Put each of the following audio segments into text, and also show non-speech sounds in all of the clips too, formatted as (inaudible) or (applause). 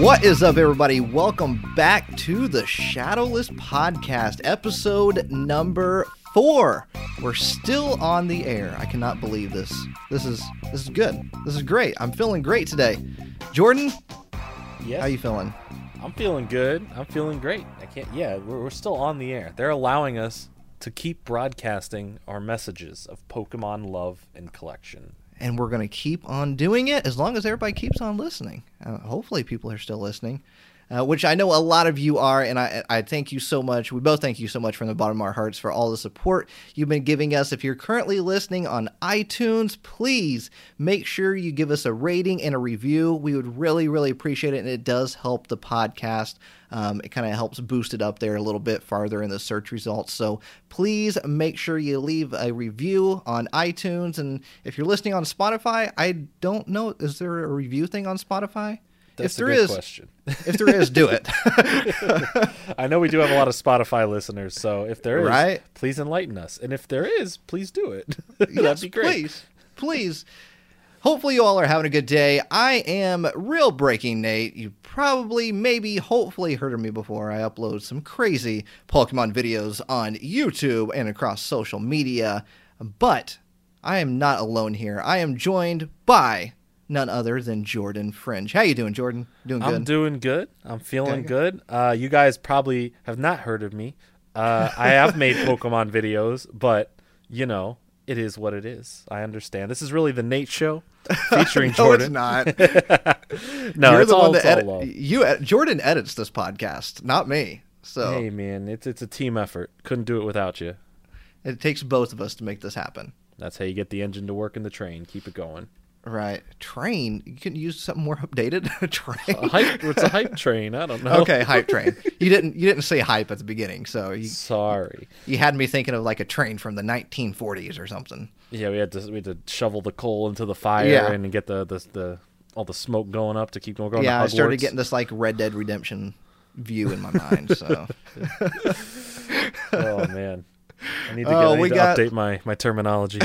What is up, everybody? Welcome back to the Shadowless Podcast, episode number four. We're still on the air. I cannot believe this. This is this is good. This is great. I'm feeling great today. Jordan, Yeah, how you feeling? I'm feeling good. I'm feeling great. I can't. Yeah, we're, we're still on the air. They're allowing us to keep broadcasting our messages of Pokemon love and collection. And we're gonna keep on doing it as long as everybody keeps on listening. Uh, hopefully, people are still listening. Uh, which I know a lot of you are, and I, I thank you so much. We both thank you so much from the bottom of our hearts for all the support you've been giving us. If you're currently listening on iTunes, please make sure you give us a rating and a review. We would really, really appreciate it, and it does help the podcast. Um, it kind of helps boost it up there a little bit farther in the search results. So please make sure you leave a review on iTunes. And if you're listening on Spotify, I don't know, is there a review thing on Spotify? That's if there is, question. (laughs) if there is, do it. (laughs) I know we do have a lot of Spotify listeners, so if there is, Right. please enlighten us. And if there is, please do it. (laughs) That'd yes, be great. please, please. Hopefully, you all are having a good day. I am Real Breaking Nate. You probably, maybe, hopefully heard of me before. I upload some crazy Pokemon videos on YouTube and across social media. But I am not alone here. I am joined by none other than Jordan Fringe. How you doing, Jordan? Doing good? I'm doing good. I'm feeling good. Uh, you guys probably have not heard of me. Uh, I have made (laughs) Pokemon videos, but you know, it is what it is. I understand. This is really the Nate show featuring (laughs) no, Jordan. it's not. (laughs) No, You're it's the all, one that all edit- love. you. ed- Jordan edits this podcast, not me. So Hey man, it's it's a team effort. Couldn't do it without you. it takes both of us to make this happen. That's how you get the engine to work in the train. Keep it going. Right. Train. You can use something more updated. (laughs) train. A hype. It's a hype train. I don't know. Okay, hype train. You didn't you didn't say hype at the beginning, so you Sorry. you had me thinking of like a train from the 1940s or something. Yeah, we had to we had to shovel the coal into the fire Yeah. and get the, the the all the smoke going up to keep going. going yeah, I started getting this like Red Dead Redemption view in my mind. So (laughs) Oh man, I need to, get, Oh, need to got- update my my terminology.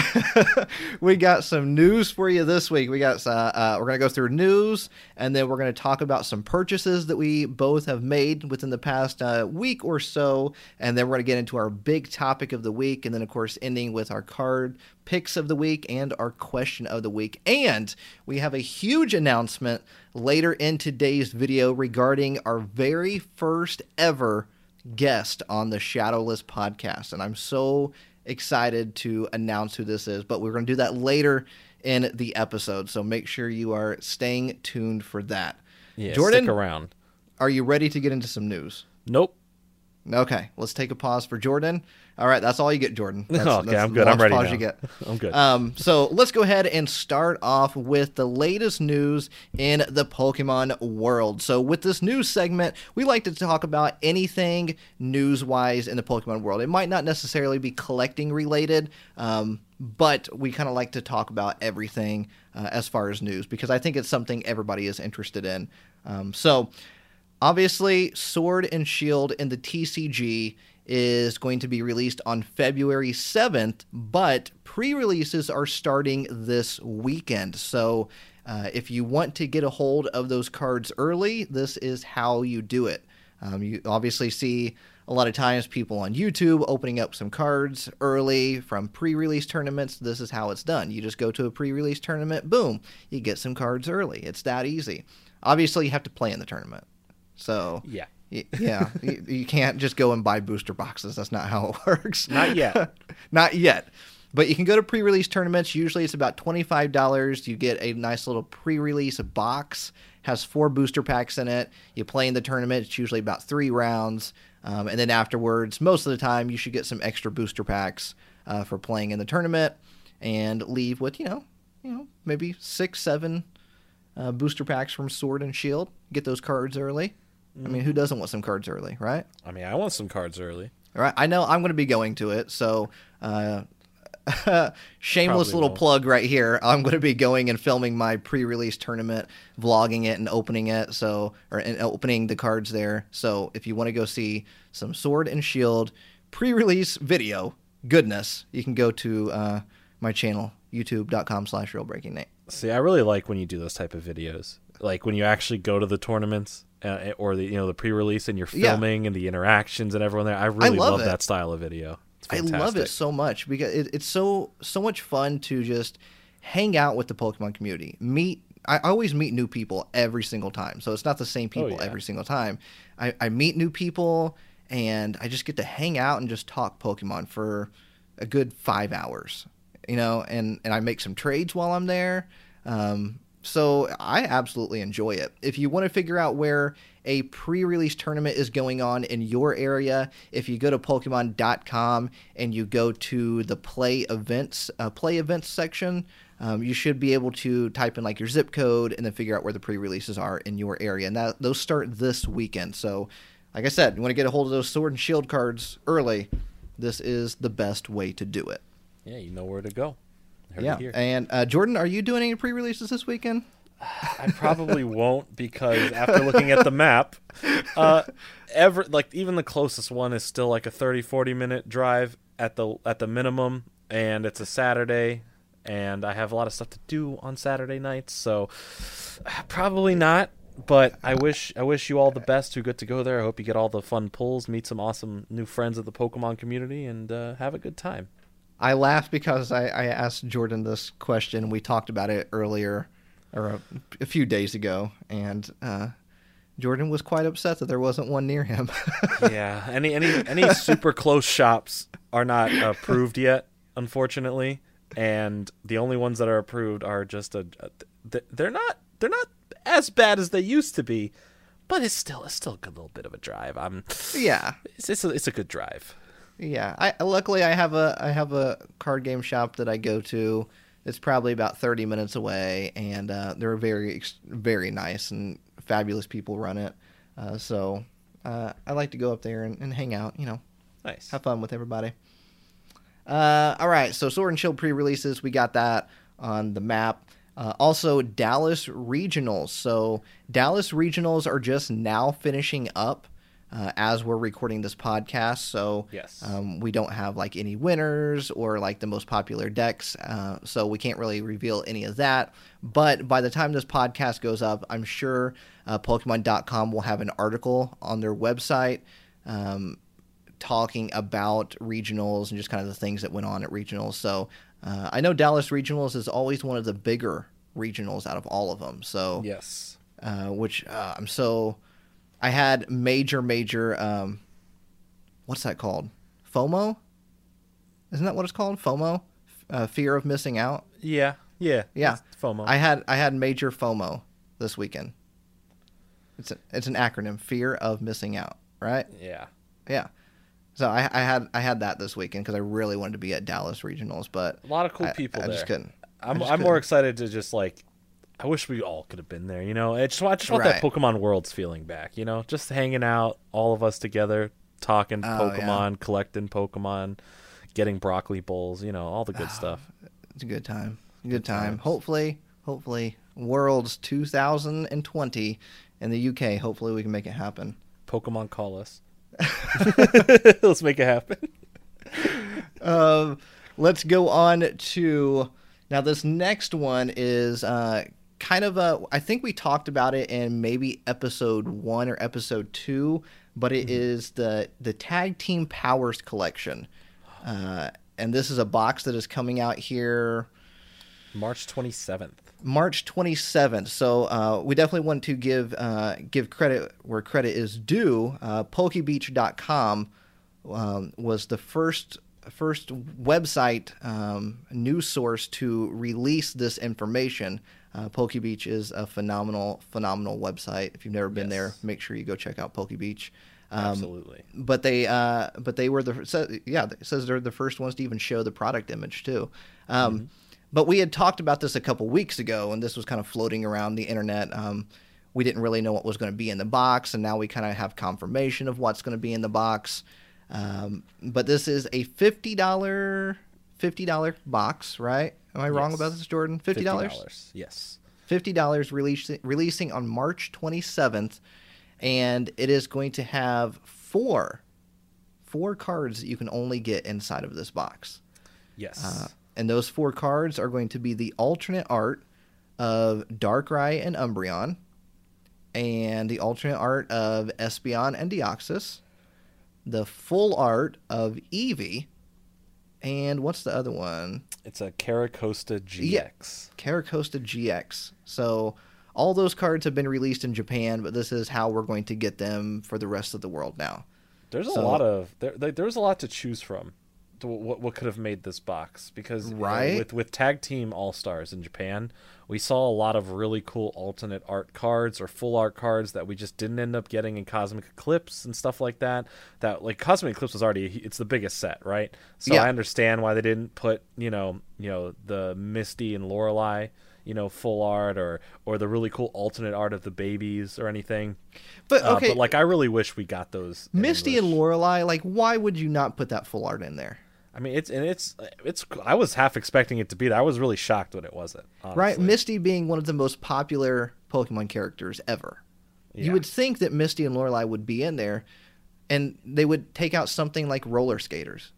(laughs) we got some news for you this week. We got uh, uh, we're gonna go through news, and then we're gonna talk about some purchases that we both have made within the past uh, week or so, and then we're gonna get into our big topic of the week, and then of course ending with our card picks of the week and our question of the week. And we have a huge announcement later in today's video regarding our very first ever guest on the Shadowless podcast. And I'm so excited to announce who this is, but we're going to do that later in the episode. So make sure you are staying tuned for that. Yeah, Jordan, stick around. are you ready to get into some news? Nope. Okay, let's take a pause for Jordan. All right, that's all you get, Jordan. (laughs) That's, okay, that's I'm good. I'm ready now. you get. (laughs) I'm good. Um, so let's go ahead and start off with the latest news in the Pokemon world. So with this news segment, we like to talk about anything news-wise in the Pokemon world. It might not necessarily be collecting related, um, but we kind of like to talk about everything uh, as far as news because I think it's something everybody is interested in. Um, so obviously, Sword and Shield in the TCG is going to be released on February 7th, but pre releases are starting this weekend. So uh, if you want to get a hold of those cards early, this is how you do it. Um, you obviously see a lot of times people on YouTube opening up some cards early from pre release tournaments. This is how it's done. You just go to a pre release tournament, boom, you get some cards early. It's that easy. Obviously, you have to play in the tournament. So, Yeah. Yeah, you, you can't just go and buy booster boxes. That's not how it (laughs) works. Not yet. (laughs) not yet. But you can go to pre-release tournaments. Usually it's about twenty-five dollars. You get a nice little pre-release box. Has four booster packs in it. You play in the tournament. It's usually about three rounds, um, and then afterwards, most of the time, you should get some extra booster packs uh, for playing in the tournament, and leave with you know, you know, maybe six, seven uh, booster packs from Sword and Shield. Get those cards early. I mean, who doesn't want some cards early, right? I mean, I want some cards early. All right. I know I'm going to be going to it, so uh, (laughs) shameless Probably little won't. plug right here. I'm going to be going and filming my pre-release tournament, vlogging it and opening it. So, or and opening the cards there. So, if you want to go see some Sword and Shield pre-release video goodness, you can go to uh, my channel, YouTube.com/slash Real Breaking Nate. See, I really like when you do those type of videos. Like when you actually go to the tournaments uh, or the you know the pre-release and you're Yeah. filming and the interactions and everyone there. I really love love, that style of video. I love it so much because it, it's so so much fun to just hang out with the Pokemon community. Meet I I always meet new people every single time, so it's not the same people yeah. every single time. I, I meet new people and I just get to hang out and just talk Pokemon for a good five hours, you know, and and I make some trades while I'm there. Um, so I absolutely enjoy it. If you want to figure out where a pre-release tournament is going on in your area, if you go to Pokemon.com and you go to the play events, uh, play events section, um, you should be able to type in like your zip code and then figure out where the pre-releases are in your area. And that those start this weekend. So, like I said, you want to get a hold of those Sword and Shield cards early. This is the best way to do it. Yeah, you know where to go. Yeah. And uh, Jordan, are you doing any pre-releases this weekend? I probably won't because after looking at the map, uh, ever like even the closest one is still like a 30 40 minute drive at the at the minimum and it's a Saturday and I have a lot of stuff to do on Saturday nights, so probably not. But I wish I wish you all the best who get to go there. I hope you get all the fun pulls, meet some awesome new friends of the Pokemon community, and uh, have a good time. I laugh because I, I asked Jordan this question. We talked about it earlier, or a, a few days ago, and uh, Jordan was quite upset that there wasn't one near him. (laughs) yeah, any any any super close shops are not approved yet, unfortunately, and the only ones that are approved are just a, a they're not they're not as bad as they used to be, but it's still it's still a good little bit of a drive. I'm yeah, it's it's a, it's a good drive. Yeah. I luckily I have a I have a card game shop that I go to. It's probably about thirty minutes away, and uh, they're very very nice and fabulous people run it. Uh, so uh, I like to go up there and, and hang out. You know, Nice. have fun with everybody. Uh, all right, so Sword and Shield pre-releases, we got that on the map. Uh, also, Dallas Regionals. So Dallas Regionals are just now finishing up uh, as we're recording this podcast. So Yes. um, we don't have like any winners or like the most popular decks. Uh, so we can't really reveal any of that. But by the time this podcast goes up, I'm sure uh, Pokemon.com will have an article on their website. Um, talking about regionals and just kind of the things that went on at regionals. So uh, I know Dallas regionals is always one of the bigger regionals out of all of them. So yes. uh, which uh, I'm so I had major major um, what's that called? FOMO? Isn't that what it's called? FOMO, uh, fear of missing out. Yeah. Yeah. Yeah. FOMO. I had I had major FOMO this weekend. It's a, it's an acronym, fear of missing out, right? yeah. Yeah. So I, I had I had that this weekend because I really wanted to be at Dallas Regionals, but A lot of cool people I, there. just couldn't. I I'm I'm more couldn't. excited to just like I wish we all could have been there, you know. I just want I just want that Pokemon Worlds feeling back, you know, just hanging out, all of us together, talking Oh, yeah. Pokemon, collecting Pokemon, getting broccoli bowls, you know, all the good stuff. It's a good time. Good time. times. Hopefully, hopefully, Worlds 2020 in the UK. Hopefully, we can make it happen. Pokemon call us. (laughs) (laughs) Let's make it happen. Um, let's go on to now. This next one is uh, kind of a. I think we talked about it in maybe episode one or episode two, but it is the the Tag Team Powers collection, uh, and this is a box that is coming out here. March 27th. March 27th. So uh, we definitely want to give uh, give credit where credit is due. Uh, PokeBeach.com um, was the first first website um, news source to release this information. Uh, PokeBeach is a phenomenal phenomenal website. If you've never been there, make sure you go check out PokeBeach. Um, Absolutely. but they uh but they were the so, yeah it says they're the first ones to even show the product image too um but we had talked about this a couple weeks ago and this was kind of floating around the internet um we didn't really know what was going to be in the box and now we kind of have confirmation of what's going to be in the box um but this is a $50 fifty dollar box, right? Am I wrong about this, Jordan? Fifty dollars. Yes. fifty dollars releasing releasing on March twenty seventh, and it is going to have four four cards that you can only get inside of this box. Yes. Uh, and those four cards are going to be the alternate art of Darkrai and Umbreon, and the alternate art of Espeon and Deoxys, the full art of Eevee, and what's the other one? it's a Carracosta Yeah. GX. Carracosta GX. So all those cards have been released in Japan, but this is how we're going to get them for the rest of the world now. There's a lot of there. there- There's a lot to choose from. To what what could have made this box because Right. with with tag team all stars in Japan, we saw a lot of really cool alternate art cards or full art cards that we just didn't end up getting in Cosmic Eclipse and stuff like that. That like Cosmic Eclipse was already it's the biggest set, right? So Yeah. I understand why they didn't put you know you know the Misty and Lorelei you know full art or or the really cool alternate art of the babies or anything. But Uh, okay, but like I really wish we got those. Misty English. and Lorelei, like why would you not put that full art in there? I mean, it's and it's it's. I was half expecting it to be. I was really shocked when it wasn't. Right? Misty being one of the most popular Pokemon characters ever. Yeah. You would think that Misty and Lorelei would be in there and they would take out something like roller skaters.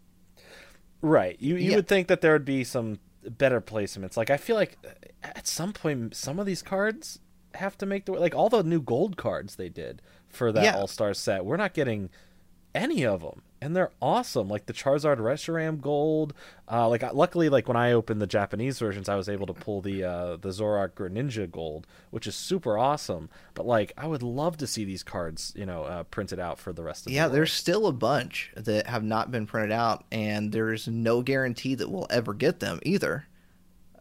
right. You you Yeah. would think that there would be some better placements. Like I feel like uh, at some point some of these cards have to make the like all the new gold cards they did for that Yeah. All Star set. We're not getting any of them, and they're awesome. Like the Charizard Reshiram Gold. Uh, like luckily, like when I opened the Japanese versions, I was able to pull the uh, the Zoroark Greninja Gold, which is super awesome. But like, I would love to see these cards, you know, uh, printed out for the rest of Yeah, the there's still a bunch that have not been printed out, and there's no guarantee that we'll ever get them either.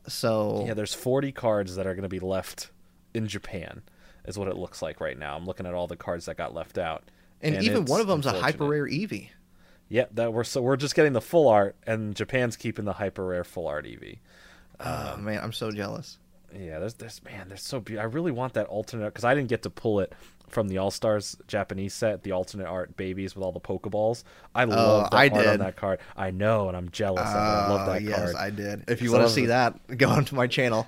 So Yeah, there's 40 cards that are going to be left in Japan, is what it looks like right now. I'm looking at all the cards that got left out, and, even one of them's a hyper rare Eevee. Yeah, that we're so we're just getting the full art, and Japan's keeping the hyper rare full art Eevee. Oh Um, man, I'm so jealous. Yeah, there's there's man, there's so beautiful. I really want that alternate because I didn't get to pull it from the All Stars Japanese set, the alternate art babies with all the Pokeballs. I love the Oh, I art on that card. I know, and I'm jealous. it. I love Oh, that yes, card. I did. If you So want to see (laughs) that, go onto my channel.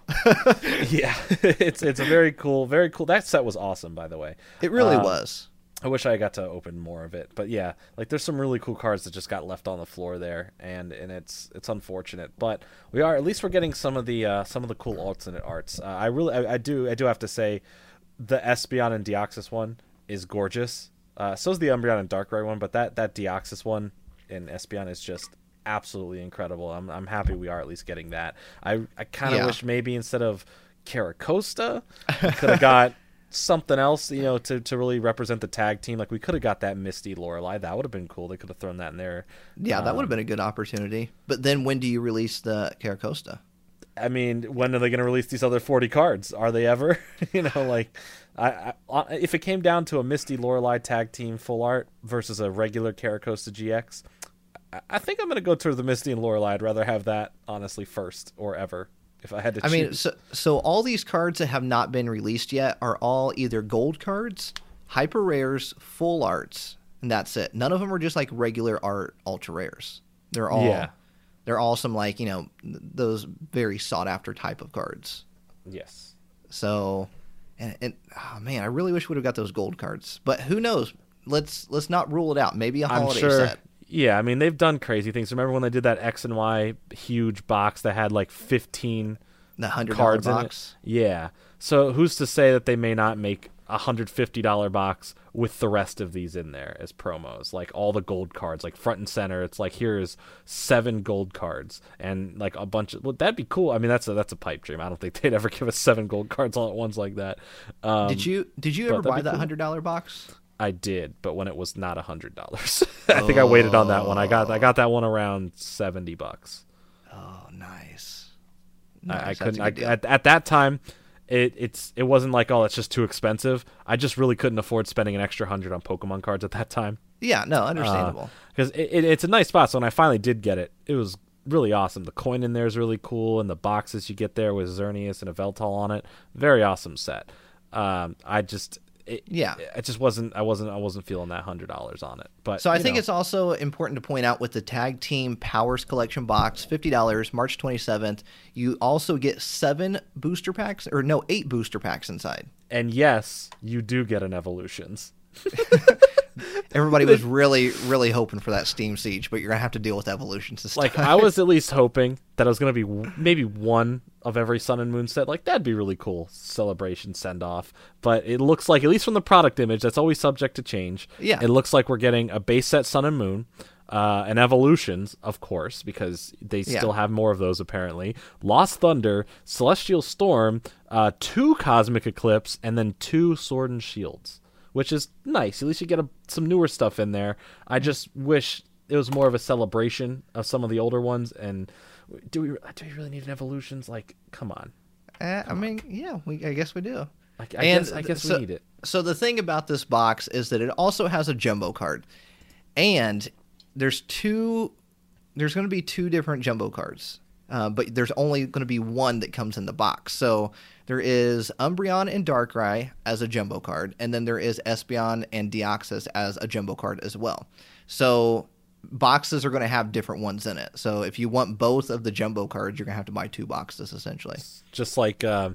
yeah, (laughs) it's it's a very cool, very cool. That set was awesome, by the way. it really Uh, was. I wish I got to open more of it, but yeah, like there's some really cool cards that just got left on the floor there, and and it's it's unfortunate, but we are at least we're getting some of the uh, some of the cool alternate arts. Uh, I really I, I do I do have to say, the Espeon and Deoxys one is gorgeous. Uh, so is the Umbreon and Darkrai one, but that that Deoxys one in Espeon is just absolutely incredible. I'm I'm happy we are at least getting that. I I kind of Yeah. wish maybe instead of Carracosta, could have got (laughs) something else, you know, to, to really represent the tag team. Like we could have got that Misty Lorelei. That would have been cool. They could have thrown that in there. Yeah, that would have Um, been a good opportunity. But then when do you release the Carracosta? I mean, when are they going to release these other forty cards? Are they ever? (laughs) you know, like I, I if it came down to a Misty Lorelei tag team full art versus a regular Carracosta GX, I, I think I'm going to go to the Misty and Lorelei. I'd rather have that honestly first or ever if I had to. I mean, so, so all these cards that have not been released yet are all either gold cards, hyper rares, full arts, and that's it. None of them are just like regular art ultra rares. They're all Yeah. they're all some like, you know, those very sought after type of cards. yes. So and, and oh man, I really wish we would have got those gold cards. But who knows? Let's let's not rule it out. Maybe a I'm holiday sure. set. Yeah, I mean they've done crazy things. Remember when they did that X and Y huge box that had like 15 The hundred cards in it? Yeah. So who's to say that they may not make a hundred fifty dollar box with the rest of these in there as promos, like all the gold cards, like front and center. It's like here's seven gold cards and like a bunch of. Well, that'd be cool. I mean, that's a that's a pipe dream. I don't think (laughs) they'd ever give us seven gold cards all at once like that. Um, Did you did you ever buy that cool. hundred dollar box? I did, but when it was not a hundred dollars, (laughs) I think I waited on that one. I got I got that one around seventy bucks. Oh, nice. I, I Nice, that's a couldn't. I, at at that time, it it's it wasn't like oh it's just too expensive. I just really couldn't afford spending an extra hundred on Pokemon cards at that time Yeah, no, understandable. because it, it, it's a nice spot. So when I finally did get it, it was really awesome. The coin in there is really cool, and the boxes you get there with Xerneas and Yveltal on it, very awesome set. Um, I just it, Yeah. it just wasn't. I wasn't. I wasn't feeling that hundred dollars on it. But So I think know. it's also important to point out with the Tag Team Powers Collection box, fifty dollars, March twenty seventh. You also get seven booster packs, or no, eight booster packs inside. and yes, you do get an evolutions. (laughs) Everybody was (laughs) really, really hoping for that Steam Siege, but you're gonna have to deal with evolutions this Like time. I was at least hoping that I was gonna be maybe one of every Sun and Moon set. Like that'd be really cool celebration send off. But it looks like at least from the product image, that's always subject to change. Yeah. it looks like we're getting a base set Sun and Moon. Uh, and evolutions, of course, because they Yeah. still have more of those apparently. Lost Thunder, Celestial Storm, uh, two Cosmic Eclipse, and then two Sword and Shields, which is nice. At least you get a, some newer stuff in there. I just wish it was more of a celebration of some of the older ones. And do we do we really need an evolutions? Like, come on. Eh, I mean, yeah, we, I guess we do. Like, I And guess I guess so- we need it. So the thing about this box is that it also has a jumbo card, and there's two. There's going to be two different jumbo cards, uh, but there's only going to be one that comes in the box. So there is Umbreon and Darkrai as a jumbo card, and then there is Espeon and Deoxys as a jumbo card as well. So boxes are going to have different ones in it. So if you want both of the jumbo cards, you're going to have to buy two boxes essentially. just like uh,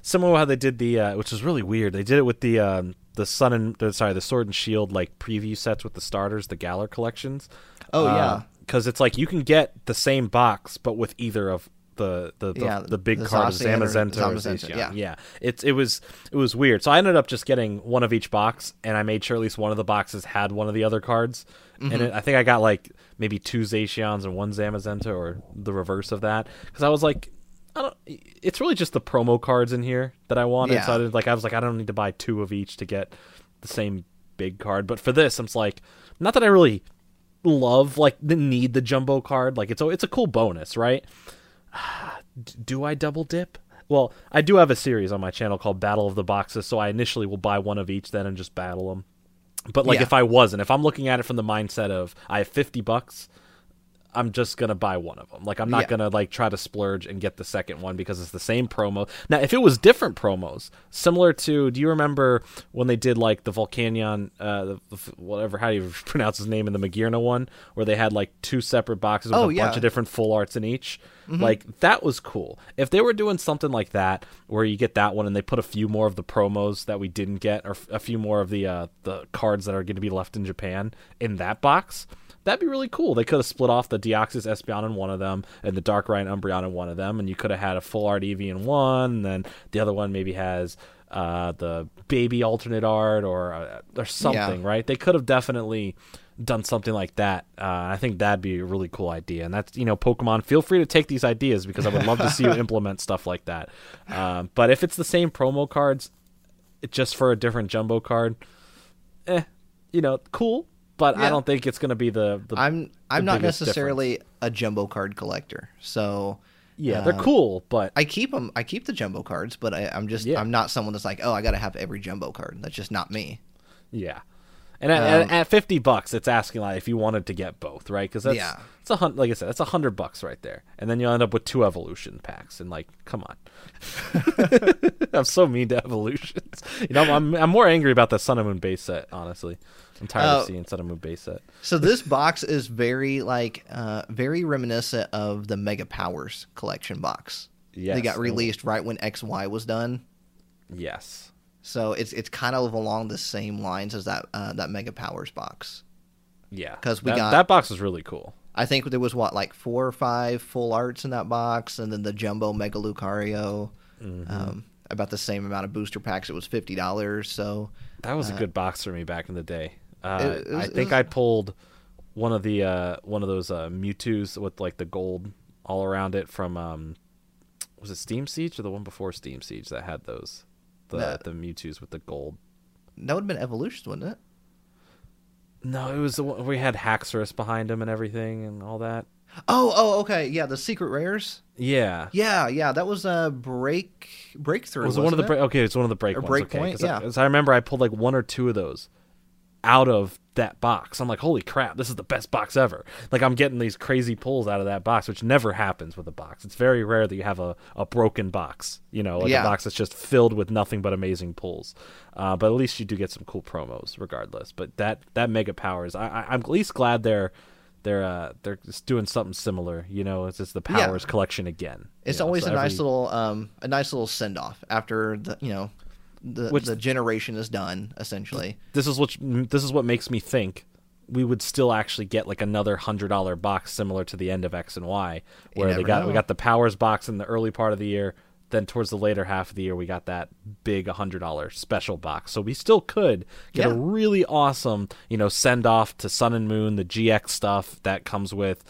similar to how they did the uh, which was really weird they did it with the um, the sun and the, sorry the sword and shield like preview sets with the starters the galar collections Oh, yeah. because it's like you can get the same box but with either of the the the, Yeah, the big the cards Zacian Zamazenta or Zamazenta, yeah. yeah it's it was it was weird so I ended up just getting one of each box and I made sure at least one of the boxes had one of the other cards Mm-hmm. and it, I think I got like maybe two Zacians and one Zamazenta or the reverse of that because I was like I don't. It's really just the promo cards in here that I wanted. So I did, like I was like I don't need to buy two of each to get the same big card. But for this, I'm just like not that I really love like the need the jumbo card. Like it's a it's a cool bonus, right? (sighs) Do I double dip? Well, I do have a series on my channel called Battle of the Boxes, so I initially will buy one of each then and just battle them. But like Yeah. if I wasn't, if I'm looking at it from the mindset of I have 50 bucks, I'm just gonna buy one of them. Like I'm not Yeah. gonna like try to splurge and get the second one because it's the same promo. Now, if it was different promos, similar to, do you remember when they did like the Volcanion, uh, the, whatever how do you (laughs) pronounce his name in the Magearna one, where they had like two separate boxes with Oh, a yeah. bunch of different full arts in each. Like that was cool. If they were doing something like that, where you get that one and they put a few more of the promos that we didn't get, or f- a few more of the uh, the cards that are going to be left in Japan in that box, that'd be really cool. They could have split off the Deoxys Espeon in one of them and the Darkrai and Umbreon in one of them, and you could have had a full art Eevee in one, and then the other one maybe has uh, the baby alternate art or uh, or something, right? They could have definitely done something like that. Uh, I think that'd be a really cool idea. And that's you know, Pokemon. Feel free to take these ideas because I would love to see you (laughs) implement stuff like that. Um, but if it's the same promo cards, it- just for a different jumbo card, eh, you know, cool. But I don't think it's going to be the. the I'm I'm the not necessarily a jumbo card collector, so yeah, they're um, cool, but I keep them. I keep the jumbo cards, but I, I'm just Yeah. I'm not someone that's like, oh, I got to have every jumbo card. That's just not me. Yeah, and at, at- Um, at fifty bucks, it's asking like if you wanted to get both, right? Because that's Yeah. it's a hun- like I said, that's a hundred bucks right there, and then you'll end up with two evolution packs, and like, come on, (laughs) (laughs) I'm so mean to evolutions. You know, I'm I'm more angry about the Sun and Moon base set. Honestly, I'm tired Uh, of seeing Sun and Moon base set. So this box is very like uh, very reminiscent of the Mega Powers collection box. Yes, they got released right when XY was done. Yes, So it's it's kind of along the same lines as that uh, that Mega Powers box. Yeah. Because we that, got- that box is really cool. I think there was what like four or five full arts in that box, and then the jumbo Mega Lucario. Mm-hmm. Um, about the same amount of booster packs. It was fifty dollars. So That was a good box for me back in the day. Uh, It- it I think I pulled one of the uh, one of those uh, Mewtwo's with like the gold all around it from um, was it Steam Siege or the one before Steam Siege that had those the The- the Mewtwo's with the gold. that would have been Evolution, wouldn't it? No, it was the one we had Haxorus behind him and everything and all that. Oh, oh, okay, yeah, the secret rares. Yeah. Yeah, yeah, that was a break breakthrough. Was it one of the break? Okay, it's one of the break Or ones. break okay, point, 'cause I- I remember I pulled like one or two of those, out of that box. I'm like, holy crap, this is the best box ever. Like I'm getting these crazy pulls out of that box, which never happens with a box. It's very rare that you have a, a broken box, you know, like Yeah. a box that's just filled with nothing but amazing pulls. Uh, but at least you do get some cool promos regardless. But that that mega powers, I, I I'm at least glad they're they're uh they're just doing something similar. You know, it's just the Yeah. powers collection again. It's know, always so a nice every- little um a nice little send off after the you know the Which- the generation is done essentially. this is what this is what makes me think we would still actually get like another hundred dollar box similar to the end of X and Y, where they got know. we got the powers box in the early part of the year. Then towards the later half of the year, we got that big hundred dollar special box. So we still could get a really awesome, you know, send off to Sun and Moon, the GX stuff that comes with.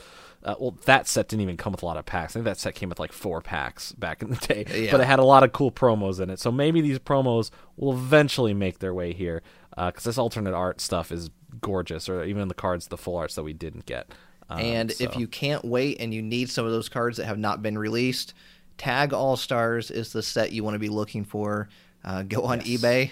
Uh, well, that set didn't even come with a lot of packs. I think that set came with like four packs back in the day, (laughs) Yeah. but it had a lot of cool promos in it. So maybe these promos will eventually make their way here because this alternate art stuff is gorgeous, or even the cards, the full arts that we didn't get. Um, and if you can't wait and you need some of those cards that have not been released, Tag All Stars is the set you want to be looking for. Uh, go on Yes. eBay,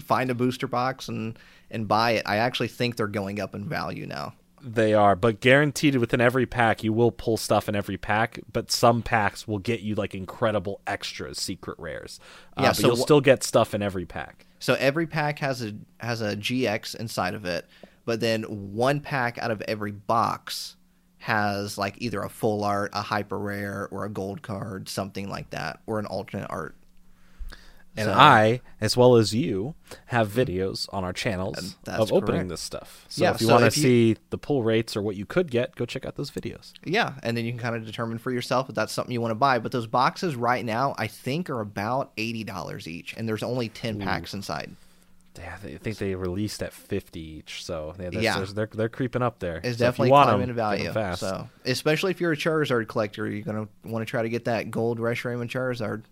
(laughs) find a booster box and and buy it. I actually think they're going up in value now. They are, but guaranteed within every pack, you will pull stuff in every pack. But some packs will get you like incredible extras, secret rares. Uh, Yeah, but so you'll wh- still get stuff in every pack. So every pack has a has a GX inside of it, but then one pack out of every box has like either a full art, a hyper rare, or a gold card, something like that, or an alternate art. And So- I, as well as you, have videos on our channels of opening correct. this stuff. So Yeah, if you so want to see the pull rates or what you could get, go check out those videos. Yeah, and then you can kind of determine for yourself if that's something you want to buy. But those boxes right now, I think, are about eighty dollars each, and there's only ten packs inside. Yeah, I think they released at fifty each, so yeah, Yeah. they're they're creeping up there. It's So definitely climbing 'em, in value. fast. So, especially if you're a Charizard collector, you're gonna want to try to get that gold Reshiram and Charizard.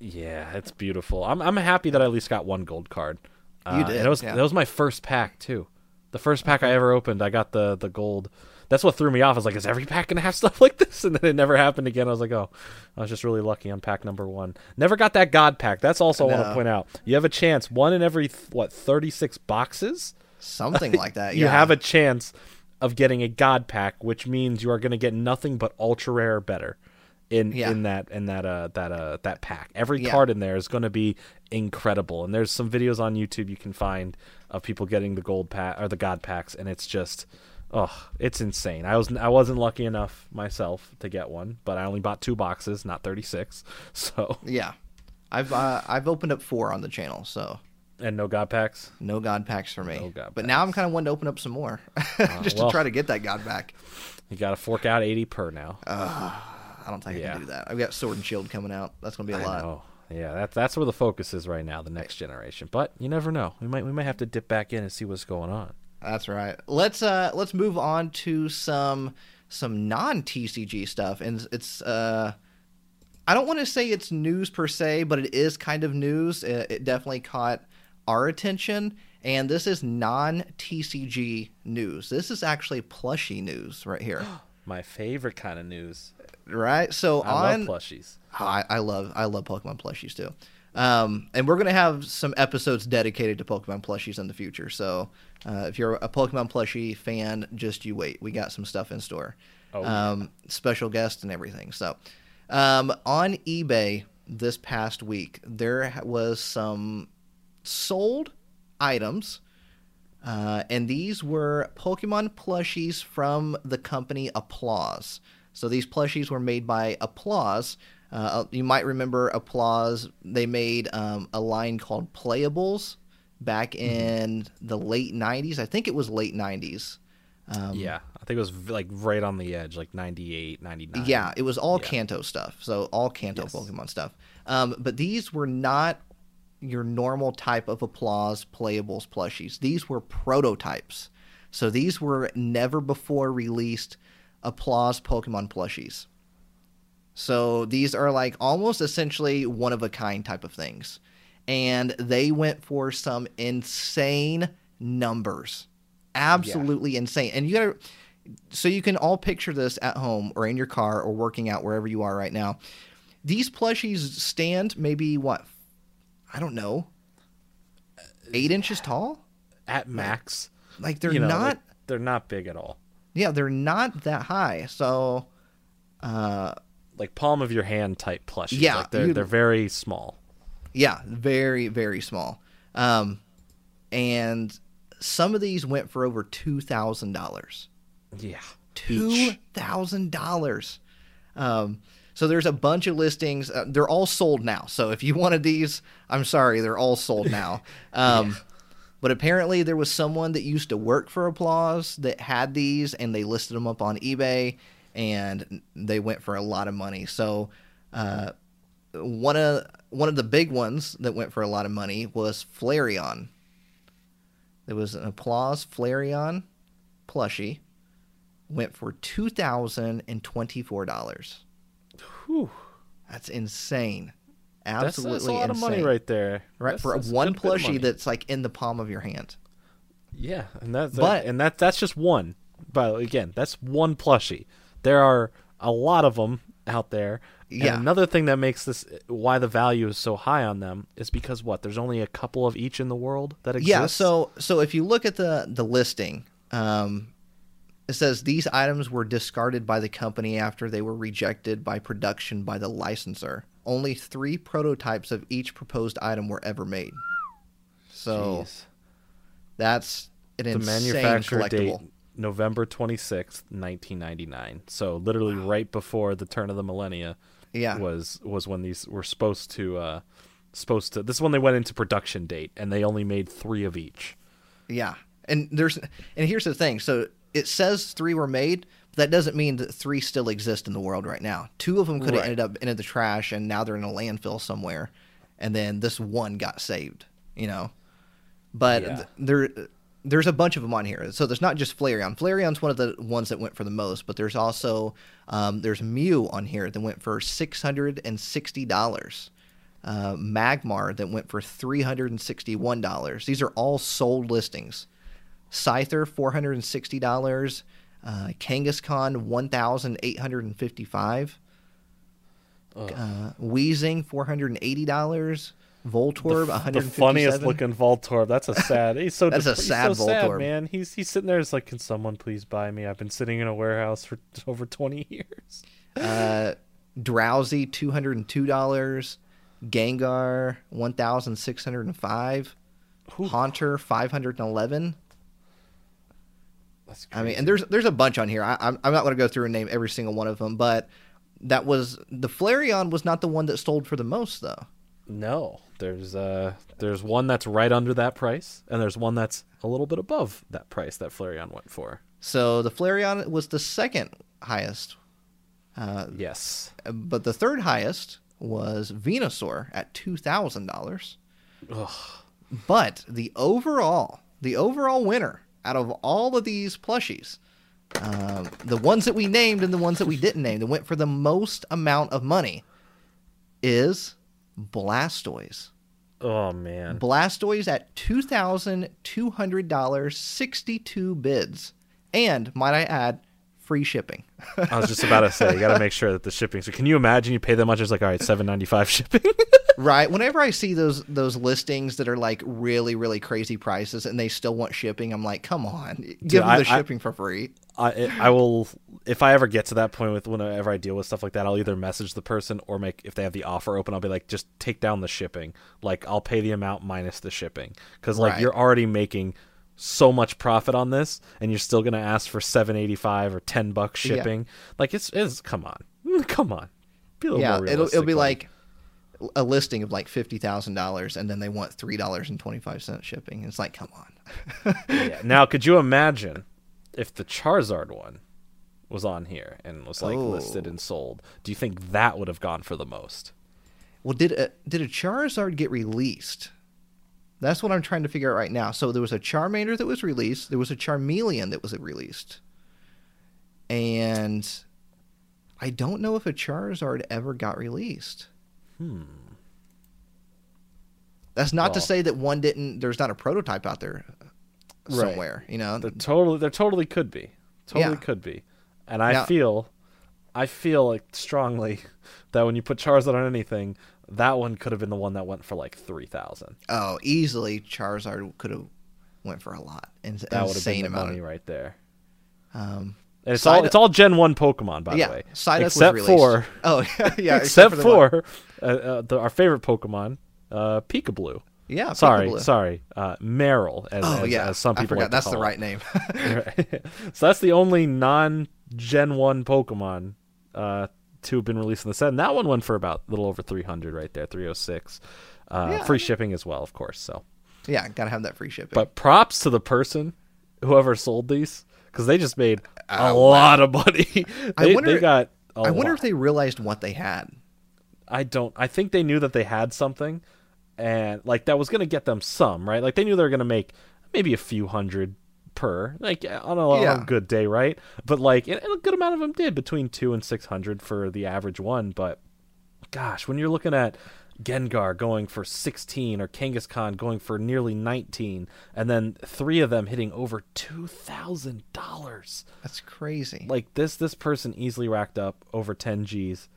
Yeah, it's beautiful. I'm I'm happy that I at least got one gold card. Uh, You did, And it was yeah. that was my first pack too. The first pack I ever opened, I got the the gold. That's what threw me off. I was like, is every pack gonna have (laughs) stuff like this? And then it never happened again. I was like, oh, I was just really lucky on pack number one. Never got that God pack. That's also I want to point out. You have a chance. One in every th- what thirty six boxes. Something like that. (laughs) You have a chance of getting a God pack, which means you are going to get nothing but ultra rare better in Yeah. in that in that uh that uh that pack. Every Yeah. card in there is going to be incredible. And there's some videos on YouTube you can find of people getting the gold pack or the God packs, and it's just. Oh, it's insane. I was I wasn't lucky enough myself to get one, but I only bought two boxes, not 36. (laughs) So, Yeah, I've uh, I've opened up four on the channel, so and no God packs. no God packs for me. No God but now I'm kind of wanting to open up some more, (laughs) just well. to try to get that God back. You got to fork out 80 per now. I don't think I can do that. I've got Sword and Shield coming out. That's gonna be a lot. Oh, yeah, that's that's where the focus is right now, the next generation. But you never know. We might we might have to dip back in and see what's going on. That's right. Let's uh let's move on to some some non TCG stuff, and it's uh. I don't want to say it's news per se, but it is kind of news. It, it definitely caught our attention, and this is non TCG news. This is actually plushy news right here, (gasps) My favorite kind of news. right? So I on love plushies. I, I love I love Pokemon plushies too. Um, and we're gonna have some episodes dedicated to Pokemon plushies in the future. So uh, if you're a Pokemon plushie fan, just you wait. We got some stuff in store. Oh, um, special guests and everything. So um, on eBay this past week, there was some sold items. Uh, and these were Pokemon plushies from the company Applause. So these plushies were made by Applause. Uh, you might remember Applause. They made um, a line called Playables back in the late 90s. I think it was late 90s. Um, yeah, I think it was like right on the edge, like 98, 99. Yeah, it was all Yeah. Kanto stuff. So all Kanto Yes. Pokemon stuff. Um, but these were not your normal type of applause playables plushies. These were prototypes. So these were never before released applause Pokemon plushies. So these are like almost essentially one of a kind type of things. And they went for some insane numbers. Absolutely insane. And you got to so you can all picture this at home or in your car or working out wherever you are right now. These plushies stand maybe what I don't know, eight inches tall. at max. Like they're you know, not. like, they're not big at all. yeah, they're not that high. So, uh, Like palm of your hand type plushies. Yeah, like they're they're very small. yeah, very very small. Um, and some of these went for over two thousand dollars. Yeah. two thousand dollars. Um, so there's a bunch of listings. Uh, they're all sold now. So if you (laughs) wanted these, I'm sorry, they're all sold now. (laughs) Um, But apparently there was someone that used to work for Applause that had these, and they listed them up on eBay, and they went for a lot of money. So uh, one of one of the big ones that went for a lot of money was Flareon. There was an Applause Flareon plushie went for two thousand and twenty four dollars. Whew. That's insane. Absolutely that's a lot insane. of money right there. Right That's- for that's one good bit of money. plushie that's like in the palm of your hand. Yeah, and that's But- and that that's just one. But again, that's one plushie. There are a lot of them out there. And Yeah. another thing that makes this why the value is so high on them is because what? There's only a couple of each in the world that exist. Yeah. So so if you look at the the listing, um, it says these items were discarded by the company after they were rejected by production by the licensor. Only three prototypes of each proposed item were ever made. So Jeez. that's an the insane manufacturer date collectible. November 26th, 1999. So literally right before the turn of the millennia Yeah. was was when these were supposed to uh supposed to this is when they went into production date and they only made 3 of each. Yeah, and there's and here's the thing. So it says three were made, but that doesn't mean that three still exist in the world right now. Two of them could have Right. ended up into the trash, and now they're in a landfill somewhere. And then this one got saved. You know, but Yeah. th- there there's a bunch of them on here. So there's not just Flareon. Flareon's one of the ones that went for the most, but there's also um, there's Mew on here that went for six hundred and sixty dollars. Uh, Magmar that went for three hundred and sixty-one dollars. These are all sold listings. Scyther four hundred and sixty dollars. Uh, Kangaskhan one thousand eight hundred and fifty-five. Ugh. Uh, Weezing four hundred and eighty dollars. Voltorb the, one f- hundred the funniest looking Voltorb. That's a sad. He's so (laughs) That's a dep- he's sad so sad, Voltorb. man. He's he's sitting there. It's like, can someone please buy me? I've been sitting in a warehouse for (laughs) over 20 years. Uh, Drowzee two hundred and two dollars. Gengar one thousand six hundred and five. Haunter five hundred and eleven. I mean, and there's there's a bunch on here. I, I'm I'm not going to go through and name every single one of them, but that was the Flareon was not the one that sold for the most though. no. There's uh there's one that's right under that price, and there's one that's a little bit above that price that Flareon went for. So the Flareon was the second highest, uh, Yes. but the third highest was Venusaur at two thousand dollars. Ugh. But the overall, the overall winner out of all of these plushies, um, the ones that we named and the ones that we didn't name, that went for the most amount of money, is Blastoise. Oh man. Blastoise at two thousand two hundred dollars, sixty-two bids, and might I add, free shipping. I was just about to say you got to make sure that the shipping. So can you imagine you pay that much? It's like all right, seven ninety five shipping. (laughs) right. Whenever I see those those listings that are like really really crazy prices and they still want shipping, I'm like, come on, give them I- the I- shipping for free. I I will if I ever get to that point with whenever I deal with stuff like that, I'll either message the person or make if they have the offer open, I'll be like, just take down the shipping. Like I'll pay the amount minus the shipping because like Right. you're already making so much profit on this, and you're still gonna ask for seven eighty five or ten bucks Yeah. shipping. Like it's it's come on, (laughs) come on, be a little yeah, more it'll it'll be like a listing of like fifty thousand dollars, and then they want three dollars and twenty five cents shipping. It's like, come on. (laughs) yeah. Now, could you imagine if the Charizard one was on here and was like Oh. listed and sold? Do you think that would have gone for the most? Well, did a, did a Charizard get released? That's what I'm trying to figure out right now. So there was a Charmander that was released. There was a Charmeleon that was released, and I don't know if a Charizard ever got released. Hmm. That's not to say that one didn't. There's not a prototype out there Right. somewhere. You know, There totally, there totally could be, totally Yeah. could be, and I Now- feel, I feel like strongly (laughs) that when you put Charizard on anything, that one could have been the one that went for like three thousand. Oh, easily Charizard could have went for a lot. An That would have been insane the amount. money Of, right there. um, And it's Psyduck- all it's all Gen One Pokemon, by yeah, the way, Psyduck except was for (laughs) oh (laughs) yeah, except, the one- for uh, uh, the, our favorite Pokemon, uh, Pikablue. yeah. Sorry, sorry, uh, Marill, as, Oh as, yeah, as some I people forgot. like That's the call it. (laughs) right name. So that's the only non Gen 1 Pokemon uh, to have been released in the set. And that one went for about a little over 300 right there, 306. Uh, Yeah. Free shipping as well, of course. So, yeah, gotta have that free shipping. But props to the person, whoever sold these, because they just made a Oh, lot of money. (laughs) I (laughs) they, wonder- they got I wonder lot. if they realized what they had. I don't. I think they knew that they had something, and like that was going to get them some right. Like they knew they were going to make maybe a few hundred per, like on a, on Yeah. a good day, right? But like, and and a good amount of them did between two and six hundred for the average one. But gosh, when you're looking at Gengar going for 16 or Kangaskhan going for nearly 19 and then three of them hitting over $2,000 That's crazy. like this this person easily racked up over 10 G's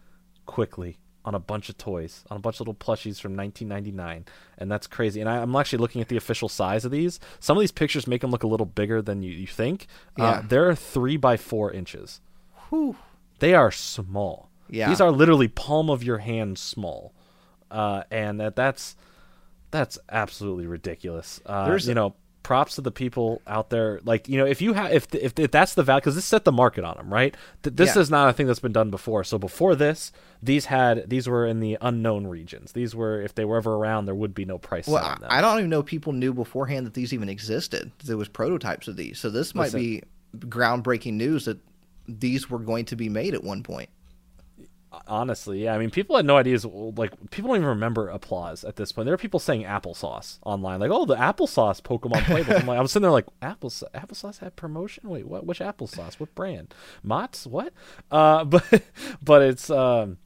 quickly on a bunch of toys, on a bunch of little plushies from 1999, and that's crazy. And I, I'm actually looking at the official size of these. Some of these pictures make them look a little bigger than you, you think. Yeah. Uh, they're three by four inches. Whew. They are small. Yeah. these are literally palm of your hand small, uh, and that that's that's absolutely ridiculous. Uh, There's- you know, props to the people out there. Like you know, if you have if if, if that's the value, because this set the market on them, right? Th- this Yeah. is not a thing that's been done before. So before this, these had these were in the unknown regions. These were if they were ever around, there would be no price Well, I, them. I don't even know people knew beforehand that these even existed. There was prototypes of these, so this might Listen. be groundbreaking news that these were going to be made at one point. Honestly, yeah. I mean, people had no ideas. Like, people don't even remember applause at this point. There are people saying applesauce online, like, "Oh, the applesauce Pokemon (laughs) playable." I'm like, I'm sitting there like, "Applesauce? Applesauce had promotion? Wait, what? Which applesauce? What brand? Mott's? What?" Uh, (laughs) but but it's um,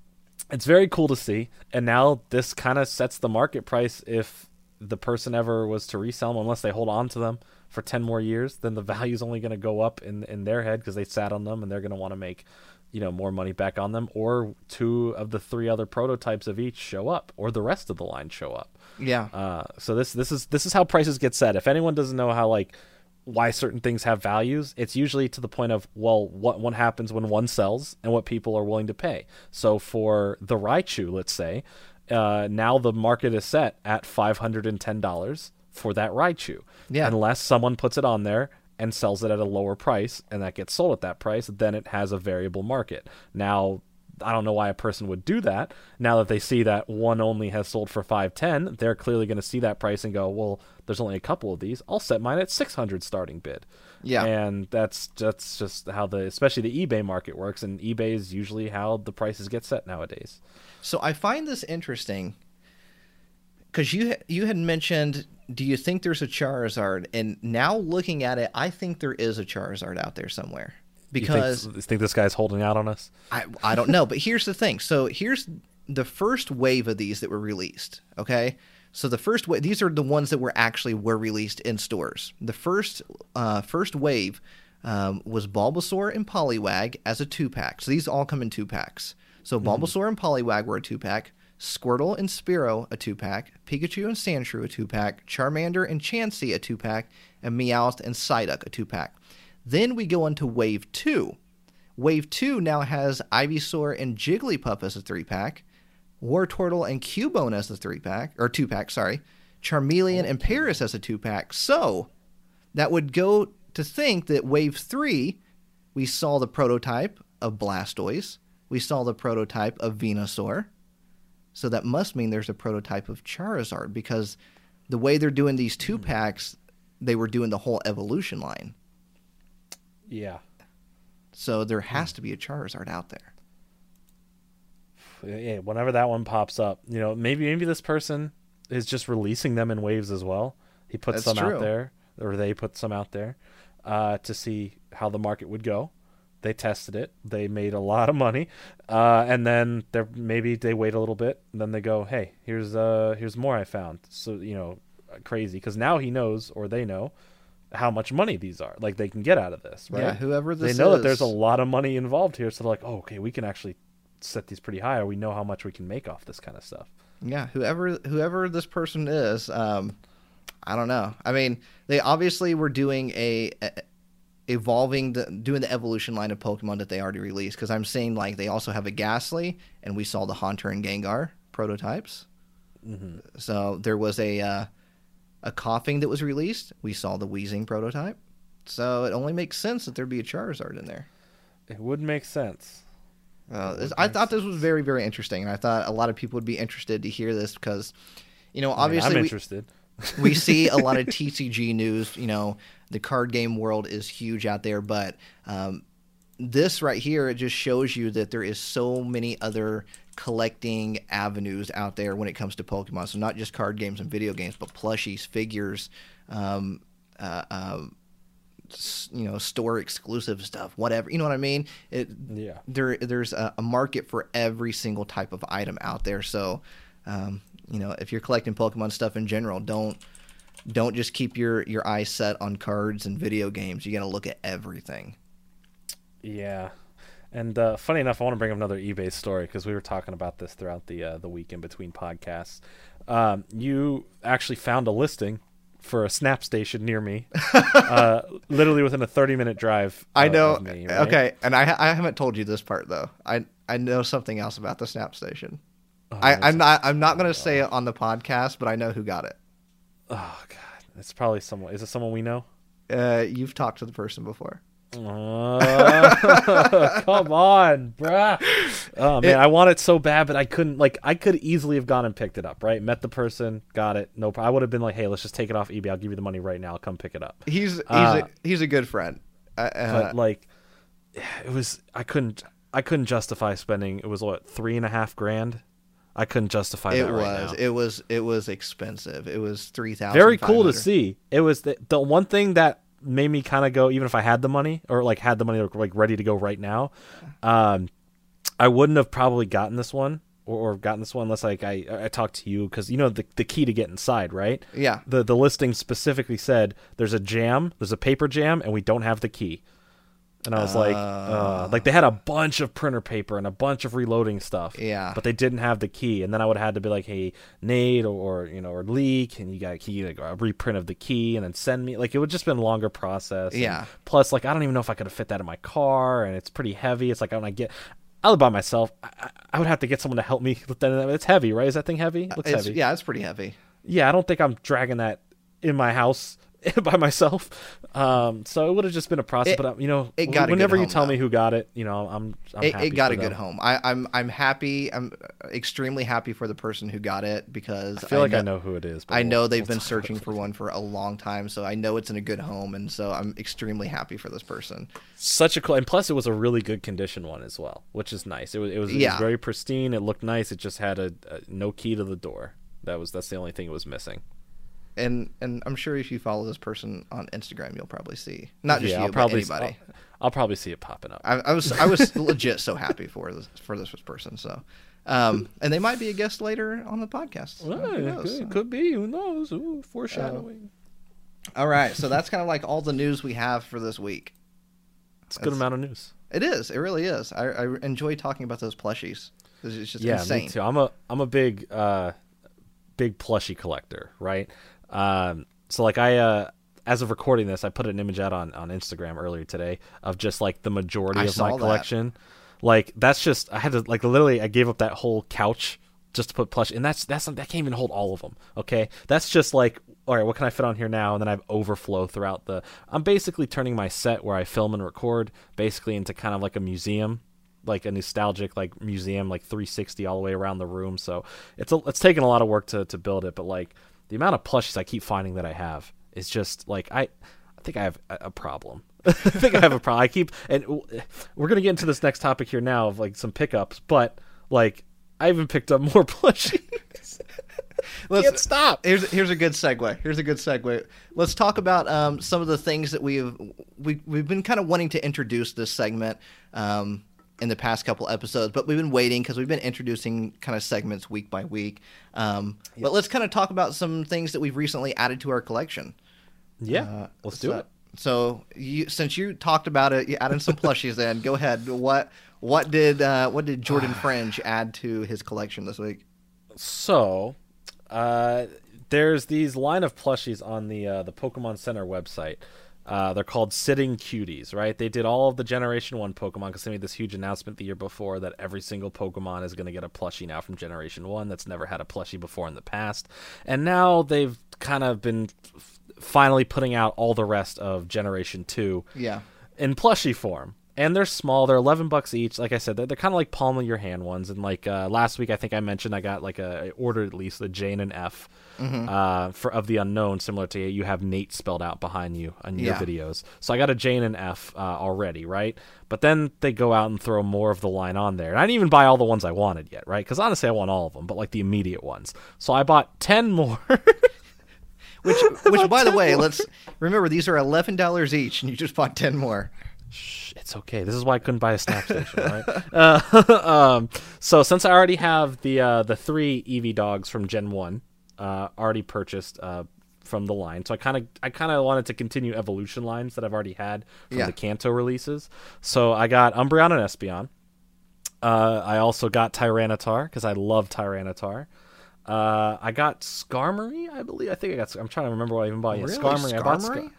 it's very cool to see. And now this kind of sets the market price if the person ever was to resell them, unless they hold on to them for 10 more years, then the (laughs) value's only going to go up in, in their head because they sat on them and they're going to want to make, you know, more money back on them. Or two of the three other prototypes of each show up or the rest of the line show up. Yeah, Uh, so this this is this is how prices get set. If anyone doesn't know how like why certain things have values, it's usually to the point of well, what what happens when one sells and what people are willing to pay. So for the Raichu, let's say, uh, now the market is set at five hundred and ten dollars for that Raichu. Yeah. Unless someone puts it on there and sells it at a lower price and that gets sold at that price, then it has a variable market. Now I don't know why a person would do that. Now that they see that one only has sold for 510, they're clearly going to see that price and go, "Well, there's only a couple of these. I'll set mine at 600 starting bid." Yeah. And that's that's just how the especially the eBay market works and eBay is usually how the prices get set nowadays. So I find this interesting because you you had mentioned, do you think there's a Charizard? And now looking at it, I think there is a Charizard out there somewhere think- because you think this guy's holding out on us? I I don't know. But here's the thing. So here's the first wave of these that were released. Okay. So the first wave, these are the ones that were actually were released in stores. The first uh, first wave um, was Bulbasaur and Poliwag as a two pack. So these all come in two packs. So Bulbasaur and Poliwag were a two pack. Squirtle and Spearow a two pack. Pikachu and Sandshrew a two pack. Charmander and Chansey a two pack. And Meowth and Psyduck a two pack. Then we go into Wave two. Wave 2 now has Ivysaur and Jigglypuff as a 3 pack, Wartortle and Cubone as a 3 pack, or 2 pack, sorry, Charmeleon and Paras as a 2 pack. So that would go to think that Wave 3, we saw the prototype of Blastoise, we saw the prototype of Venusaur. So that must mean there's a prototype of Charizard because the way they're doing these 2 packs, they were doing the whole evolution line. Yeah. So there has to be a Charizard out there. yeah, whenever that one pops up, you know, maybe maybe this person is just releasing them in waves as well. He puts That's some true. out there, or they put some out there, uh, to see how the market would go. They tested it. They made a lot of money, uh, and then they maybe they wait a little bit, and then they go, "Hey, here's uh here's more I found." So you know, crazy because now he knows or they know how much money these are. Like they can get out of this, right? Yeah, whoever this they know is. that there's a lot of money involved here, so they're like, "Oh, okay, we can actually set these pretty high, or we know how much we can make off this kind of stuff." Yeah, whoever whoever this person is, um, I don't know. I mean, they obviously were doing a, a evolving the doing the evolution line of Pokemon that they already released because I'm seeing like they also have a Gastly and we saw the Haunter and Gengar prototypes. Mm-hmm. So there was a uh, a Koffing that was released. We saw the Weezing prototype. So it only makes sense that there'd be a Charizard in there. It would make sense. Uh, this- I thought this was very very interesting, and I thought a lot of people would be interested to hear this because, you know, I mean, obviously I'm we, interested. We see a lot of TCG news. You know, the card game world is huge out there, but um, this right here it just shows you that there is so many other collecting avenues out there when it comes to Pokemon. So not just card games and video games, but plushies, figures, um, uh, s- you know, store exclusive stuff, whatever. You know what I mean? It, Yeah. there there's a, a market for every single type of item out there. So, um, you know, if you're collecting Pokemon stuff in general, don't don't just keep your your eyes set on cards and video games. You got to look at everything. Yeah. And uh, funny enough, I want to bring up another eBay story because we were talking about this throughout the uh, the week in between podcasts. Um, you actually found a listing for a snap station near me, (laughs) uh, literally within a 30 minute drive. I know. of me, right? Okay, and I I haven't told you this part though. I I know something else about the Snap Station. Oh, I, I'm not I'm not gonna say it on the podcast, but I know who got it. Oh god, it's probably someone. Is it someone we know? Uh, you've talked to the person before. Uh, (laughs) come on, bruh. Oh man, It- I want it so bad, but I couldn't. Like, I could easily have gone and picked it up. Right, met the person, got it. No, I would have been like, "Hey, let's just take it off eBay. I'll give you the money right now. I'll come pick it up." He's he's Uh, a, he's a good friend. Uh, uh, But like, it was. I couldn't. I couldn't justify spending. It was what three and a half grand. I couldn't justify it that right was now. it was it was expensive. It was three thousand. Very cool to see. It was the, the one thing that made me kind of go, even if I had the money or like had the money like ready to go right now, um, I wouldn't have probably gotten this one or, or gotten this one unless like I I talked to you because you know the the key to get inside, right? Yeah. The the listing specifically said there's a jam, there's a paper jam, and we don't have the key. And I was like, uh, like they had a bunch of printer paper and a bunch of reloading stuff. Yeah. But they didn't have the key, and then I would have had to be like, "Hey, Nate, or, or you know, or Lee, can you got a key, like a reprint of the key, and then send me?" Like it would just been a longer process. and Yeah. Plus, like I don't even know if I could have fit that in my car, and it's pretty heavy. It's like when I get, I live by myself. I, I- I would have to get someone to help me with that. It's heavy, right? Is that thing heavy? Looks It's, heavy. yeah, it's pretty heavy. Yeah, I don't think I'm dragging that in my house (laughs) by myself. Um, so it would have just been a process. It- but uh, you know, it got whenever you home, tell me who got it, you know, I'm, I'm It, happy it got a good home. I, I'm I'm happy. I'm extremely happy for the person who got it because I feel like I know who it is. But I we'll- know they've we'll been searching for one for a long time, so I know it's in a good home, and so I'm extremely happy for this person. such a cool and plus it was a really good condition one as well which is nice it was it was, it was very pristine it looked nice it just had a, a no key to the door that was that's the only thing it was missing And and I'm sure if you follow this person on Instagram, you'll probably see not just yeah you, i'll probably but anybody. I'll, I'll probably see it popping up I, I was I was legit so happy for this for this person. So, um, and they might be a guest later on the podcast. So Well, who knows? could, it could be who knows Ooh, foreshadowing All right, so that's kind of like all the news we have for this week. it's a good that's- amount of news It is. It really is. I, I enjoy talking about those plushies. It's just yeah insane. me too i'm a i'm a big uh big plushie collector right um so like i uh as of recording this i put an image out on on instagram earlier today of just like the majority I of my saw that. collection. Like that's just i had to like literally i gave up that whole couch just to put plush and that's that's that can't even hold all of them okay? That's just like all right what can i fit on here now? And then i have overflow throughout the i'm basically turning my set where i film and record basically into kind of like a museum like a nostalgic like museum like 360 all the way around the room. So it's a, it's taken a lot of work to to build it but like the amount of plushies i keep finding that i have is just like i i think i have a, problem (laughs) i think i have a problem i keep and we're gonna get into this next topic here now of like some pickups but like i even picked up more (laughs) plushies (laughs) Let's- can't stop Here's here's a good segue. Here's a good segue. Let's talk about um, some of the things that we've we we've been kind of wanting to introduce this segment um, in the past couple episodes, but we've been waiting because we've been introducing kind of segments week by week. Um, But let's kind of talk about some things that we've recently added to our collection. yeah Uh, let's do it So you since you talked about it, you added some plushies. Then go ahead. What what did uh, what did Jordan (sighs) Fringe add to his collection this week? So, uh, there's these line of plushies on the uh, the Pokemon Center website. Uh, they're called Sitting Cuties, right? They did all of the Generation One Pokemon because they made this huge announcement the year before that every single Pokemon is going to get a plushie now from Generation One that's never had a plushie before in the past, and now they've kind of been f- finally putting out all the rest of Generation Two Yeah. in plushie form. And they're small. They're eleven bucks each. Like I said, they're, they're kind of like palm of your hand ones. And like uh, last week, I think I mentioned I got like a I ordered at least the Jane and F uh, for of the Unown, similar to you have Nate spelled out behind you on your Yeah. videos. So I got a Jane and F uh, already, right? But then they go out and throw more of the line on there. And I didn't even buy all the ones I wanted yet, right? Because honestly, I want all of them, but like the immediate ones. So I bought ten more. (laughs) Which, which (laughs) by the way, let's remember these are eleven dollars each, and you just bought ten more. Shh, it's okay. This is why I couldn't buy a snap station, right? (laughs) Uh, (laughs) um, so since I already have the uh, the three Eevee dogs from Gen One uh, already purchased uh, from the line, so I kind of I kind of wanted to continue evolution lines that I've already had from Yeah. the Kanto releases. So I got Umbreon and Espeon. Uh, I also got Tyranitar because I love Tyranitar. Uh, I got Skarmory, I believe. I think I got. I'm trying to remember what I even bought. Yeah, Really? Skarmory. I bought Skarmory?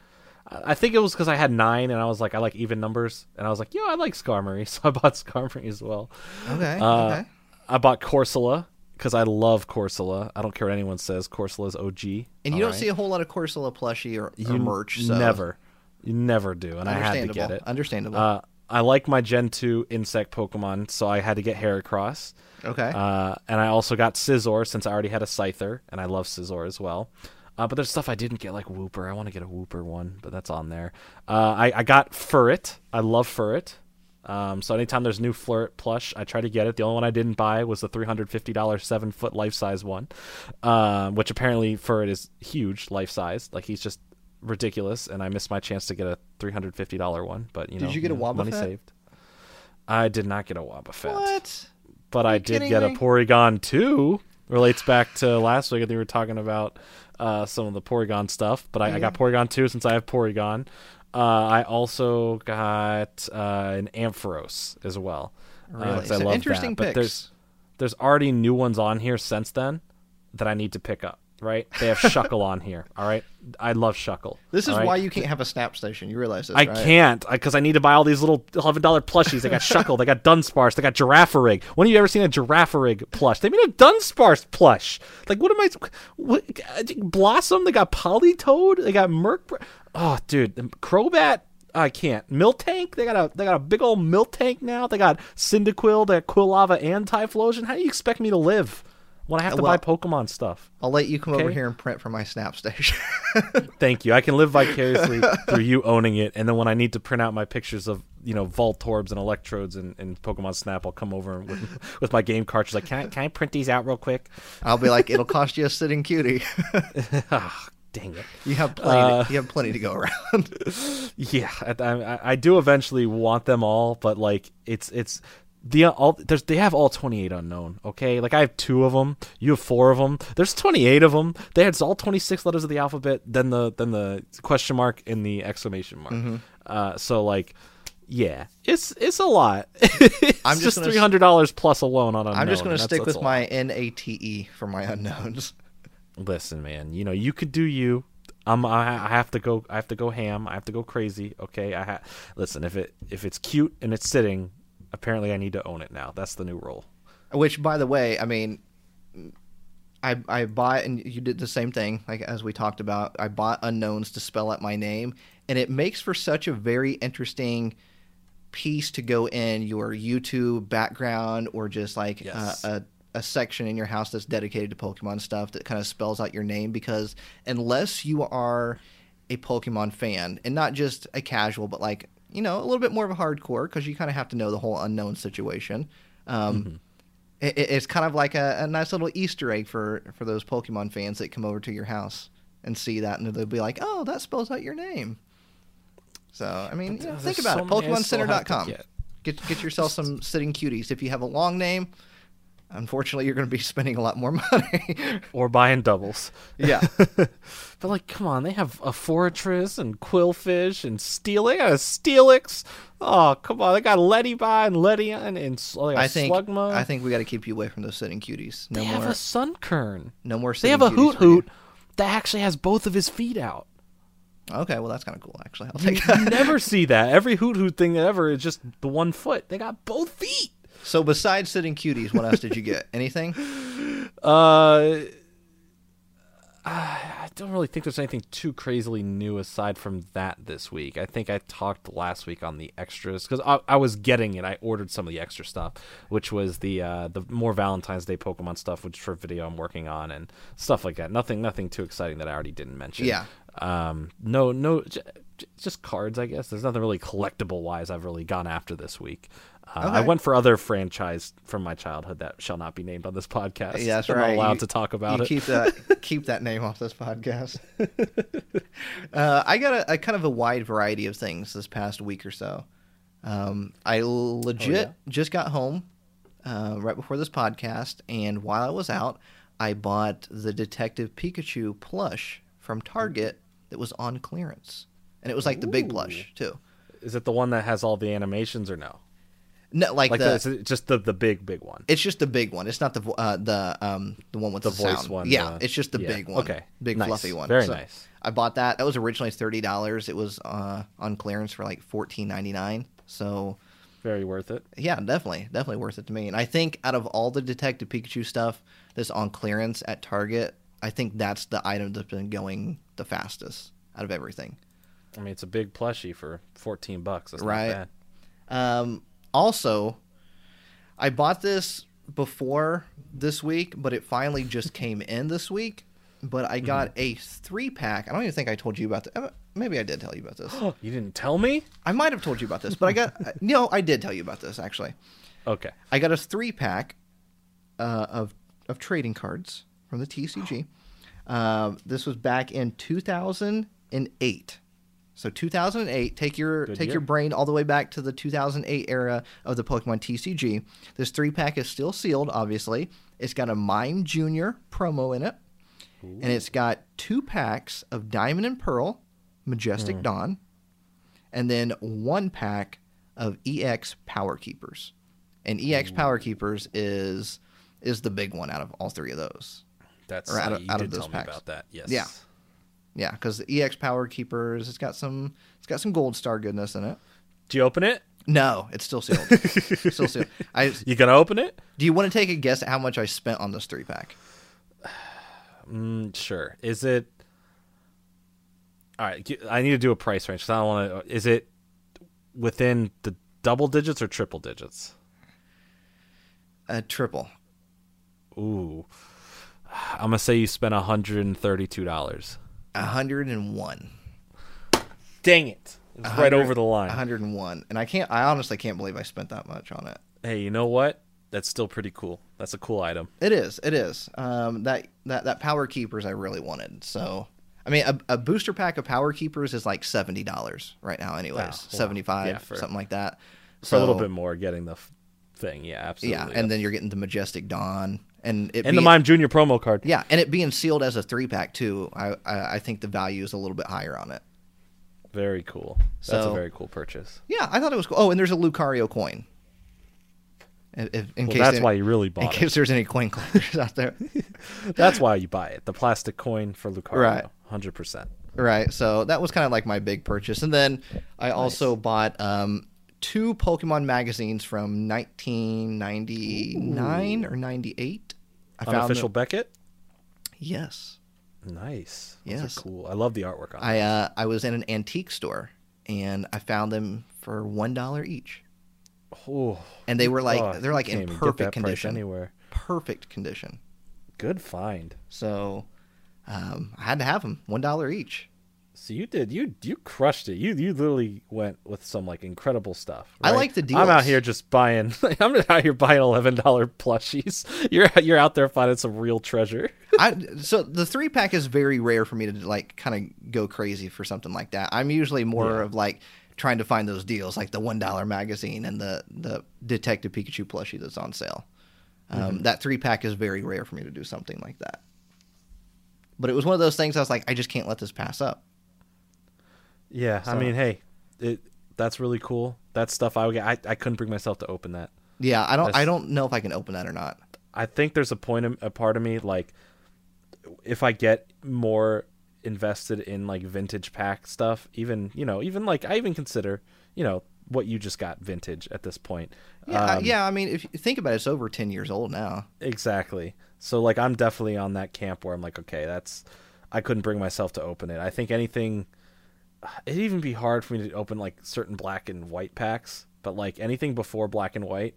Scar- I think it was because I had nine, and I was like, I like even numbers, and I was like, yeah, I like Skarmory, (laughs) so I bought Skarmory as well. Okay. Uh, okay. I bought Corsola because I love Corsola. I don't care what anyone says. Corsola's OG. And you don't see a whole lot of Corsola plushie or, or you merch. So never, you never do, and I had to get it. Understandable. Uh, I like my Gen two insect Pokemon, so I had to get Heracross. okay. Uh, and I also got Scizor since I already had a Scyther, and I love Scizor as well. Uh, but there's stuff I didn't get, like Wooper. I want to get a Wooper one, but that's on there. Uh, I, I got Furret. I love Furret. Um, so anytime there's new Furret plush, I try to get it. The only one I didn't buy was the $350 seven foot life size one, um, which apparently Furret is huge life size. Like he's just ridiculous, and I missed my chance to get a $350 one. But you Did know, you get a know, money Wobbuffet? saved. I did not get a Wobbuffet what? but I did get me? a Porygon 2. Relates back to last week. I think we were talking about uh, some of the Porygon stuff, but I, I got Porygon 2 since I have Porygon. Uh, I also got uh, an Ampharos as well. Uh, Really? So love interesting that. But picks. there's there's already new ones on here since then that I need to pick up. Right? They have Shuckle on here. All right, I love Shuckle. This is right? why you can't have a snap station. You realize this, I right? can't because I, need to buy all these little eleven dollar plushies. They got Shuckle, they got Dunsparce, they got Girafarig. When have you ever seen a Girafarig plush? They made a Dunsparce plush. Like what am I? What, uh, Bellossom. They got Politoed. They got Merc. Oh, dude, Crobat. I can't. Miltank. They got a they got a big old Miltank now. They got Cyndaquil. They got Quilava and Typhlosion. How do you expect me to live when I have to Well- buy Pokemon stuff? I'll let you come over here and print for my snap station. (laughs) Thank you. I can live vicariously (laughs) through you owning it, and then when I need to print out my pictures of you know Voltorbs and Electrodes and, and Pokemon Snap, I'll come over with (laughs) with my game cartridge. Like, can I can I print these out real quick? I'll be like, it'll cost you a sitting cutie. Ah, dang it. you have plenty. Uh, to, you have plenty to go around. Yeah, I, I, I do eventually want them all, but like it's it's the all there's they have all 28 Unown. Okay, like I have two of them. You have four of them. There's 28 of them. They had all 26 letters of the alphabet. Then the then the question mark and the exclamation mark. Mm-hmm. Uh, so like. Yeah, it's it's a lot. (laughs) it's I'm just just gonna three hundred dollars plus alone on Unown. I'm just going to stick with my NATE for my Unowns. (laughs) Listen, man. You know you could do you. I'm. I, I have to go. I have to go ham. I have to go crazy. Okay. I ha- listen. If it if it's cute and it's sitting, apparently I need to own it now. That's the new rule. Which, by the way, I mean, I I bought and you did the same thing, like as we talked about. I bought Unowns to spell out my name, and it makes for such a very interesting piece to go in your YouTube background or just like Yes. a, a a section in your house that's dedicated to Pokemon stuff that kind of spells out your name because unless you are a Pokemon fan and not just a casual, but like you know a little bit more of a hardcore because you kind of have to know the whole Unown situation. Um, it, it- it's kind of like a, a nice little Easter egg for for those Pokemon fans that come over to your house and see that, and they'll be like, "Oh, that spells out your name." So I mean, you know, think about so it. many I still PokemonCenter.com. get. Get get yourself some sitting cuties. If you have a long name, unfortunately, you're going to be spending a lot more (laughs) money. Or buying doubles. yeah, (laughs) But like, come on, they have a Forretress and Qwilfish and Steel. They got a Steelix. Oh, come on, they got Ledyba and Letty and, and I think Slugma. I think we got to keep you away from those sitting cuties. No more. they more, have a Sunkern. no more. They have a Hoot. Hoot. that actually has both of his feet out. Okay, well that's kind of cool actually. I'll You take that. You never (laughs) see that. Every hoot hoot thing ever is just the one foot. They got both feet. So besides sitting cuties, what else did you get? Anything? (laughs) Uh, I don't really think there's anything too crazily new aside from that this week. I think I talked last week on the extras because I, I was getting it. I ordered some of the extra stuff, which was the uh, the more Valentine's Day Pokemon stuff, which for video I'm working on and stuff like that. Nothing nothing too exciting that I already didn't mention. Yeah. Um. No. No. J- j- just cards, I guess. There's nothing really collectible wise I've really gone after this week. Uh, I went for other franchise from my childhood that shall not be named on this podcast. Yeah, that's I'm right. not allowed You- to talk about you it. keep that (laughs) keep that name off this podcast. (laughs) uh, I got a, a kind of a wide variety of things this past week or so. Um, I legit Oh, yeah? just got home uh, right before this podcast, and while I was out, I bought the Detective Pikachu plush from Target that was on clearance, and it was like the big plush too. Is it the one that has all the animations or no? No, like, Like the, the, is it just the the big big one. It's just the big one. It's not the uh, the um the one with The the, voice sound. one, Yeah, uh, it's just the yeah. big one. Okay. big Nice. fluffy one. Very So nice. I bought that. That was originally thirty dollars. It was uh, on clearance for like fourteen ninety nine. So Very worth it. yeah, definitely, definitely worth it to me. And I think out of all the Detective Pikachu stuff that's on clearance at Target, I think that's the item that's been going the fastest out of everything. I mean, it's a big plushie for fourteen bucks. That's Right. not bad. Um, also, I bought this before this week, but it finally just (laughs) came in this week. But I got Mm-hmm. a three pack. I don't even think I told you about this. Maybe I did tell you about this. (gasps) You didn't tell me? I might have told you about this, but I got (laughs) no. I did tell you about this actually. Okay. I got a three pack uh, of of trading cards from the TCG. Um, this was back in 2008. So 2008. Take your Good take year. your brain all the way back to the 2008 era of the Pokemon TCG. This three pack is still sealed. Obviously, it's got a Mime Junior promo in it, and it's got two packs of Diamond and Pearl, Majestic Hmm. Dawn, and then one pack of EX Power Keepers. And EX Power Keepers is is the big one out of all three of those. That's Or out of- you out of those tell packs. me about that. Yes. Yeah. Yeah, because the EX Power Keepers, it's got some it's got some Gold Star goodness in it. Do you open it? No, it's still sealed. (laughs) still sealed. I You gonna open it? do you want to take a guess at how much I spent on this three pack? (sighs) Mm, sure. Is it? All right. I need to do a price range. 'cause I don't want to. Is it within the double digits or triple digits? A triple. Ooh. I'm gonna say you spent hundred and thirty-two dollars. A hundred and one. Dang it! It's right over the line. 101. And I can't I honestly can't believe I spent that much on it. Hey, you know what? That's still pretty cool. That's a cool item. It is. It is. Um, that that that power keepers I really wanted. So I mean, a, a booster pack of power keepers is like seventy dollars right now, anyways. Oh, wow. Seventy five, Yeah, for- something like that. For a little bit more, getting the f- thing. Yeah, absolutely. Yeah, and then you're getting the majestic dawn and it and the Mime Junior promo card. Yeah, and it being sealed as a three pack too. I, I I think the value is a little bit higher on it. Very cool. That's So- a very cool purchase. Yeah, I thought it was cool. Oh, and there's a Lucario coin. If, if- in Well, case that's any- why you really in bought it. In case there's any coin collectors out there. (laughs) That's why you buy it. The plastic coin for Lucario. Right. Hundred percent. Right. So that was kind of like my big purchase. And then I also bought um, two Pokemon magazines from 1999 or 98. I found Unofficial them- Beckett. Yes. Nice. Those Yes. cool. I love the artwork on. I uh, I was in an antique store and I found them for one dollar each. Oh, and they were like oh, they're like in perfect condition. anywhere. Perfect condition. Good find. So um, I had to have them one dollar each. So you did you you crushed it. You you literally went with some like incredible stuff. I like the deals. I'm out here just buying. (laughs) I'm out here buying eleven dollar plushies. (laughs) You're you're out there finding some real treasure. I so the three pack is very rare for me to like kind of go crazy for something like that. I'm usually more Yeah. of like trying to find those deals, like the one dollar magazine and the the Detective Pikachu plushie that's on sale. Um, Mm-hmm. That three pack is very rare for me to do something like that. But it was one of those things I was like, I just can't let this pass up. Yeah, I mean, hey, it that's really cool. That stuff I would get. I, I couldn't bring myself to open that. Yeah, I don't I don't know if I can open that or not. I think there's a point, of, a part of me like if I get more invested in like vintage pack stuff, even you know, even like I even consider you know what you just got vintage at this point. Yeah, Um, yeah. I mean, if you think about it, it's over ten years old now. Exactly. So like I'm definitely on that camp where I'm like, okay, that's I couldn't bring myself to open it. I think anything it'd even be hard for me to open like certain black and white packs, but like anything before black and white,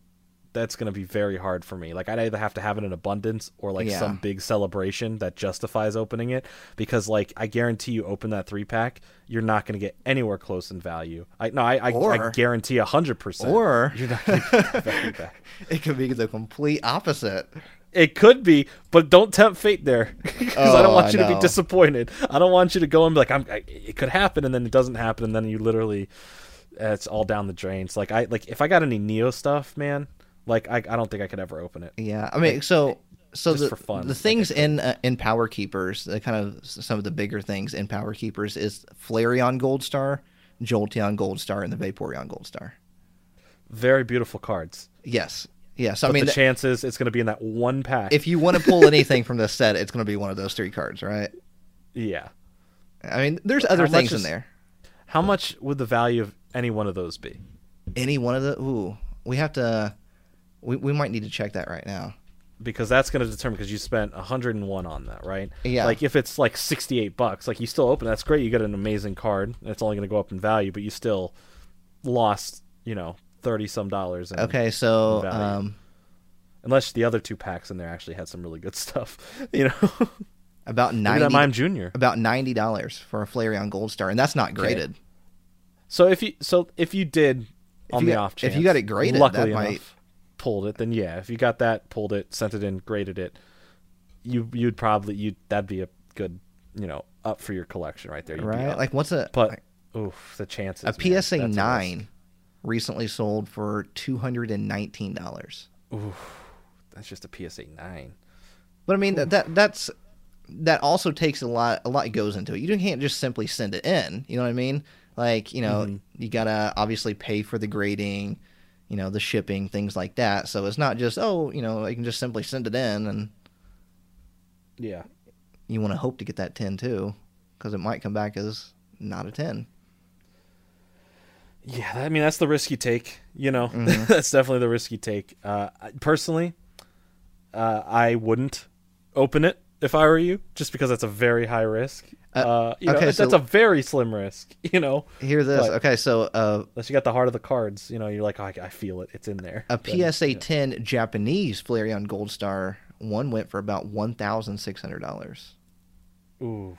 that's gonna be very hard for me. Like I'd either have to have it in abundance or like Yeah. some big celebration that justifies opening it. Because like I guarantee you open that three pack, you're not gonna get anywhere close in value. I no, I I, I guarantee a hundred percent. Or you're not gonna get (laughs) value back. (laughs) it could be the complete opposite. It could be, but don't tempt fate there (laughs) because I Oh, don't want I you to be disappointed. I don't want you to go and be like, "I'm." I, it could happen, and then it doesn't happen, and then you literally, uh, it's all down the drain. It's like I like if I got any Neo stuff, man. Like I, I don't think I could ever open it. Yeah, I mean, so so just the for fun, the like things in uh, in Power Keepers, the kind of some of the bigger things in Power Keepers is Flareon Gold Star, Jolteon Gold Star, and the Vaporeon Gold Star. Very beautiful cards. Yes, yes. I But mean, the chances it's going to be in that one pack. if you want to pull anything from this set, it's going to be one of those three cards, right? yeah, I mean, there's other How things in there. how much would the value of any one of those be? Any one of the ooh, we have to. We, we might need to check that right now. because that's going to determine because you spent 101 on that, right? Yeah. Like if it's like 68 bucks, like you still open, that's great. You get an amazing card. and It's only going to go up in value, but you still lost, you know, 30 some dollars. In, Okay, so um, Unless the other two packs in there actually had some really good stuff, (laughs) you know. about Maybe ninety that Mime Junior. about ninety dollars for a Flareon Gold Star, and that's not graded. So if you so if you did on you the got- off chance, if you got it graded, luckily that might- enough, pulled it, then yeah. If you got that, pulled it, sent it in, graded it, you you'd probably you that'd be a good you know up for your collection right there. You'd right? Like what's a But oof, the chances. a man, PSA nine. Recently sold for two hundred and nineteen dollars. Ooh, that's just a PSA nine. But I mean that, that that's that also takes a lot a lot goes into it. You can't just simply send it in. You know what I mean? Like you know Mm-hmm. you gotta obviously pay for the grading, you know the shipping things like that. So it's not just oh you know I can just simply send it in and Yeah. you want to hope to get that ten too because it might come back as not a ten. Yeah, I mean that's the risk you take. You know, (laughs) Mm-hmm. that's definitely the risk you take. Uh, personally, uh, I wouldn't open it if I were you, just because that's a very high risk. Uh, Uh, you know, okay, that's a very slim risk. (laughs) You know, Hear this? But- okay, so uh, unless you got the heart of the cards, you know, you're like, oh, I, I feel it, it's in there. a Then, PSA you know. 10 Japanese Flareon Gold Star one went for about one thousand six hundred dollars. Oof!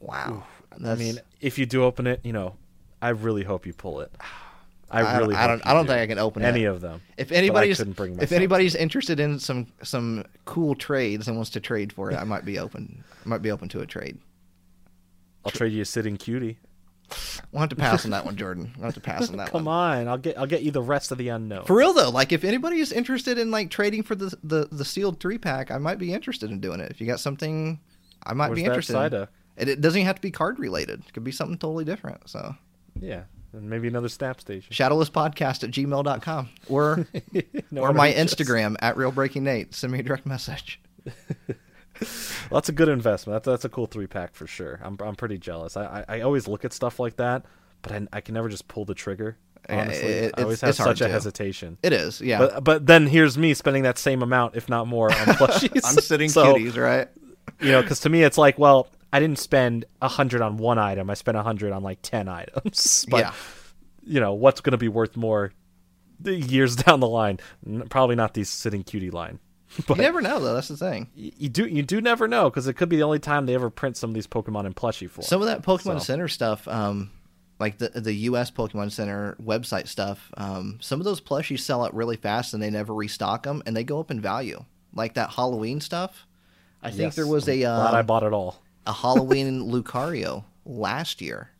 Wow, I mean, if you do open it, you know, I really hope you pull it. I I, really, I hope don't. I don't do. think I can open any it. of them. If I anybody's if anybody's interested in some some cool trades and wants to trade for it, I might be open. I might be open to a trade. I'll trade you a sitting cutie. We'll have to pass on that one, Jordan. We'll have to pass on (laughs) that one. Come one. on, I'll get I'll get you the rest of the Unown. For real though, like if anybody's interested in like trading for the the, the sealed three pack, I might be interested in doing it. If you got something, I might Where's be that interested. in. Psyduck? It, it doesn't even have to be card related. It could be something totally different. So Yeah, and maybe another snap station. shadowlesspodcast at gmail.com (laughs) or No or my. Instagram at real breaking Nate. Send me a direct message. (laughs) Well, that's a good investment. That's, that's a cool three pack for sure. I'm I'm pretty jealous. I I, I always look at stuff like that, but I, I can never just pull the trigger. Eh, honestly, it- I always have such a to. hesitation. It is, yeah. But but then here's me spending that same amount, if not more, on (laughs) plushies. I'm sitting So, cuties, right? You know, because to me it's like, well, I didn't spend a hundred on one item. I spent a hundred on like ten items. (laughs) But yeah. you know, what's going to be worth more years (laughs) down the line? Probably not these sitting cutie line. (laughs) But You never know though. That's the thing. y- you do you do never know because it could be the only time they ever print some of these Pokemon in plushie form. Some of that Pokemon So- Center stuff, um, like the the U.S. Pokemon Center website stuff, um, some of those plushies sell out really fast and they never restock them and they go up in value. Like that Halloween stuff. I think Yes, there was a glad I um, bought it all. A Halloween (laughs) Lucario last year.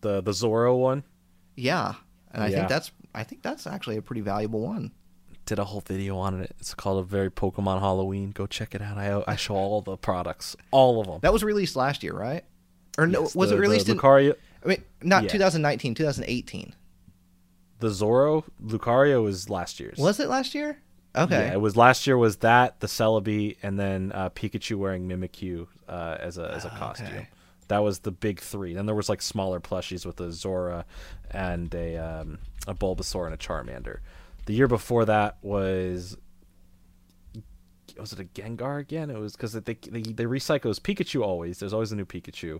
The the Zoro one Yeah, and I Yeah. think that's I think that's actually a pretty valuable one. did a whole video on it. It's called a very Pokemon Halloween. Go check it out. I I show all the products, all of them. That was released last year, right? Or no, Yes, was the- it released the in? Lucario? I mean, not Yeah. 2019, 2018. The Zoro Lucario was last year's. Was it last year? Okay. Yeah, it was last year was that the Celebi and then uh, Pikachu wearing Mimikyu uh, as a as a costume. okay. That was the big three. Then there was like smaller plushies with a Zora and a um, a Bulbasaur and a Charmander. The year before that was was it a Gengar again? It was because they, they they recycle it was Pikachu always. There's always a new Pikachu.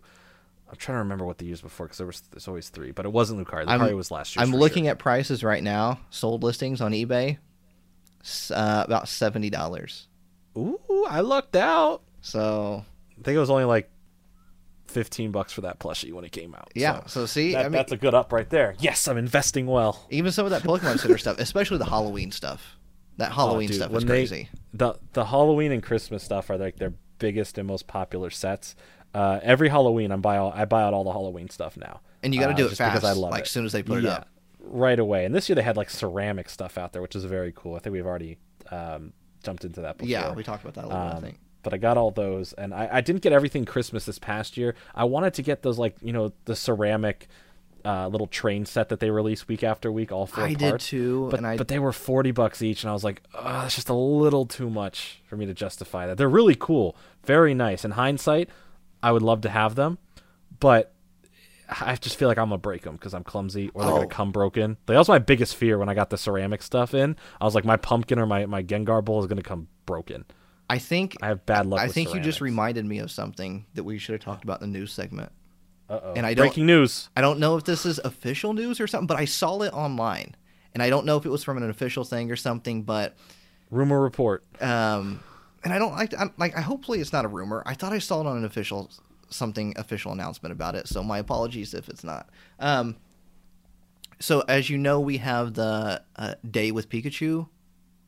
I'm trying to remember what they used before because there was there's always three, but it wasn't Lucario. I'm- Lucario was last year. I'm looking at prices right now, sold listings on eBay, uh, about seventy dollars. Ooh, I lucked out. So I think it was only like fifteen bucks for that plushie when it came out. yeah, So so see, that- I mean, that's a good up right there. Yes, I'm investing well. even some of that Pokemon Center stuff, especially the Halloween stuff. That Halloween Oh, dude, stuff is when they- crazy. the the Halloween and Christmas stuff are like their biggest and most popular sets. Uh, every Halloween, I buy all I buy out all the Halloween stuff now, And you got to Uh, do it fast, because I love like it. as soon as they put it up. Right away. And this year they had like ceramic stuff out there, which is very cool. I think we've already um, jumped into that before. Yeah, we talked about that a little bit. I Um, think. but I got all those, and I, I didn't get everything Christmas this past year. I wanted to get those like you know the ceramic uh, little train set that they release week after week, all four I did too, But and I but they were forty bucks each, and I was like, oh, that's just a little too much for me to justify that. They're really cool, very nice. In hindsight, I would love to have them, but I just feel like I'm gonna break them because I'm clumsy or they're Oh. gonna come broken. That was my biggest fear when I got the ceramic stuff in. I was like, my pumpkin or my my Gengar bowl is gonna come broken. I think I have bad luck. I think you just reminded me of something that we should have talked about in the news segment. Uh-oh. And I don't- breaking news. I don't know if this is official news or something, but I saw it online, and I don't know if it was from an official thing or something. But Rumor report. um, and I don't like I'm, like I hopefully it's not a rumor. I thought I saw it on an official something official announcement about it. So my apologies if it's not. Um, so as you know, we have the uh, day with Pikachu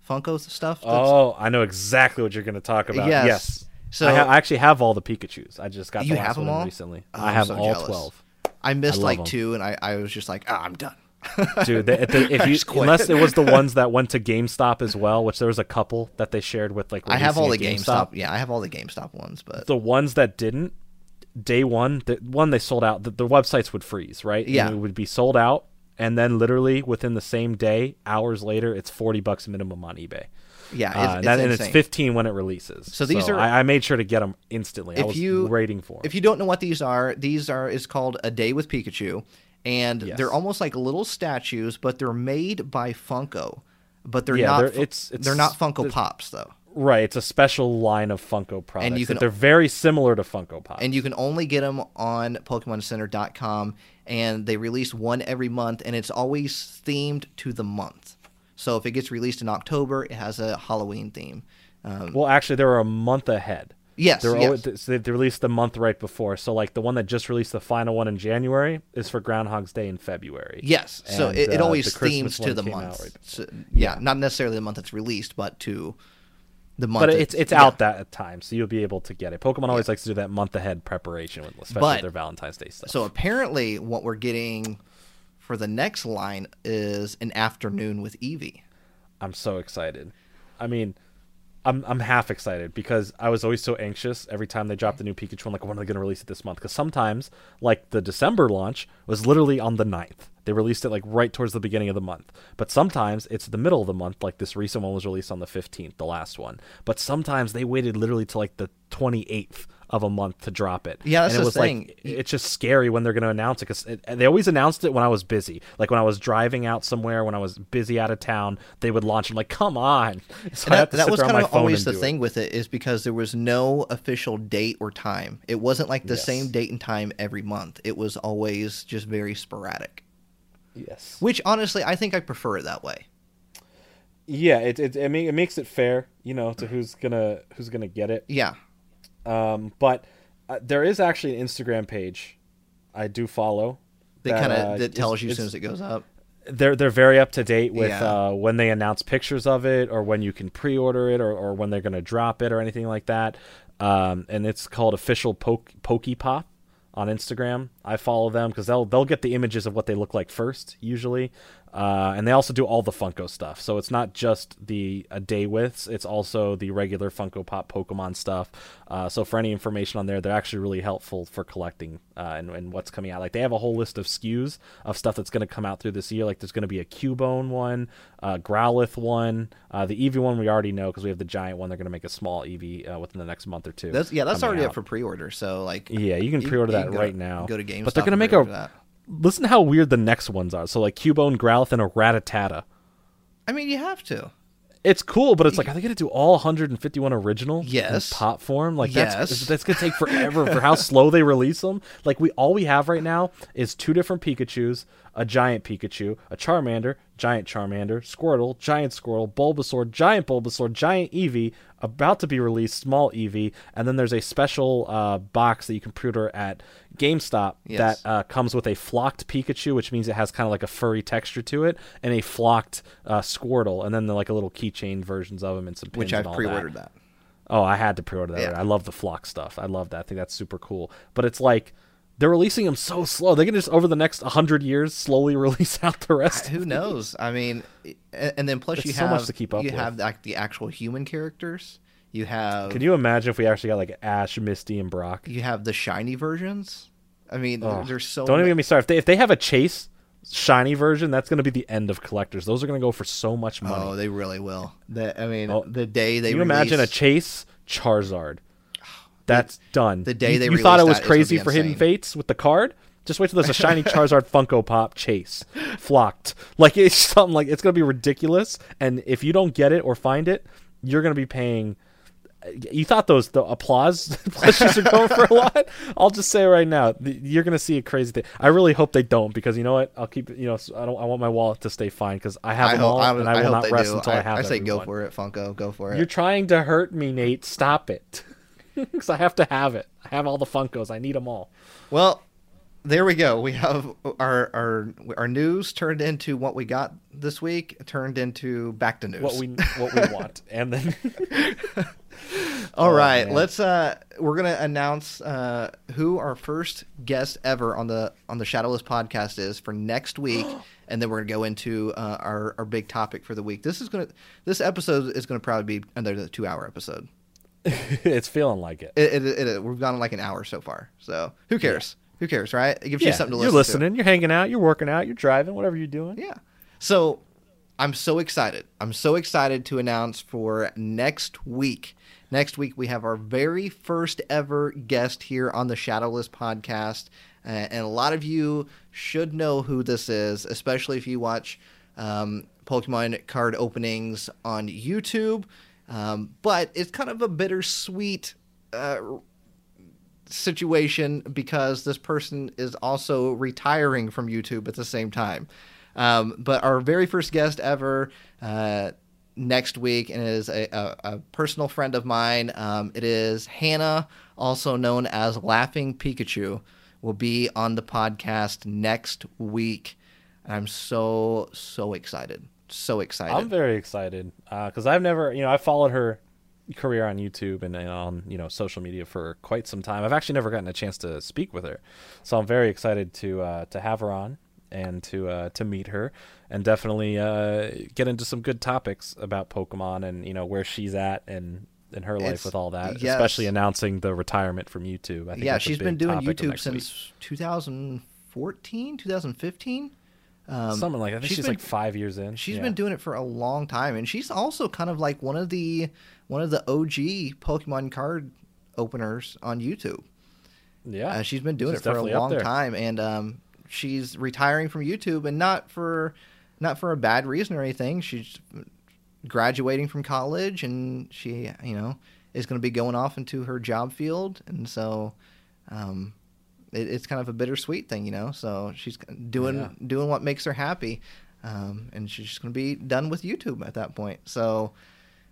Funko stuff. that's- Oh, I know exactly what you're going to talk about. Yes. Yes. So- I, ha- I actually have all the Pikachu's. I just got You the last have them one all? recently. Oh, I have so all jealous. 12. I missed I like 'em. two, and I, I was just like, ah, I'm done. (laughs) Dude, the, the, if (laughs) you, unless it was the (laughs) ones that went to GameStop as well, which there was a couple that they shared with like I have all the releasing GameStop. Yeah, I have all the GameStop ones, but The ones that didn't, day one, the one they sold out, the, the websites would freeze, right? Yeah. And it would be sold out, and then literally within the same day, hours later, it's 40 bucks minimum on eBay. yeah, it's, Uh, it's that, and it's 15 when it releases. So these are- I, I made sure to get them instantly. I If was you- waiting for 'em. If you don't know what these are, these are is called a day with Pikachu, and Yes. they're almost like little statues, but they're made by Funko. But they're Yeah, not. they're- it's- it's- they're not Funko Pops though, Right, it's a special line of Funko products. you can- they're very similar to Funko Pop. and you can only get them on PokemonCenter.com, and they release one every month, and it's always themed to the month. So if it gets released in October, it has a Halloween theme. Um, well, actually, they're a month ahead. yes, They were yes. always, so they released the month right before. So, like the one that just released the final one in January is for Groundhog's Day in February. Yes, so And, it, it uh, always the themes to the month. right So- yeah, not necessarily the month it's released, but to the month. But it's it's yeah. out that time, so you'll be able to get it. Pokemon always likes to do that month ahead preparation, with- especially But- with their Valentine's Day stuff. So apparently, what we're getting for the next line is an afternoon with Eevee. I'm so excited. I mean, I'm I'm half excited because I was always so anxious every time they dropped the new Pikachu. I'm like, when are they going to release it this month? Because sometimes, like the December launch was literally on the 9th. They released it like right towards the beginning of the month. But sometimes it's the middle of the month. Like this recent one was released on the 15th, the last one. But sometimes they waited literally to like the 28th of a month to drop it. Yeah, that's and it the was thing. like it's just scary when they're going to announce it because they always announced it when I was busy. Like when I was driving out somewhere, when I was busy out of town, they would launch. I'm like, come on! (laughs) So I And have that, that was kind of always the do it. thing with it is because there was no official date or time. It wasn't like the Yes. same date and time every month. It was always just very sporadic. Yes. Which honestly, I think I prefer it that way. Yeah, it it it, ma- it makes it fair, you know, to who's gonna who's gonna get it. Yeah. Um, but uh, there is actually an Instagram page I do follow. They kind of uh, that tells you as soon as it goes up. they're they're very up to date with Yeah. uh, when they announce pictures of it or when you can pre-order it or, or when they're going to drop it or anything like that. Um, and it's called official Poke Pokepop on Instagram. I follow them because they'll they'll get the images of what they look like first usually. Uh, and they also do all the Funko stuff. So it's not just the a day withs, it's also the regular Funko Pop Pokemon stuff. Uh, so for any information on there, they're actually really helpful for collecting uh, and, and what's coming out. Like they have a whole list of SKUs of stuff that's going to come out through this year. Like there's going to be a Cubone one, uh, Growlithe one, uh, the Eevee one we already know because we have the giant one. They're going to make a small Eevee uh, within the next month or two. That's yeah, that's already out. up for pre-order. So like, Yeah, you can pre-order you that go- right now. Go to GameStop. but they're gonna make pre-order a. Listen to how weird the next ones are. So like Cubone, Growlithe, and a Rattata. I mean, you have to. It's cool, but it's like, are they gonna do all 151 original? in Yes. pop form. Like that's Yes. that's gonna take forever for how slow they release them. Like we all we have right now is two different Pikachu's, a giant Pikachu, a Charmander, giant Charmander, Squirtle, giant Squirtle, Bulbasaur, giant Bulbasaur, giant Eevee, about to be released, small Eevee, and then there's a special uh, box that you can pre-order at GameStop Yes. that uh, comes with a flocked Pikachu, which means it has kind of like a furry texture to it, and a flocked uh, Squirtle, and then the, like a little keychain versions of them and some pins Which I've pre-ordered that. that. Oh, I had to pre-order that. Yeah. I love the flock stuff. I love that. I think that's super cool. But it's like they're releasing them so slow. They can just over the next hundred years slowly (laughs) release out the rest. Who knows? I mean, and then plus It's you so have much to keep up you with. have like the actual human characters. You have Can you imagine if we actually got like Ash, Misty, and Brock? you have the shiny versions. I mean, Ugh. there's so Don't even get me started. If they, if they have a Chase shiny version, that's going to be the end of collectors. Those are going to go for so much oh, money. Oh, they really will. The, I mean, Oh, the day they Can you imagine a Chase Charizard? That's done. the day you, they you thought it was that is gonna crazy for Hidden. Fates with the card. Just wait till there's a shiny (laughs) Charizard Funko Pop Chase flocked. Like it's (laughs) something like it's gonna be ridiculous. And if you don't get it or find it, you're gonna be paying. You thought those the applause (laughs) plushies are going for a lot. I'll just say right now, you're gonna see a crazy thing. I really hope they don't because you know what? I'll keep you know I don't I want my wallet to stay fine because I have I them hope, all I, and I I will hope not they rest do. until I, have. I say go for it, Funko. Go for it. You're trying to hurt me, Nate. Stop it. (laughs) Because I have to have it. I have all the Funkos. I need them all. Well, there we go. We have our our our news turned into what we got this week. Turned into back to news. What we what we (laughs) want, and then (laughs) All Oh, right, man. let's. uh We're gonna announce uh who our first guest ever on the on the Shadowless podcast is for next week, (gasps) and then we're gonna go into uh, our our big topic for the week. This is gonna this episode is gonna probably be another two hour episode. (laughs) it's feeling like it. It, it, it, we've gone like an hour so far, so who cares? Who cares, right? It gives you something to listen. you're listen to. listening. You're hanging out. You're working out. You're driving. Whatever you're doing. Yeah. So I'm so excited. I'm so excited to announce for next week. Next week, we have our very first ever guest here on the Shadowless podcast. Uh, and a lot of you should know who this is, especially if you watch um, Pokemon card openings on YouTube. Um, but it's kind of a bittersweet uh, situation because this person is also retiring from YouTube at the same time. Um, but our very first guest ever uh, next week, and is a, a, a personal friend of mine. Um, it is Hannah, also known as Laughing Pikachu, will be on the podcast next week. I'm so so excited, so excited. I'm very excited because I've never, you know, I followed her career on YouTube and, and on you know social media for quite some time. I've actually never gotten a chance to speak with her, so I'm very excited to uh, to have her on and to uh, to meet her and definitely uh, get into some good topics about Pokemon and you know where she's at and in her life It's- with all that, yes. especially announcing the retirement from YouTube. I think yeah, she's been doing YouTube next week. since 2014, 2015. Um, something like that. I think she's, been- like five years in. She's Yeah. been doing it for a long time, and she's also kind of like one of the one of the OG Pokemon card openers on YouTube. yeah. Uh, she's been doing She's it for a long time, and um, she's retiring from YouTube, and not for not for a bad reason or anything. She's graduating from college, and she you know is going to be going off into her job field, and so um, it, it's kind of a bittersweet thing, you know. So she's doing Yeah. doing what makes her happy, um, and she's just going to be done with YouTube at that point. So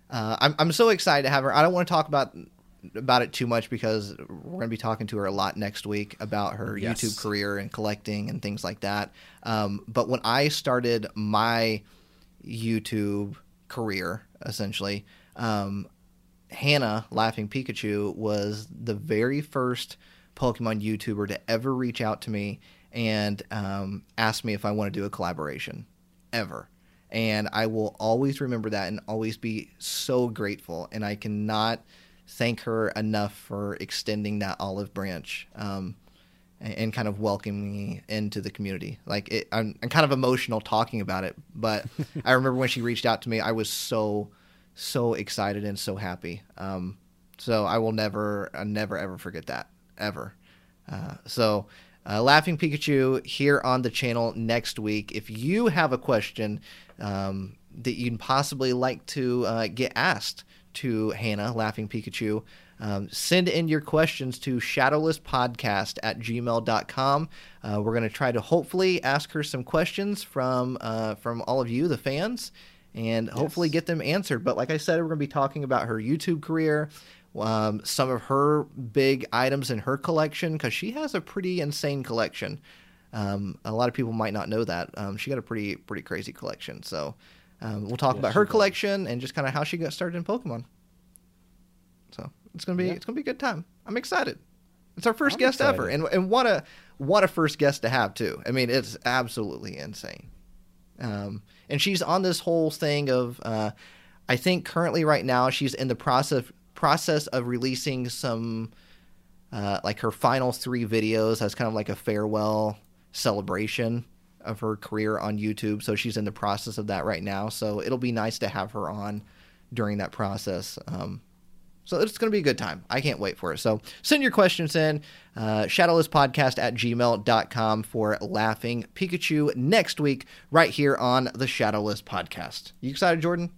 uh, I'm I'm so excited to have her. I don't want to talk about about it too much because we're going to be talking to her a lot next week about her Yes. YouTube career and collecting and things like that. Um, but when I started my YouTube career, essentially, um, Hannah Laughing Pikachu was the very first Pokemon YouTuber to ever reach out to me and um, ask me if I want to do a collaboration. ever. And I will always remember that and always be so grateful. And I cannot thank her enough for extending that olive branch um, and, and, kind of welcoming me into the community. Like, it, I'm, I'm kind of emotional talking about it, but (laughs) I remember when she reached out to me, I was so, so excited and so happy. Um, so I will never, I never, ever forget that, ever. Uh, so, uh, Laughing Pikachu here on the channel next week. If you have a question um, that you'd possibly like to uh, get asked to Hannah, Laughing Pikachu, um, send in your questions to shadowlesspodcast at gmail.com. Uh, we're going to try to hopefully ask her some questions from uh, from all of you, the fans, and hopefully get them answered. But like I said, we're going to be talking about her YouTube career, um, some of her big items in her collection because she has a pretty insane collection. Um, a lot of people might not know that um, she got a pretty pretty crazy collection. So um, we'll talk yes, about her collection and just kind of how she got started in Pokemon. So it's gonna be yeah. it's gonna be a good time. I'm excited. It's our 1st guest excited. ever, and and what a what a first guest to have too. I mean, it's absolutely insane. Um, and she's on this whole thing of, uh, I think currently right now she's in the process process of releasing some uh, like her final three videos as kind of like a farewell celebration of her career on YouTube. So she's in the process of that right now. So it'll be nice to have her on during that process. Um, so it's going to be a good time. I can't wait for it. So send your questions in. Uh, shadowlesspodcast at gmail.com for Laughing Pikachu next week, right here on the Shadowless Podcast. You excited, Jordan?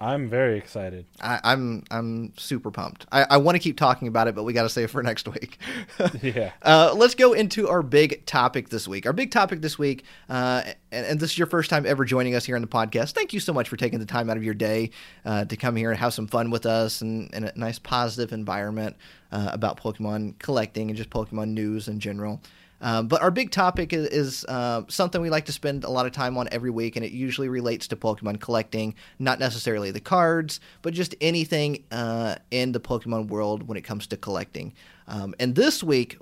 I'm very excited. I, am I'm, I'm super pumped. I, I want to keep talking about it, but we got to save it for next week. (laughs) yeah. Uh, let's go into our big topic this week. Our big topic this week, uh, and, and, this is your first time ever joining us here on the podcast. Thank you so much for taking the time out of your day uh, to come here and have some fun with us and, and a nice positive environment uh, about Pokemon collecting and just Pokemon news in general. Um, but our big topic is, is uh, something we like to spend a lot of time on every week, and it usually relates to Pokemon collecting, not necessarily the cards, but just anything uh, in the Pokemon world when it comes to collecting. Um, and this week,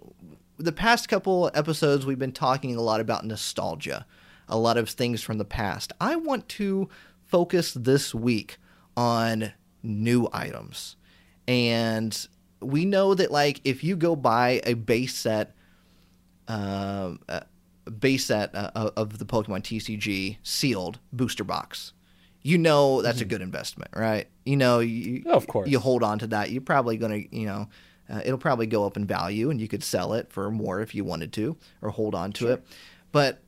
the past couple episodes, we've been talking a lot about nostalgia, a lot of things from the past. I want to focus this week on new items. And we know that, like, if you go buy a base set uh, uh, base set uh, of the Pokemon TCG sealed booster box, you know that's mm-hmm. a good investment, right? You know, you, of course, you hold on to that. You're probably going to, you know, uh, it'll probably go up in value, and you could sell it for more if you wanted to, or hold on to sure. it. But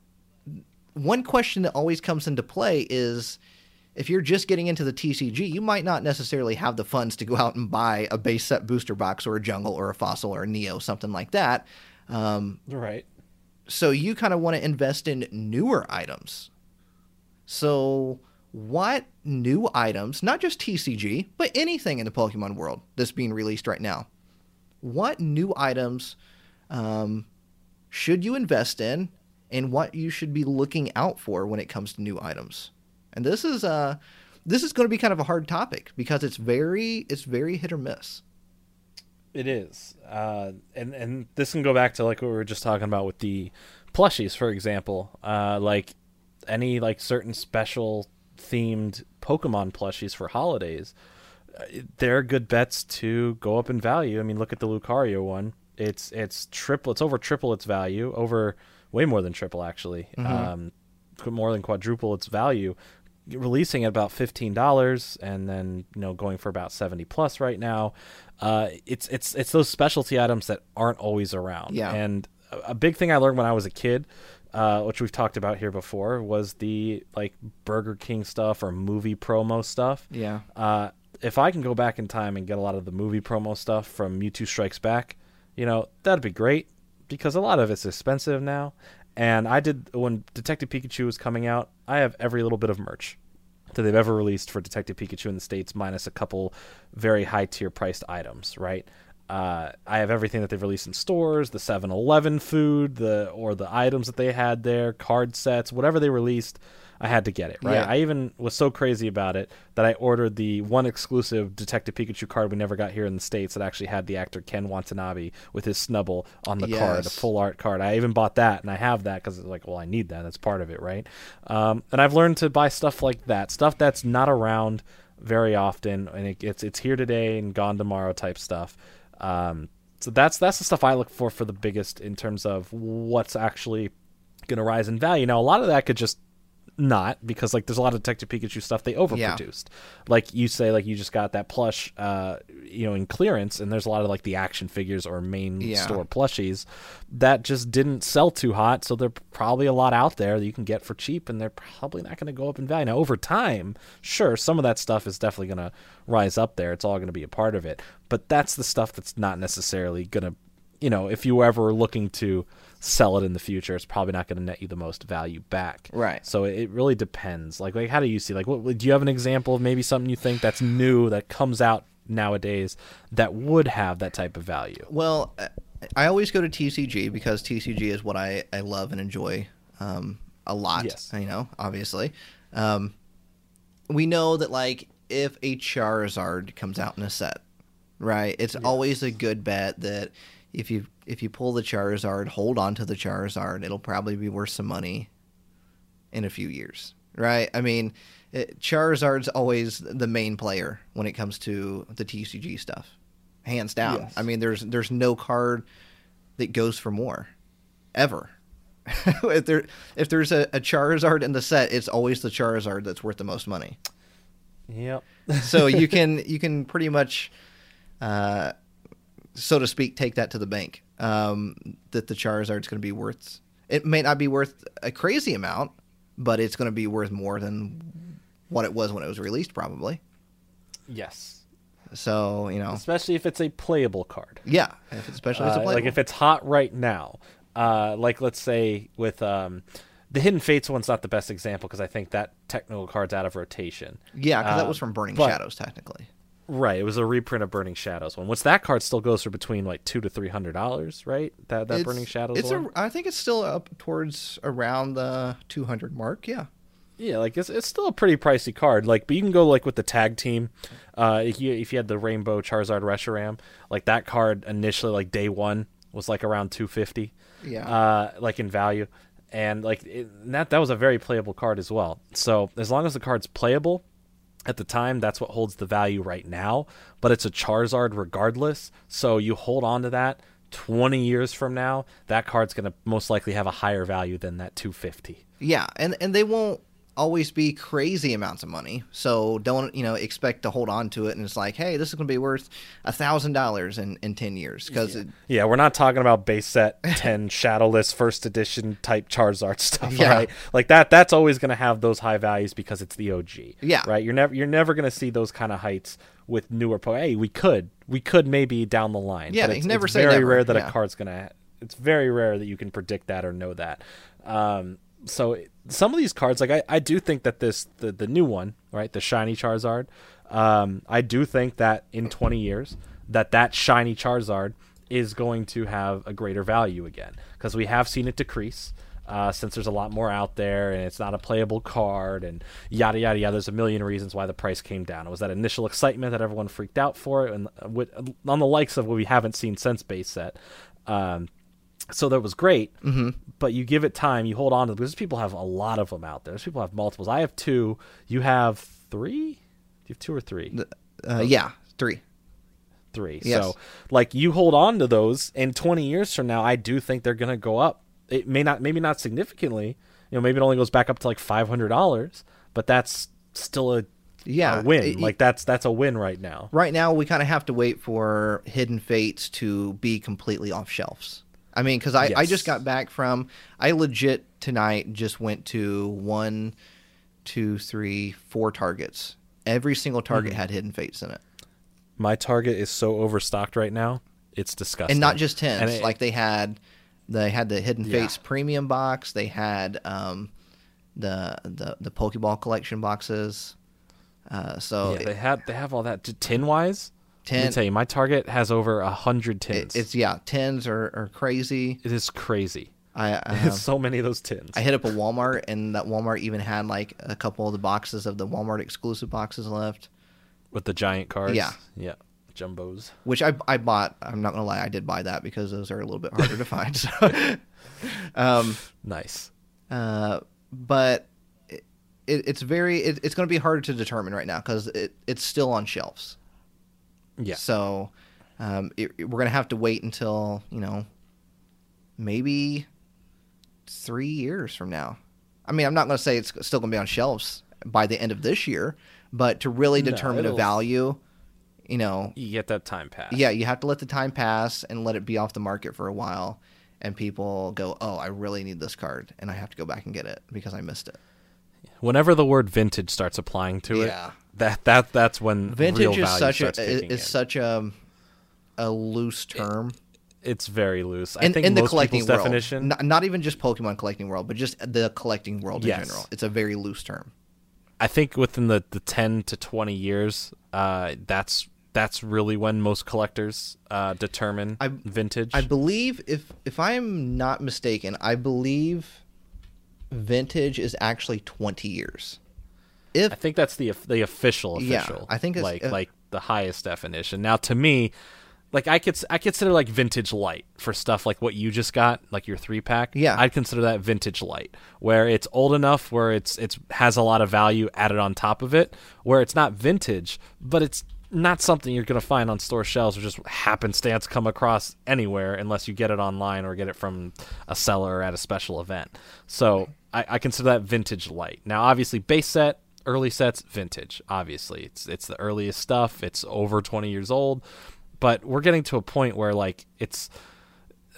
one question that always comes into play is if you're just getting into the TCG, you might not necessarily have the funds to go out and buy a base set booster box or a jungle or a fossil or a neo, something like that. Um, right. So you kind of want to invest in newer items. So what new items, not just TCG, but anything in the Pokemon world that's being released right now, what new items um, should you invest in and what you should be looking out for when it comes to new items? And this is uh this is going to be kind of a hard topic because it's very it's very hit or miss. It is, uh, and and this can go back to like what we were just talking about with the plushies, for example. Uh, like any like certain special themed Pokemon plushies for holidays, uh, they're good bets to go up in value. I mean, look at the Lucario one. It's it's triple. It's over triple its value. Over way more than triple actually. Mm-hmm. Um, more than quadruple its value releasing at about fifteen dollars, and then you know going for about seventy plus right now. Uh, it's it's it's those specialty items that aren't always around. Yeah. And a, a big thing I learned when I was a kid, uh, which we've talked about here before, was the like Burger King stuff or movie promo stuff. Yeah. Uh, if I can go back in time and get a lot of the movie promo stuff from Mewtwo Strikes Back, you know that'd be great because a lot of it's expensive now. And I did when Detective Pikachu was coming out. I have every little bit of merch that they've ever released for Detective Pikachu in the states, minus a couple very high tier priced items. Right. Uh, I have everything that they've released in stores, the 7-Eleven food, the or the items that they had there, card sets, whatever they released. I had to get it, right? Yeah. I even was so crazy about it that I ordered the one exclusive Detective Pikachu card we never got here in the States that actually had the actor Ken Watanabe with his Snubbull on the card, a full art card. I even bought that and I have that because it's like, well, I need that. That's part of it, right? Um, and I've learned to buy stuff like that, stuff that's not around very often and it, it's it's here today and gone tomorrow type stuff. Um, so that's that's the stuff I look for for the biggest in terms of what's actually going to rise in value. Now, a lot of that could just not because like there's a lot of Detective Pikachu stuff they overproduced. Like you say, like you just got that plush, uh, you know, in clearance, and there's a lot of like the action figures or main Yeah. store plushies that just didn't sell too hot. So they're probably a lot out there that you can get for cheap, and they're probably not going to go up in value. Now, over time, sure, some of that stuff is definitely going to rise up there. It's all going to be a part of it, but that's the stuff that's not necessarily going to, you know, if you were ever looking to sell it in the future, it's probably not going to net you the most value back. Right. So it really depends. Like, like how do you see? Like, what do you have an example of maybe something you think that's new that comes out nowadays that would have that type of value? Well, I always go to TCG because TCG is what I, I love and enjoy um, a lot. Yes. You know, obviously. Um, we know that, like, if a Charizard comes out in a set, right, it's always a good bet that if you if you pull the Charizard, hold on to the Charizard, it'll probably be worth some money in a few years, right? I mean, it, Charizard's always the main player when it comes to the TCG stuff, hands down. Yes. I mean, there's there's no card that goes for more, ever. (laughs) if there if there's a, a Charizard in the set, it's always the Charizard that's worth the most money. Yep. So you (laughs) can you can pretty much, uh, so to speak, take that to the bank. Um, that the Charizard's going to be worth. It may not be worth a crazy amount, but it's going to be worth more than what it was when it was released, probably. yes. So you know, Especially if it's a playable card. yeah, if it's, especially if it's a Uh, like if it's hot right now, uh, like let's say with um, the Hidden Fates one's not the best example because I think that technical card's out of rotation. yeah, because that uh, was from Burning but- Shadows, technically. Right, it was a reprint of Burning Shadows one. Which that card still goes for between like two to three hundred dollars, right? That that It's- Burning Shadows It's one. a, I think it's still up towards around the 200 mark. Yeah. Yeah, like it's, it's still a pretty pricey card. Like, but you can go like with the tag team. Uh, if you if you had the Rainbow Charizard Reshiram, like that card initially, like day one was like around two fifty. Yeah. Uh, like in value, and like it, that that was a very playable card as well. So as long as the card's playable. At the time, that's what holds the value right now, but it's a Charizard regardless. So you hold on to that. Twenty years from now, that card's gonna most likely have a higher value than that two fifty. Yeah, and and they won't always be crazy amounts of money. So don't you know expect to hold on to it and it's like, hey, this is going to be worth a thousand dollars in in ten years because Yeah, we're not talking about base set 10 (laughs) shadowless first edition type Charizard stuff, Yeah. right? Like that that's always going to have those high values because it's the OG. Yeah. Right? You're never you're never going to see those kind of heights with newer po- Hey, we could. We could maybe down the line. Yeah, but it's, never it's say very never, rare that yeah. a card's going to it's very rare that you can predict that or know that. Um so some of these cards like I, I do think that this the, the new one, right? The shiny Charizard, um I do think that in 20 years that that shiny Charizard is going to have a greater value again because we have seen it decrease uh, since there's a lot more out there and it's not a playable card and yada yada yada. There's a million reasons why the price came down. It was that initial excitement that everyone freaked out for it, and uh, with, on the likes of what we haven't seen since base set. Um, so that was great, mm-hmm. but you give it time, you hold on to because people have a lot of them out there. There's people have multiples. I have two. You have three. Do you have two or three? uh, yeah, three. three. Yes. So like you hold on to those and 20 years from now I do think they're going to go up. It may not maybe not significantly. You know, maybe it only goes back up to like $500, but that's still a, Yeah, a win. it- like that's that's a win right now. Right now, we kind of have to wait for Hidden Fates to be completely off shelves. I mean, because I, I just got back from, I legit tonight just went to one, two, three, four targets. Every single target Mm-hmm. had Hidden Fates in it. My target is so overstocked right now. It's disgusting. and not just tens. It- like they had, they had the Hidden Yeah. Fates premium box. They had um, the the the Pokeball collection boxes. Uh, so yeah, they had they have all that to tin wise. Let me ten. tell you, my Target has over a hundred tins. It's yeah, tens are, are crazy. it is crazy. I (laughs) It's so many of those tins. I hit up a Walmart, and that Walmart even had like a couple of the boxes of the Walmart exclusive boxes left, with the giant cards. Yeah. yeah, jumbos. which I I bought. I'm not gonna lie, I did buy that because those are a little bit harder to find. So, (laughs) um, Nice. uh, but it, it, it's very it, it's going to be harder to determine right now because it, it's still on shelves. Yeah, So um, it, it- we're going to have to wait until you know maybe three years from now. I mean, I'm not going to say it's still going to be on shelves by the end of this year, but to really No, determine a value, you know, you get that time pass. yeah, you have to let the time pass and let it be off the market for a while. And people go, oh, I really need this card, and I have to go back and get it because I missed it. Whenever the word vintage starts applying to it. Yeah. it, that that that's when Vintage is such a is, in. such a a loose term It's very loose. I in, think in the collecting world. definition. Not, not even just Pokemon collecting world, but just the collecting world in Yes. general. It's a very loose term. I think within the, the ten to twenty years, uh, that's that's really when most collectors uh, determine I- vintage. I believe if if I'm not mistaken, I believe vintage is actually 20 years. If I think that's the the official Yeah, official. I think it's- like uh, like the highest definition. Now to me, like I could I consider like vintage light for stuff like what you just got, like your three pack. Yeah. I'd consider that vintage light, where it's old enough where it's it's has a lot of value added on top of it, where it's not vintage, but it's not something you're going to find on store shelves or just happenstance come across anywhere unless you get it online or get it from a seller at a special event. So I, I consider that vintage light. Now, obviously, base set, early sets, vintage. Obviously, it's it's the earliest stuff. It's over 20 years old, but we're getting to a point where like it's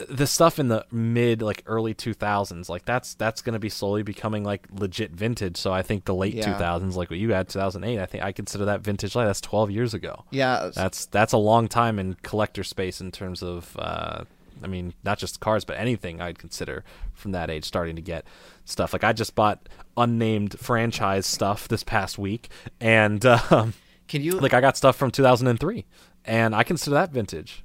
the stuff in the mid like early 2000s like that's that's going to be slowly becoming like legit vintage so i think the late Yeah. 2000s like what you had 2008 i think i consider that vintage like that's 12 years ago yeah, that's that's a long time in collector space in terms of uh i mean not just cars but anything i'd consider from that age starting to get stuff like i just bought unnamed franchise stuff this past week and (laughs) um can you like i got stuff from 2003 and i consider that vintage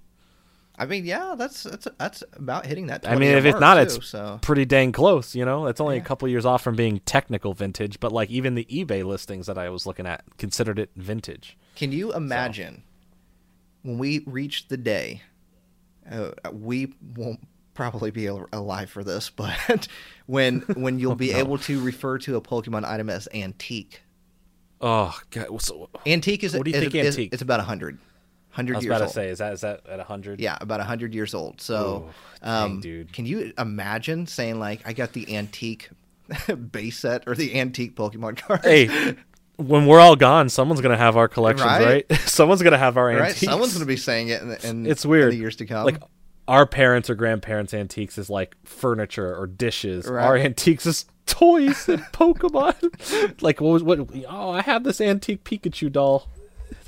I mean, yeah, that's that's that's about hitting that. I mean, if it's not, too, it's so pretty dang close. You know, it's only Yeah. a couple years off from being technical vintage, but like even the eBay listings that I was looking at considered it vintage. Can you imagine when we reach the day? Uh, we won't probably be alive for this, (laughs) but when when you'll be (laughs) no. able to refer to a Pokemon item as antique. Oh, God. So, Antique is What do you is- think is- antique? It's about hundred. I was years about old. to say, is that is that at hundred? Yeah, about hundred years old. So, Ooh, dang, um, dude. can you imagine saying like, "I got the antique (laughs) base set or the antique Pokemon card"? Hey, when we're all gone, someone's gonna have our collections, Right? right? someone's gonna have our right? antiques. Someone's going to be saying it and It's weird. in the years to come. like our parents or grandparents' antiques is like furniture or dishes. Right. Our antiques is toys and (laughs) Pokemon. like what was what? Oh, I have this antique Pikachu doll.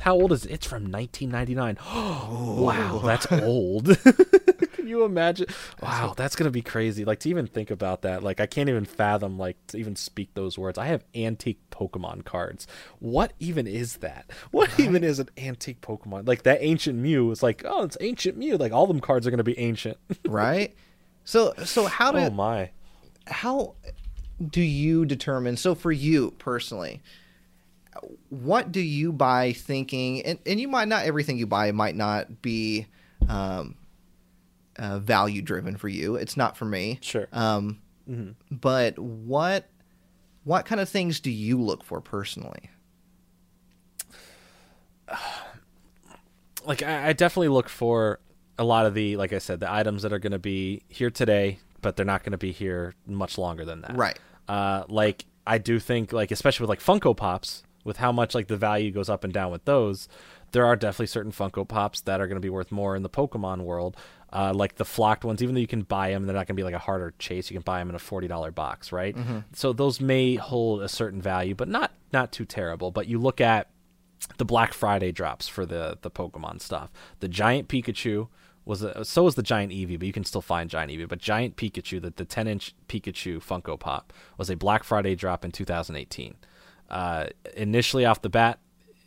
How old is it? It's from 1999. (gasps) Oh, wow, that's old. (laughs) (laughs) Can you imagine? Wow, that's gonna be crazy. Like to even think about that. Like I can't even fathom. Like to even speak those words. I have antique Pokemon cards. What even is that? What even is an antique Pokemon? Like that ancient Mew is like, oh, it's ancient Mew. Like all them cards are gonna be ancient. (laughs) right? So, so how do oh my. how do you determine? So, for you personally, what do you buy thinking? And, and you might not everything you buy might not be um, uh, value driven for you. It's not for me. Sure. Um, Mhm. But what what kind of things do you look for personally? like I, I definitely look for a lot of the like I said the items that are going to be here today, but they're not going to be here much longer than that. Right. Uh, like I do think like especially with like Funko Pops, with how much like the value goes up and down with those, there are definitely certain Funko Pops that are going to be worth more in the Pokemon world. Uh, like the flocked ones, even though you can buy them, they're not going to be like a harder chase. You can buy them in a forty dollar box, right? So those may hold a certain value, but not not too terrible. But you look at the Black Friday drops for the the Pokemon stuff. The giant Pikachu was a, so was the giant Eevee, but you can still find giant Eevee. But giant Pikachu, the the 10 inch Pikachu Funko Pop, was a Black Friday drop in 2018. Uh, initially off the bat,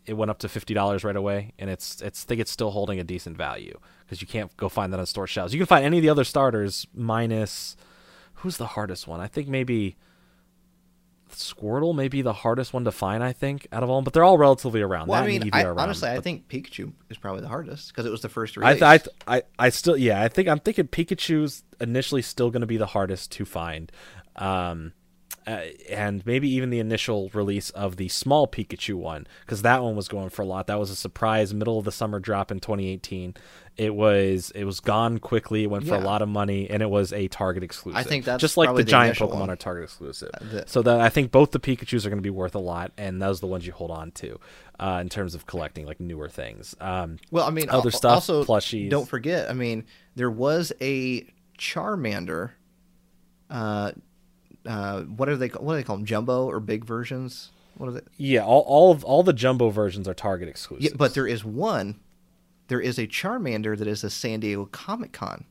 it went up to fifty dollars right away, and it's it's I think it's still holding a decent value because you can't go find that on store shelves. You can find any of the other starters minus who's the hardest one? I think maybe Squirtle may be the hardest one to find. I think out of all, them, but they're all relatively around. Well, That I mean, I, around, honestly, I think Pikachu is probably the hardest because it was the first I, th- I, th- I I still yeah I think I'm thinking Pikachu's initially still going to be the hardest to find, um, uh, and maybe even the initial release of the small Pikachu one because that one was going for a lot. That was a surprise middle of the summer drop in 2018. It was it was gone quickly. It went for a lot of money, and it was a Target exclusive. I think that's just like the, the giant Pokemon one. are Target exclusive. the- so that I think both the Pikachu's are going to be worth a lot, and those are the ones you hold on to uh, in terms of collecting like newer things. Um, Well, I mean, Other al- stuff, Also, plushies. Don't forget. I mean, there was a Charmander. Uh, uh, what are they? What do they call them? Jumbo or big versions? What are they? Yeah, all all of all the jumbo versions are Target exclusive. Yeah, but there is one. There is a Charmander that is a San Diego Comic Con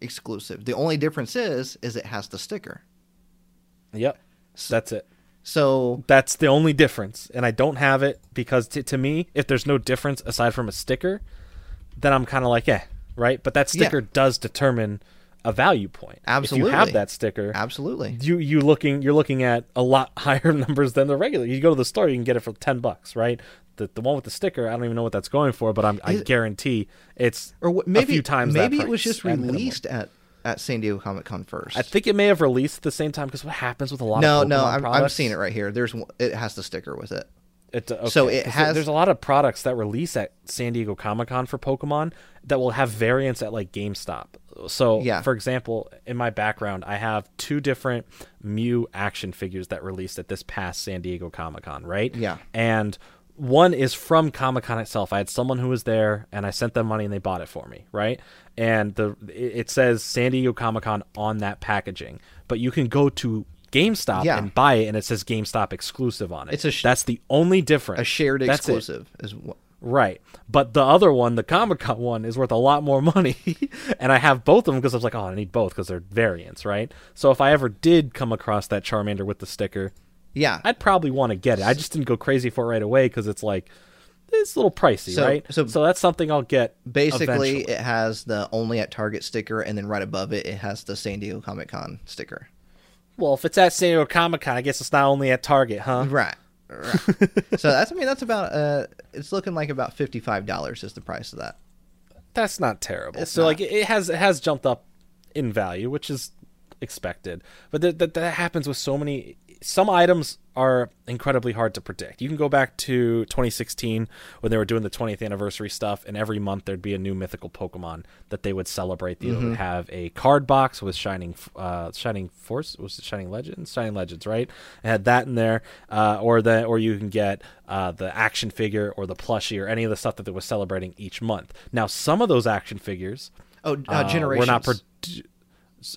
exclusive. The only difference is, is it has the sticker. Yep. That's it. So That's the only difference, and I don't have it because t- to me, if there's no difference aside from a sticker, then I'm kind of like, eh, right? But that Yeah. sticker does determine a value point. Absolutely. If you have that sticker, absolutely, you you looking you're looking at a lot (laughs) higher numbers than the regular. You go to the store, you can get it for ten bucks, right? The the one with the sticker, I don't even know what that's going for, but I'm, I Is guarantee it's or what, maybe a few times. that maybe it was just at released at at San Diego Comic Con first. I think it may have released at the same time because what happens with a lot no, of no, Pokemon I'm, I'm seeing it right here. There's it has the sticker with it. It, okay, So it has- There's a lot of products that release at San Diego Comic Con for Pokemon that will have variants at like GameStop. So, Yeah. for example, in my background, I have two different Mew action figures that released at this past San Diego Comic Con, right? Yeah. And one is from Comic Con itself. I had someone who was there, and I sent them money, and they bought it for me, right? And the it it says San Diego Comic Con on that packaging, but you can go to GameStop Yeah. and buy it, and it says GameStop exclusive on it. It's a sh- That's the only difference. A shared That's exclusive is what. Right. But the other one, the Comic Con one, is worth a lot more money. (laughs) and I have both of them because I was like, oh, I need both because they're variants, right? So if I ever did come across that Charmander with the sticker, Yeah. I'd probably want to get it. I just didn't go crazy for it right away because it's like, it's a little pricey, So- right? so So, that's something I'll get. Basically, eventually. it has the only at Target sticker, and then right above it, it has the San Diego Comic Con sticker. Well, if it's at San Diego Comic Con, I guess it's not only at Target, huh? Right. right. (laughs) so that's I mean that's about uh it's looking like about fifty five dollars is the price of that. That's not terrible. It's so not. like it has it has jumped up in value, which is expected. But that that that happens with so many. Some items are incredibly hard to predict. You can go back to 2016 when they were doing the 20th anniversary stuff, and every month there'd be a new mythical Pokemon that they would celebrate. They Mm-hmm. would have a card box with shining, uh, shining force. Was it shining legends? Shining legends, right? It had that in there, uh, or the or you can get uh, the action figure or the plushie or any of the stuff that they were celebrating each month. Now, some of those action figures Oh, uh, uh, generations. We're not. Produ-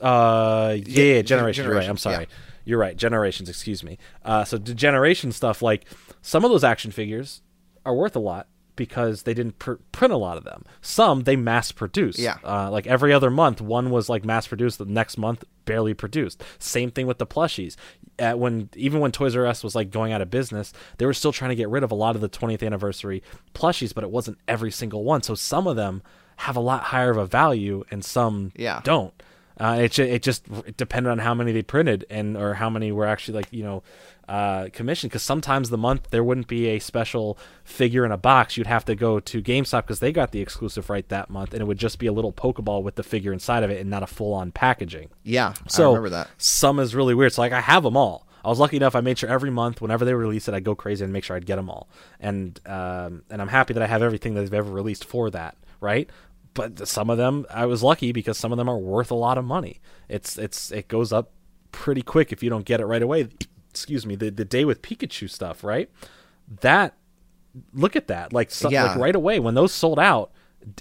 uh, yeah, yeah, gen- generations. You're right. I'm sorry. yeah. You're right. Generations. Excuse me. Uh, so the generation stuff, like some of those action figures, are worth a lot because they didn't pr- print a lot of them. Some they mass produced. Yeah. Uh, like every other month, one was like mass produced. The next month, barely produced. Same thing with the plushies. At when even when Toys R Us was like going out of business, they were still trying to get rid of a lot of the 20th anniversary plushies, but it wasn't every single one. So some of them have a lot higher of a value, and some Yeah. don't. Uh, it ju- it just it depended on how many they printed and or how many were actually like you know uh, commissioned. Because sometimes the month there wouldn't be a special figure in a box. You'd have to go to GameStop because they got the exclusive right that month, and it would just be a little Pokeball with the figure inside of it and not a full on packaging. Yeah, So I remember that. Some is really weird. So like I have them all. I was lucky enough. I made sure every month, whenever they release it, I'd go crazy and make sure I'd get them all. And um, and I'm happy that I have everything that they've ever released for that. Right. But some of them, I was lucky because some of them are worth a lot of money. It's it's it goes up pretty quick if you don't get it right away. Excuse me. The the day with Pikachu stuff, right? That look at that. Like so, Yeah. like right away when those sold out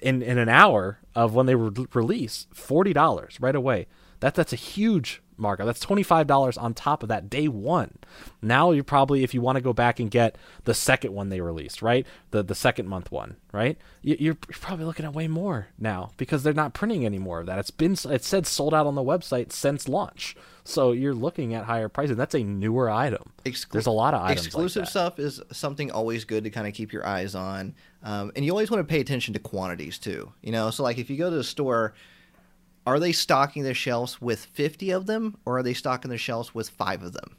in in an hour of when they were released, forty dollars right away. That that's a huge markup. That's twenty five dollars on top of that day one. Now you're probably if you want to go back and get the second one they released, right? The the second month one, right? You- You're probably looking at way more now because they're not printing any more of that. It's been it said sold out on the website since launch. So you're looking at higher prices. That's a newer item. Exclu- There's a lot of items. exclusive like that. stuff is something always good to kind of keep your eyes on um, and you always want to pay attention to quantities too you know so like if you go to the store are they stocking their shelves with 50 of them or are they stocking their shelves with five of them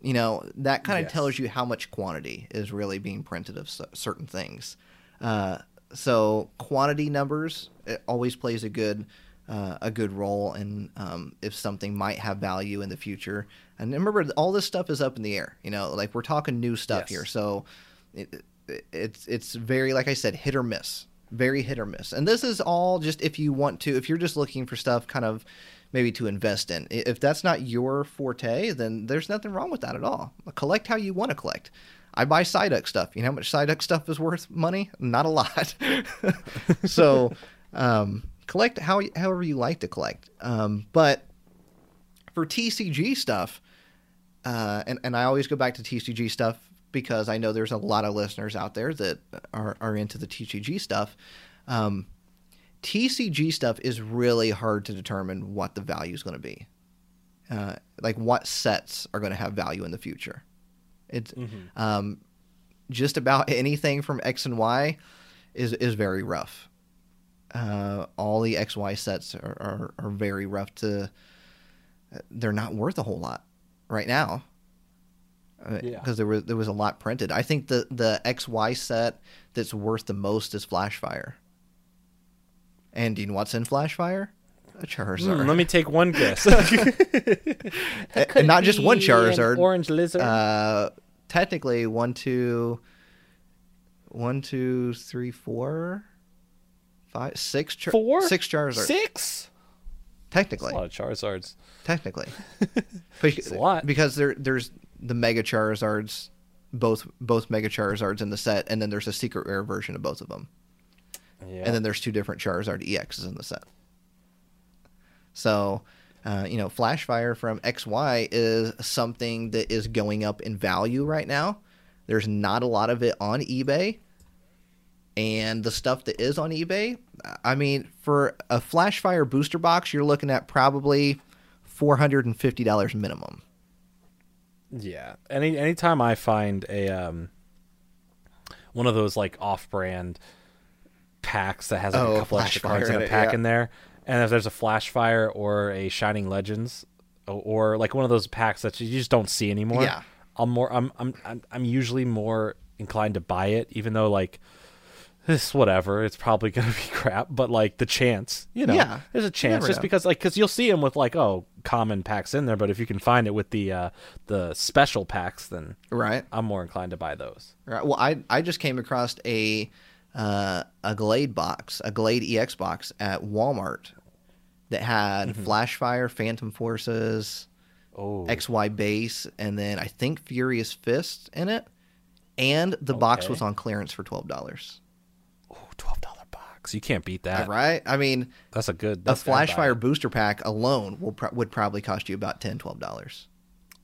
you know that kind of Yes. tells you how much quantity is really being printed of certain things uh, so quantity numbers it always plays a good uh, a good role in um, if something might have value in the future. And remember, all this stuff is up in the air. You know, like we're talking new stuff Yes. here, so it, it, it's it's very like I said, hit or miss, very hit or miss. And this is all just if you want to, if you're just looking for stuff, kind of maybe to invest in. If that's not your forte, then there's nothing wrong with that at all. Collect how you want to collect. I buy Psyduck stuff. You know how much Psyduck stuff is worth money? Not a lot. (laughs) so um, collect how however you like to collect. Um, but for TCG stuff, uh, and and I always go back to TCG stuff because I know there's a lot of listeners out there that are are into the TCG stuff. Um, TCG stuff is really hard to determine what the value is going to be. Uh, like what sets are going to have value in the future. It's um, just about anything from X and Y is is very rough. Uh, all the X Y sets are, are, are very rough to. They're not worth a whole lot right now. Because Yeah. there was there was a lot printed. I think the the X Y set that's worth the most is Flashfire. And Dean Watson know what's in Flashfire? A Charizard. Hmm, let me take one guess. (laughs) (laughs) and not just one Charizard. orange lizard. Uh, technically, one, two, one, two, three, four, five, six, char- Four? six Charizards. Six. Technically, a lot of Charizards. technically, (laughs) a lot. because there there's the Mega Charizards, both both Mega Charizards in the set, and then there's a secret rare version of both of them, Yeah. and then there's two different Charizard EXs in the set. So, uh, you know, Flashfire from XY is something that is going up in value right now. There's not a lot of it on eBay. And the stuff that is on eBay, I mean, for a Flashfire booster box, you're looking at probably $450 minimum. Yeah. Any anytime I find a um one of those like off-brand packs that has like Oh, a couple extra cards in a pack yeah. in there, and if there's a Flashfire or a Shining Legends, or, or like one of those packs that you just don't see anymore, Yeah. I'm more I'm I'm I'm, I'm usually more inclined to buy it, even though like this whatever it's probably (laughs) gonna be crap but like the chance you know Yeah, there's a chance just know. because like because you'll see them with like oh common packs in there but if you can find it with the uh the special packs then Right. i'm more inclined to buy those Right. Well, I I just came across a uh, a Gallade box, a Gallade EX box at Walmart that had Mm-hmm. Flashfire, Phantom Forces, oh XY base, and then I think Furious Fist in it. And the box was on clearance for twelve dollars. Ooh, $12 box you can't beat that Right? I mean, that's a good a that's I'd Flashfire booster pack alone will pro- would probably cost you about 10 dollars.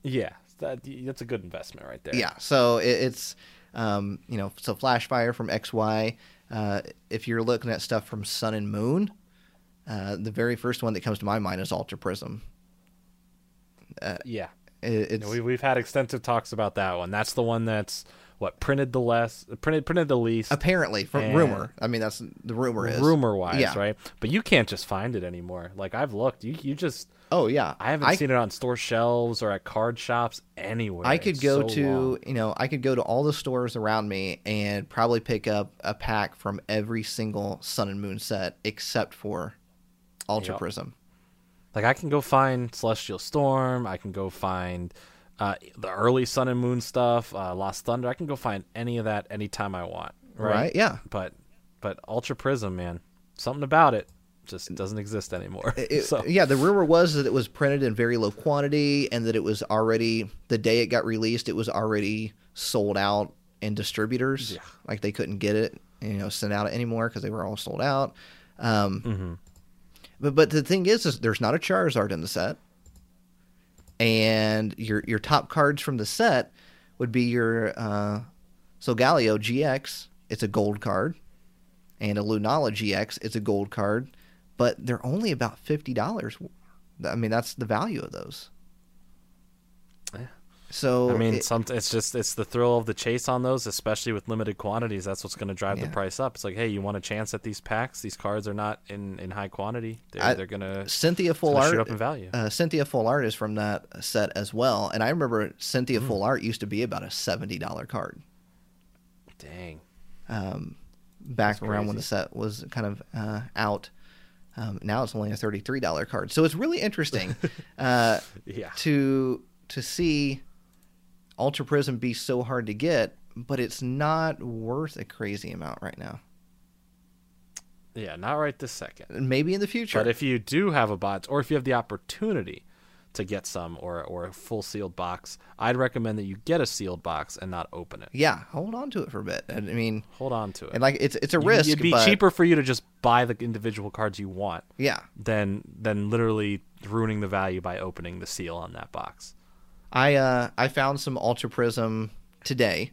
yeah that, that's a good investment right there Yeah, so it, it's um, you know, so Flashfire from XY. Uh, if you're looking at stuff from Sun and Moon, uh, the very first one that comes to my mind is Ultra Prism. yeah It, it's we, we've had extensive talks about that one that's the one that's what printed the less printed printed the least apparently from And- rumor. I mean, that's the rumor is rumor wise, Yeah. right? But you can't just find it anymore. Like I've looked, you you just Oh yeah, I haven't seen it on store shelves or at card shops anywhere. I could It's go so to long. you know I could go to all the stores around me and probably pick up a pack from every single Sun and Moon set except for Ultra Yep. Prism. like I can go find Celestial Storm. I can go find uh, the early Sun and Moon stuff, uh, Lost Thunder. I can go find any of that anytime I want. Right? Right? Yeah. But but Ultra Prism, man, something about it just doesn't exist anymore. It- (laughs) so yeah, the rumor was that it was printed in very low quantity and that it was already the day it got released, it was already sold out in distributors. Yeah. Like they couldn't get it, you know, sent out anymore because they were all sold out. Um, Mhm. But but the thing is, is there's not a Charizard in the set, and your your top cards from the set would be your uh, Solgaleo GX. It's a gold card, and a Lunala GX. It's a gold card, but they're only about fifty dollars. I mean, that's the value of those. So I mean, it- some it's just it's the thrill of the chase on those, especially with limited quantities. That's what's going to drive Yeah. the price up. It's like, hey, you want a chance at these packs? These cards are not in in high quantity. They're, I- they're gonna, Cynthia Full Art shoot up in value. uh, Cynthia Full Art is from that set as well, and I remember Cynthia Hmm. Full Art used to be about a seventy dollar card Dang. um, back That's around when the set was kind of uh, out. Um, now it's only a thirty three dollar card, so it's really interesting (laughs) uh, Yeah. to to see Ultra Prism be so hard to get, but it's not worth a crazy amount right now. Yeah, not right this second. Maybe in the future. But if you do have a box, or if you have the opportunity to get some, or or a full sealed box, I'd recommend that you get a sealed box and not open it. yeah, hold on to it for a bit. I mean, Hold on to it. and like it's it's a You- risk. It'd be but, cheaper for you to just buy the individual cards you want Yeah, than than literally ruining the value by opening the seal on that box. I uh I found some Ultra Prism today,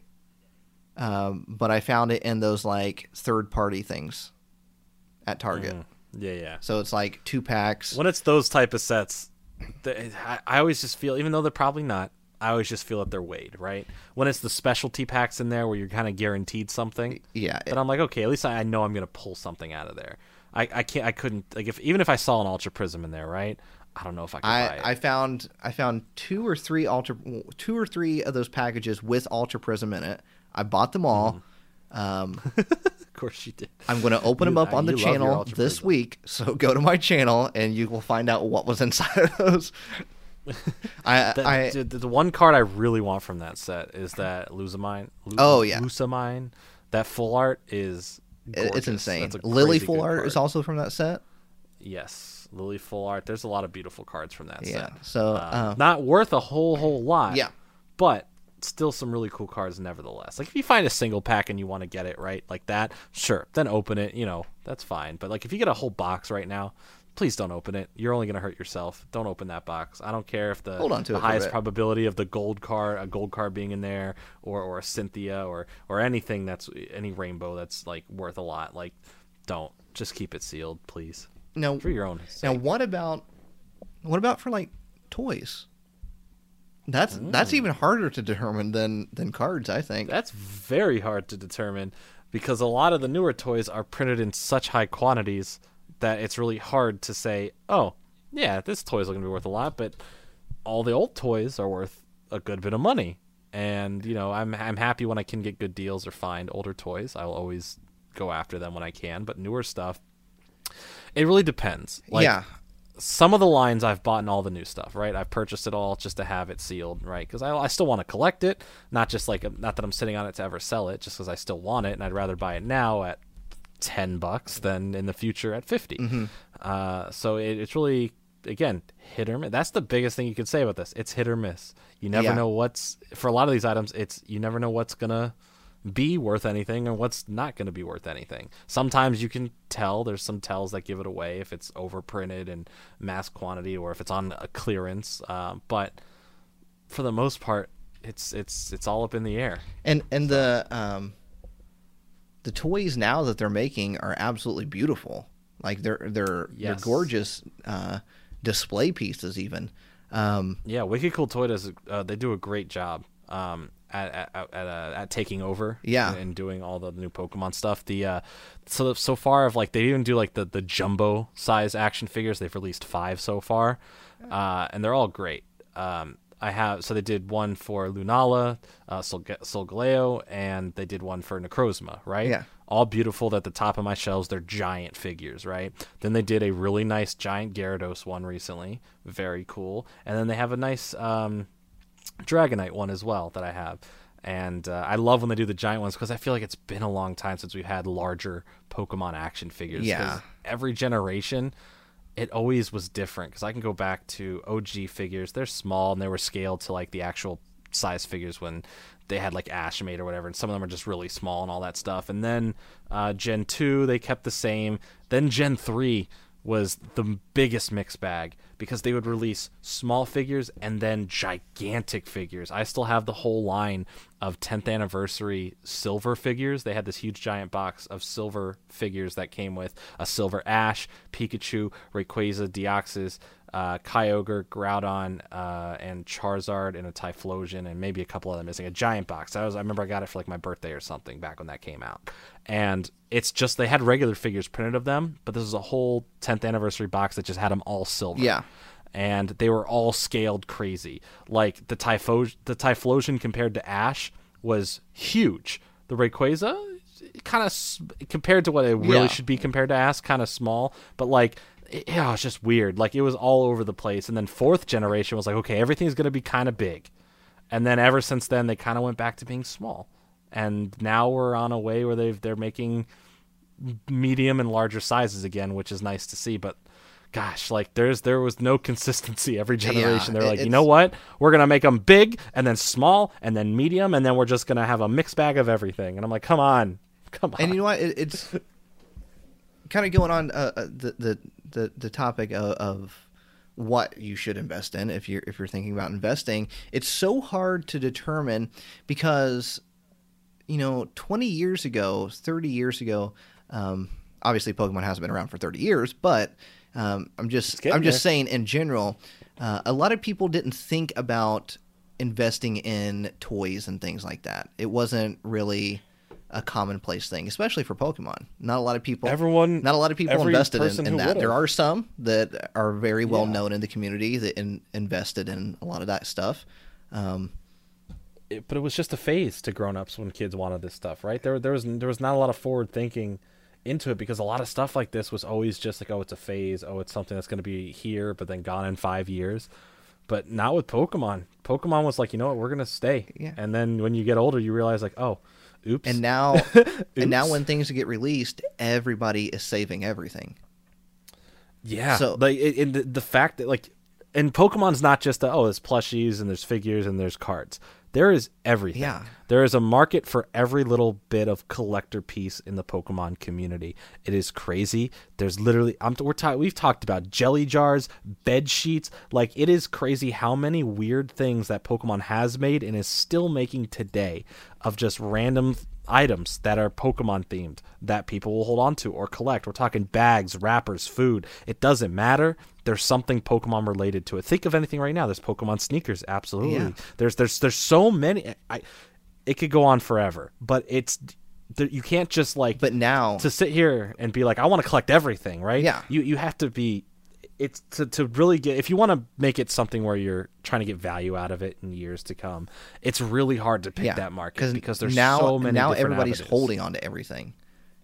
um, but I found it in those like third party things at Target. Mm. Yeah, yeah. So it's like two packs. When it's those type of sets, the, I, I always just feel, even though they're probably not, I always just feel that they're weighed, right? When it's the specialty packs in there where you're kind of guaranteed something, Yeah, then I'm like, okay, at least I, I know I'm gonna pull something out of there. I, I can't, I couldn't like if even if I saw an Ultra Prism in there, right? I don't know if I I, it. I found I found two or three ultra two or three of those packages with Ultra Prism in it. I bought them all. Um, (laughs) of course you did. I'm going to open them up on the you channel this Prism. week. So go to my channel and you will find out what was inside of those. (laughs) I, The, I the, the one card I really want from that set is that Lusamine. Lu- Oh, yeah. Lusamine. That full art is. Gorgeous. it's insane. Lillie Full Art card. is also from that set. Yes, Lillie Full Art. There's a lot of beautiful cards from that Yeah. set. So Uh, uh, not worth a whole whole lot. Yeah. but still some really cool cards nevertheless. Like if you find a single pack and you want to get it right like that, sure, then open it. You know that's fine. But like if you get a whole box right now. Please don't open it. You're only going to hurt yourself. Don't open that box. I don't care if the, Hold on to the it for a highest probability of the gold card, a gold card being in there, or or a Cynthia, or or anything that's any rainbow that's like worth a lot. Like, don't just keep it sealed, please, now for your own. now what about what about for like toys? That's Mm. that's even harder to determine than than cards. I think. That's very hard to determine because a lot of the newer toys are printed in such high quantities that it's really hard to say, oh, yeah, this toy's going to be worth a lot, but all the old toys are worth a good bit of money. And, you know, I'm I'm happy when I can get good deals or find older toys. I'll always go after them when I can, but newer stuff it really depends. Like, yeah. some of the lines I've bought in all the new stuff, right? I've purchased it all just to have it sealed, right? Because I, I still want to collect it, not just like not that I'm sitting on it to ever sell it, just because I still want it, and I'd rather buy it now at ten bucks than in the future at 50 Uh, so it, it's really again hit or miss. That's the biggest thing you can say about this. It's hit or miss. You never Yeah. know what's for a lot of these items. It's you never know what's gonna be worth anything and what's not going to be worth anything. Sometimes you can tell there's some tells that give it away if it's overprinted and mass quantity or if it's on a clearance. Um, but for the most part, it's it's it's all up in the air. And and the um the toys now that they're making are absolutely beautiful. Like they're they're Yes. they're gorgeous uh display pieces even. Um Yeah, Wicked Cool Toy does. Uh, they do a great job um, at at at, uh, at taking over. Yeah. and, and doing all the new Pokemon stuff. The uh, so so far of like they even do like the the jumbo size action figures. They've released five so far, uh, and they're all great. Um, I have so they did one for Lunala, uh, Sol- Solgaleo, and they did one for Necrozma, right? Yeah. all beautiful at the top of my shelves. They're giant figures, right? Then they did a really nice giant Gyarados one recently, very cool. And then they have a nice um, Dragonite one as well that I have. And uh, I love when they do the giant ones because I feel like it's been a long time since we've had larger Pokemon action figures. Yeah. Every generation, it always was different because I can go back to OG figures. They're small and they were scaled to like the actual size figures when they had like Ash made or whatever, and some of them are just really small and all that stuff. And then uh, Gen 2, they kept the same. Then Gen 3 was the biggest mixed bag because they would release small figures and then gigantic figures. I still have the whole line of 10th anniversary silver figures. They had this huge giant box of silver figures that came with a silver Ash, Pikachu, Rayquaza, Deoxys, uh, Kyogre, Groudon, uh, and Charizard, and a Typhlosion, and maybe a couple other missing. A giant box. That was I remember I got it for like my birthday or something back when that came out. And it's just they had regular figures printed of them, but this is a whole 10th anniversary box that just had them all silver. Yeah. And they were all scaled crazy. Like the Typho- the Typhlosion compared to Ash was huge. The Rayquaza kind of compared to what it really Yeah. should be compared to Ash, kind of small, but like it, yeah, it's just weird. Like it was all over the place. And then fourth generation was like, okay, everything's going to be kind of big. And then ever since then, they kind of went back to being small. And now we're on a way where they've they're making medium and larger sizes again, which is nice to see. But gosh, like there's there was no (laughs) consistency every generation. They're it- like, you know what? We're gonna make them big and then small and then medium and then we're just gonna have a mixed bag of everything. And I'm like, come on, (laughs) come on. And you know what? It, it's kind of going on uh, uh, the, the the the topic of, of what you should invest in if you're if you're thinking about investing. It's so hard to determine because you know 20 years ago, 30 years ago. Um, obviously, Pokemon hasn't been around for 30 years, but um, I'm just I'm just there. saying in general, uh, a lot of people didn't think about investing in toys and things like that. It wasn't really a commonplace thing, especially for Pokemon. Not a lot of people. Everyone- Not a lot of people invested in, in that. would've. There are some that are very well Yeah. known in the community that in, invested in a lot of that stuff. Um, it, but it was just a phase to grown-ups when kids wanted this stuff, right? There, there was there was not a lot of forward thinking into it because a lot of stuff like this was always just like, oh, it's a phase, oh, it's something that's going to be here, but then gone in five years. But not with Pokemon. Pokemon was like, you know what, we're going to stay. Yeah. And then when you get older, you realize like, oh, oops. and now, (laughs) and now when things get released, everybody is saving everything. Yeah. So- like it, the, the fact that like and Pokemon's not just a, oh there's plushies and there's figures and there's cards. There is everything. Yeah. There is a market for every little bit of collector piece in the Pokemon community. It is crazy. There's literally I'm we're ta- we've talked about jelly jars, bed sheets. Like it is crazy how many weird things that Pokemon has made and is still making today of just random items that are Pokemon themed that people will hold on to or collect. We're talking bags, wrappers, food. It doesn't matter. There's something Pokemon related to it. Think of anything right now. There's Pokemon sneakers, absolutely. Yeah. There's there's there's so many. I it could go on forever, but it's you can't just like But now, to sit here and be like I want to collect everything, right? Yeah. You you have to be it's to, to really get if you want to make it something where you're trying to get value out of it in years to come. It's really hard to pick yeah, that market because there's now so many now everybody's avenues. holding on to everything.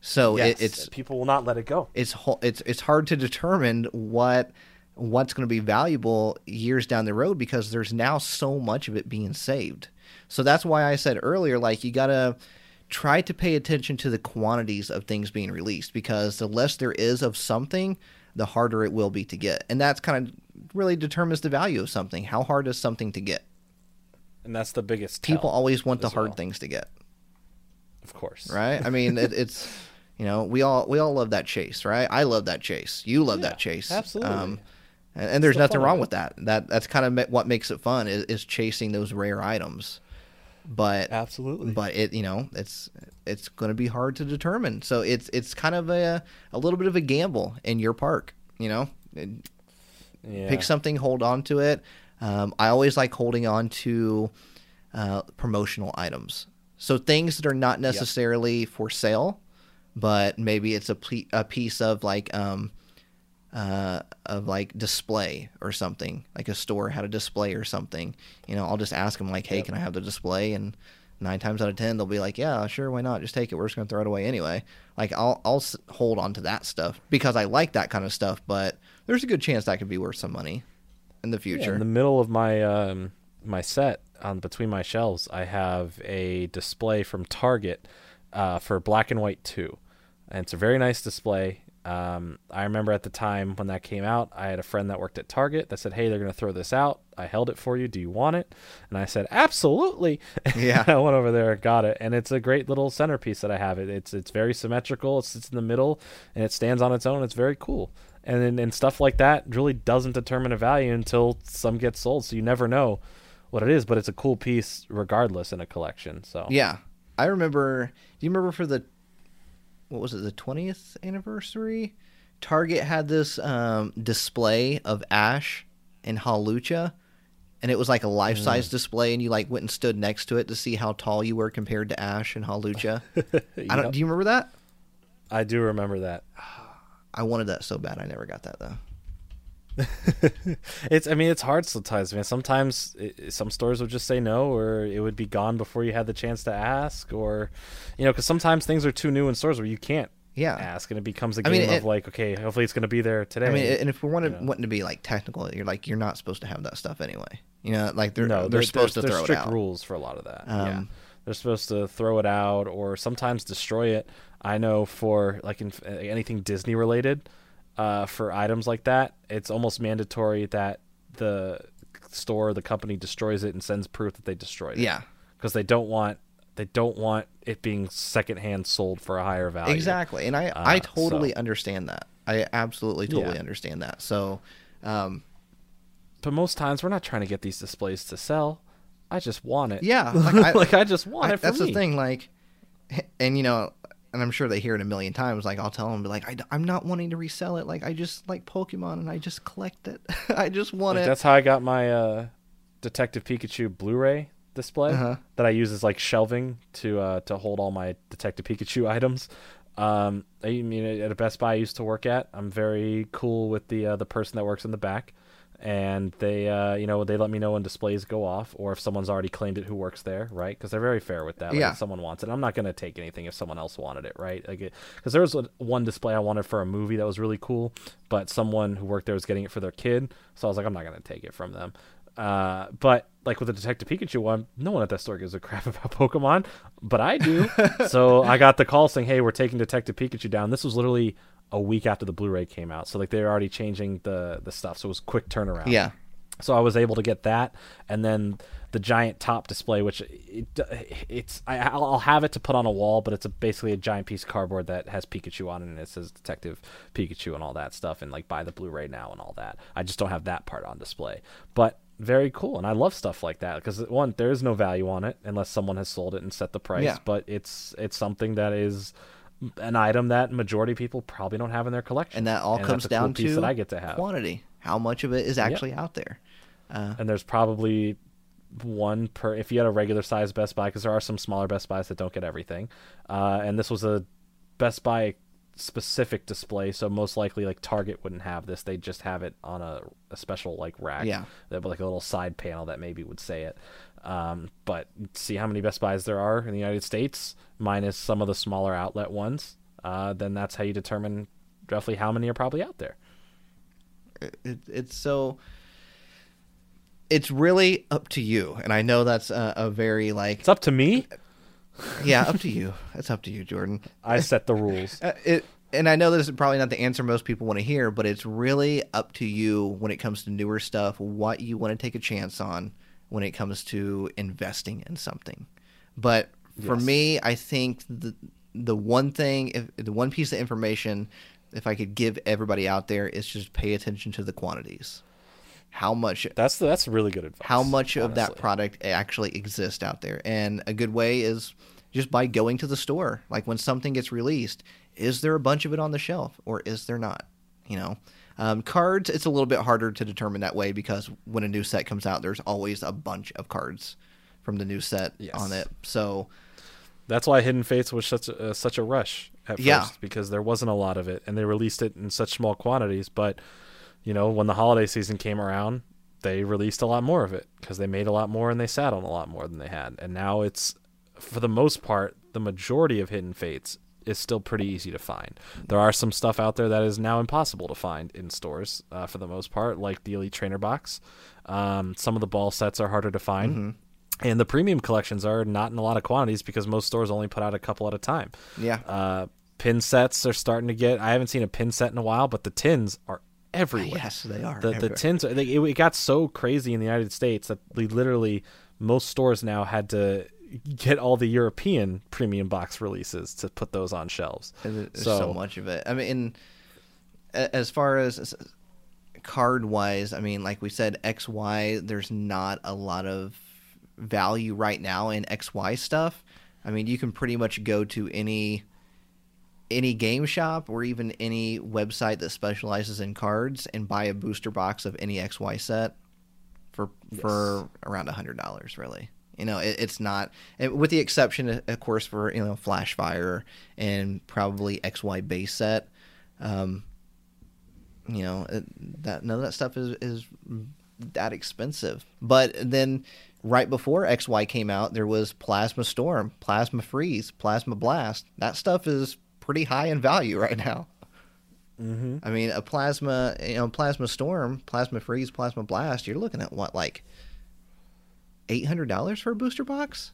So Yes, it, it's people will not let it go. it's it's it's hard to determine what what's going to be valuable years down the road because there's now so much of it being saved. So that's why I said earlier like you got to try to pay attention to the quantities of things being released because the less there is of something, the harder it will be to get. And that's kind of really determines the value of something. How hard is something to get? And that's the biggest People always want the hard well. things to get. of course. right? I mean, it, it's you know we all we all love that chase, right? I love that chase. You love Yeah, that chase, absolutely. Um, and, and there's the nothing wrong with that. That that's kind of what makes it fun is, is chasing those rare items. But Absolutely. but it you know it's it's going to be hard to determine. So it's it's kind of a a little bit of a gamble in your park. You know, And yeah. pick something, hold on to it. Um, I always like holding on to uh, promotional items. So things that are not necessarily for sale, but maybe it's a, ple- a piece of like um, uh, of like display or something. Like a store had a display or something. You know, I'll just ask them like, "Hey, Yep. can I have the display?" And nine times out of ten, they'll be like, "Yeah, sure, why not? Just take it. We're just gonna throw it away anyway." Like I'll I'll hold on to that stuff because I like that kind of stuff. But there's a good chance that could be worth some money in the Yeah, future. in the middle of my um, my set on between my shelves, I have a display from Target uh, for Black and White Two, and it's a very nice display. Um, I remember at the time when that came out, I had a friend that worked at Target that said, "Hey, they're going to throw this out. I held it for you. Do you want it?" And I said, "Absolutely." (laughs) Yeah. I went over there, got it, and it's a great little centerpiece that I have. It it's it's very symmetrical. It sits in the middle, and it stands on its own. It's very cool. And then and stuff like that really doesn't determine a value until some gets sold. So you never know what it is, but it's a cool piece regardless in a collection. So Yeah, I remember. Do you remember for the what was it the twentieth anniversary? Target had this um, display of Ash and Hawlucha, and it was like a life size display, and you like went and stood next to it to see how tall you were compared to Ash and Hawlucha. (laughs) I don't. Do you remember that? I do remember that. (sighs) I wanted that so bad. I never got that though. (laughs) it's I mean it's hard sometimes, man. Sometimes it, some stores would just say no, or it would be gone before you had the chance to ask, or you know, because sometimes things are too new in stores where you can't Yeah. ask, and it becomes a game mean, of it- like, okay, hopefully it's going to be there today. I mean, and if we're wanting, Yeah. wanting to be like technical, you're like you're not supposed to have that stuff anyway. You know, like they're no, they're there- supposed to throw there's it out. rules for a lot of that. yeah, Um, they're supposed to throw it out or sometimes destroy it. I know for like in, anything Disney related, uh, for items like that, it's almost mandatory that the store, the company destroys it and sends proof that they destroyed it. Yeah, because they don't want they don't want it being secondhand sold for a higher value. exactly. And I I Uh, totally so- understand that. I absolutely totally Yeah. understand that. So, um, But most times we're not trying to get these displays to sell. I just want it. yeah, (laughs) like I, like I just want I- it for that's me. the thing. Like, and you know, and I'm sure they hear it a million times. Like, I'll tell them, like, I, am not wanting to resell it. Like, I just like Pokemon and I just collect it. (laughs) I just want Like, it. that's how I got my uh, Detective Pikachu Blu-ray display Uh-huh. that I use as like shelving to uh, to hold all my Detective Pikachu (laughs) items. Um, I mean, at a Best Buy I used to work at, I'm very cool with the uh, the person that works in the back, and they uh, you know they let me know when displays go off or if someone's already claimed it who works there, right? Because they're very fair with that. Like, Yeah. if someone wants it, I'm not gonna take anything if someone else wanted it, right? Like, because there was one display I wanted for a movie that was really cool, but someone who worked there was getting it for their kid, so I was like, I'm not gonna take it from them. Uh, but like with the Detective Pikachu one, no one at that store gives a (laughs) crap about Pokemon, but I do. (laughs) so I got the call saying, "Hey, we're taking Detective Pikachu down." This was literally a week after the Blu-ray came out, so like they're already changing the the stuff. So it was quick turnaround. yeah, So I was able to get that, and then the giant top display, which it, it's I, I'll I'll have it to put on a wall, but it's a, basically a giant piece of cardboard that has Pikachu on it, and it says Detective Pikachu and all that stuff, and like buy the Blu-ray now and all that. I just don't have that part on display, but very cool, and I love stuff like that because one, there is no value on it unless someone has sold it and set the price, Yeah. but it's it's something that is an item that majority of people probably don't have in their collection, and that all comes that's a cool down to that I get to have. quantity. How much of it is actually out there? Uh, and there's probably one per if you had a regular size Best Buy because there are some smaller Best Buys that don't get everything. Uh, and this was a Best Buy specific display, so most likely like Target wouldn't have this. They'd just have it on a, a special like rack. Yeah. Have like a little side panel that maybe would say it. Um, but see how many Best Buys there are in the United States, minus some of the smaller outlet ones. Uh, then that's how you determine roughly how many are probably out there. it, it's so it's really up to you and i know that's a, a very like It's up to me. yeah up (laughs) to you it's up to you jordan I set the rules. (laughs) Uh, it and i know this is probably not the answer most people want to hear but it's really up to you when it comes to newer stuff what you want to take a chance on when it comes to investing in something but for Yes. me i think the the one thing if the one piece of information if i could give everybody out there is just pay attention to the quantities how much That's that's really good advice. how much of that product actually exists out there. And a good way is just by going to the store. Like when something gets released, is there a bunch of it on the shelf or is there not? You know, um, cards, it's a little bit harder to determine that way because when a new set comes out, there's always a bunch of cards from the new set Yes. on it. So, That's why Hidden Fates was such a, uh, such a rush at Yeah. first because there wasn't a lot of it, and they released it in such small quantities. But you know, when the holiday season came around, they released a lot more of it because they made a lot more and they sat on a lot more than they had. And now it's, for the most part, the majority of Hidden Fates is still pretty easy to find. There are some stuff out there that is now impossible to find in stores uh, for the most part, like the Elite Trainer box. Um, some of the ball sets are harder to find. And the premium collections are not in a lot of quantities because most stores only put out a couple at a time. yeah. Uh, pin sets are starting to get. I haven't seen a pin set in a while, but the tins are everywhere. yes, they are. The the tins are, they, it, it got so crazy in the United States that we literally most stores now had to get all the European premium box releases to put those on shelves. There's so, so, much of it. I mean, as far as card wise, I mean, like we said, XY, there's not a lot of value right now in XY stuff. I mean, you can pretty much go to any any game shop or even any website that specializes in cards and buy a booster box of any XY set for for around a hundred dollars, really. You know, it, it's not, with the exception, of course, for you know Flash Fire and probably XY base set. Um, you know that none of that stuff is is that expensive. But then right before XY came out, there was Plasma Storm, Plasma Freeze, Plasma Blast. That stuff is pretty high in value (laughs) right now. Mm-hmm. I mean, a plasma, you know, plasma storm, plasma freeze, plasma blast. You're looking at what, like eight hundred dollars for a booster box?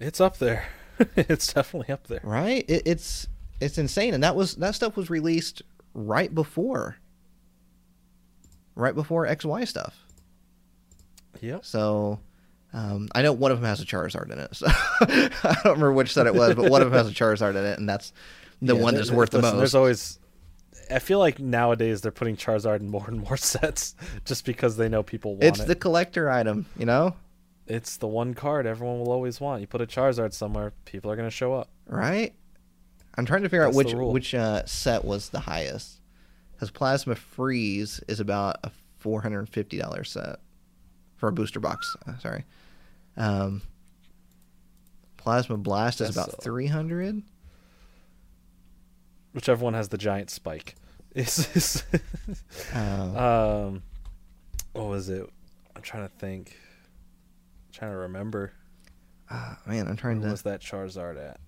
It's up there. (laughs) it's definitely up there, right? It, it's it's insane, and that was that stuff was released right before, right before XY stuff. Yeah. So. Um, I know one of them has a Charizard in it, so (laughs) I don't remember which set it was, but one of them has a Charizard in it, and that's the Yeah, one that's worth the most. There's always. I feel like nowadays they're putting Charizard in more and more (laughs) sets just because they know people want it's it. It's the collector item, you know, It's the one card everyone will always want. You put a Charizard somewhere, people are going to show up. right? I'm trying to figure out That's the which which uh, set was the highest. Because Plasma Freeze is about a four hundred and fifty dollars set for a booster box. Uh, sorry, um, Plasma Blast is That's about so- three hundred. Whichever one has the giant spike. (laughs) Is is Um, um, what was it? I'm trying to think. trying to remember. ah, man, I'm trying Where to. was that Charizard at?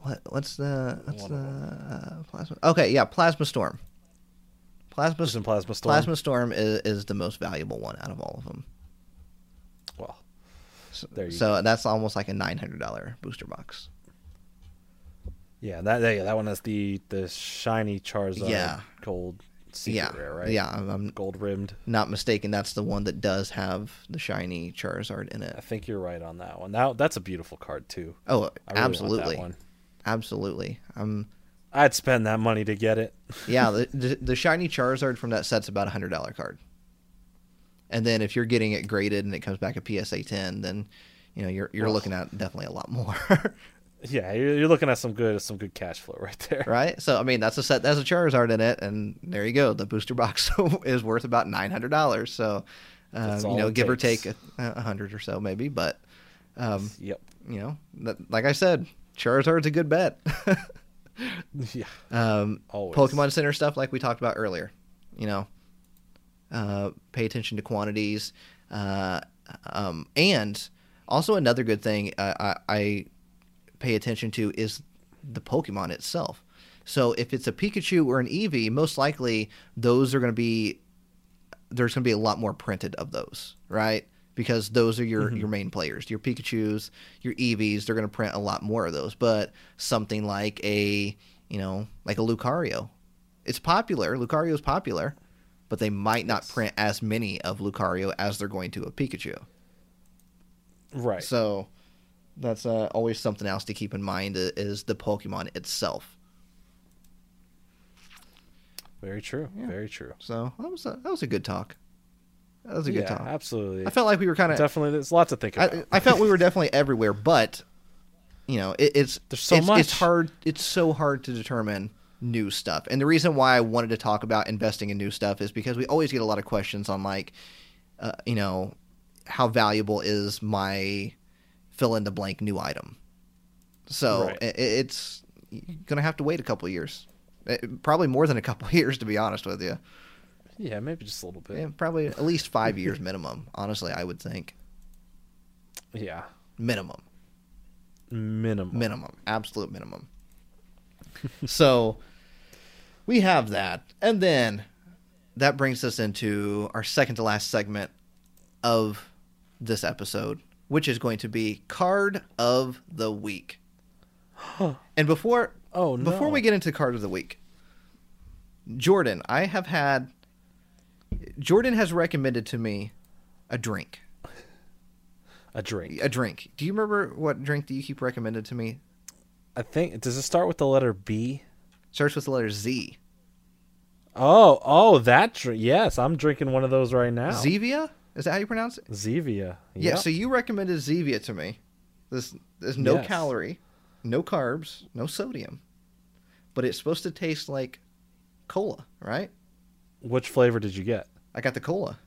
What what's the what's One the uh, plasma? Okay, yeah, Plasma Storm. Plasma Just in Plasma Storm. Plasma Storm is, is the most valuable one out of all of them. Well, So, There you go. so that's almost like a nine hundred dollar booster box. Yeah, that yeah, that one has the the shiny Charizard Yeah. gold secret yeah, rare, right? yeah. I'm, I'm Gold rimmed. not mistaken. That's the one that does have the shiny Charizard in it. I think you're right on that one. That that's a beautiful card too. Oh, really absolutely, absolutely. Um, I'd spend that money to get it. (laughs) yeah, the, the the shiny Charizard from that set's about a hundred dollar card. And then if you're getting it graded and it comes back a PSA ten, then you know you're you're Well. looking at definitely a lot more, (laughs) Yeah, you're, you're looking at some good some good cash flow right there. (laughs) right? So I mean that's a set that's a Charizard in it, and there you go. The booster box (laughs) is worth about nine hundred dollars. So um, you know, give or take a, a hundred or so maybe, but um, Yep. you know, that, like I said, Charizard's a good bet. (laughs) Yeah. um, Always. Pokemon Center stuff, like we talked about earlier. You know, uh, pay attention to quantities, uh, um, and also another good thing uh, I, I pay attention to is the Pokemon itself. So if it's a Pikachu or an Eevee, most likely those are going to be there's going to be a lot more printed of those, right? Because those are your mm-hmm. your main players, your Pikachu's, your Eevees. They're going to print a lot more of those. But something like a you know like a Lucario, it's popular. Lucario is popular, but they might not print as many of Lucario as they're going to a Pikachu. Right. So that's uh, always something else to keep in mind is the Pokemon itself. Very true. Yeah. Very true. So that was a, that was a good talk. That was a good yeah, talk. absolutely. I felt like we were kind of Definitely, there's lots to think about. I, I felt we were definitely everywhere, but you know, it, it's There's so it's, much. It's hard. It's so hard to determine new stuff, and the reason why I wanted to talk about investing in new stuff is because we always get a lot of questions on like, uh, you know, how valuable is my fill in the blank new item. So Right. i i- it's gonna have to wait a couple years, Eh, probably more than a couple (laughs) years to be honest with you. yeah, maybe just a little bit. Yeah, probably at least five years minimum. Honestly, I would think Yeah. minimum. Minimum. minimum, absolute minimum. (laughs) so we have that, and then that brings us into our second to last segment of this episode, which is going to be card of the week. and before Oh, before we get into card of the week, Jordan, I have had Jordan has recommended to me a drink. A drink. A drink. Do you remember what drink do you keep recommended to me? I think. Does it start with the letter B? Starts with the letter Z. Oh, oh, that drink. Yes, I'm drinking one of those right now. Zevia? Is that how you pronounce it? Zevia. Yeah. So you recommended Zevia to me. This there's no Yes. calorie, no carbs, no sodium, but it's supposed to taste like cola, right? Which flavor did you get? I got the cola.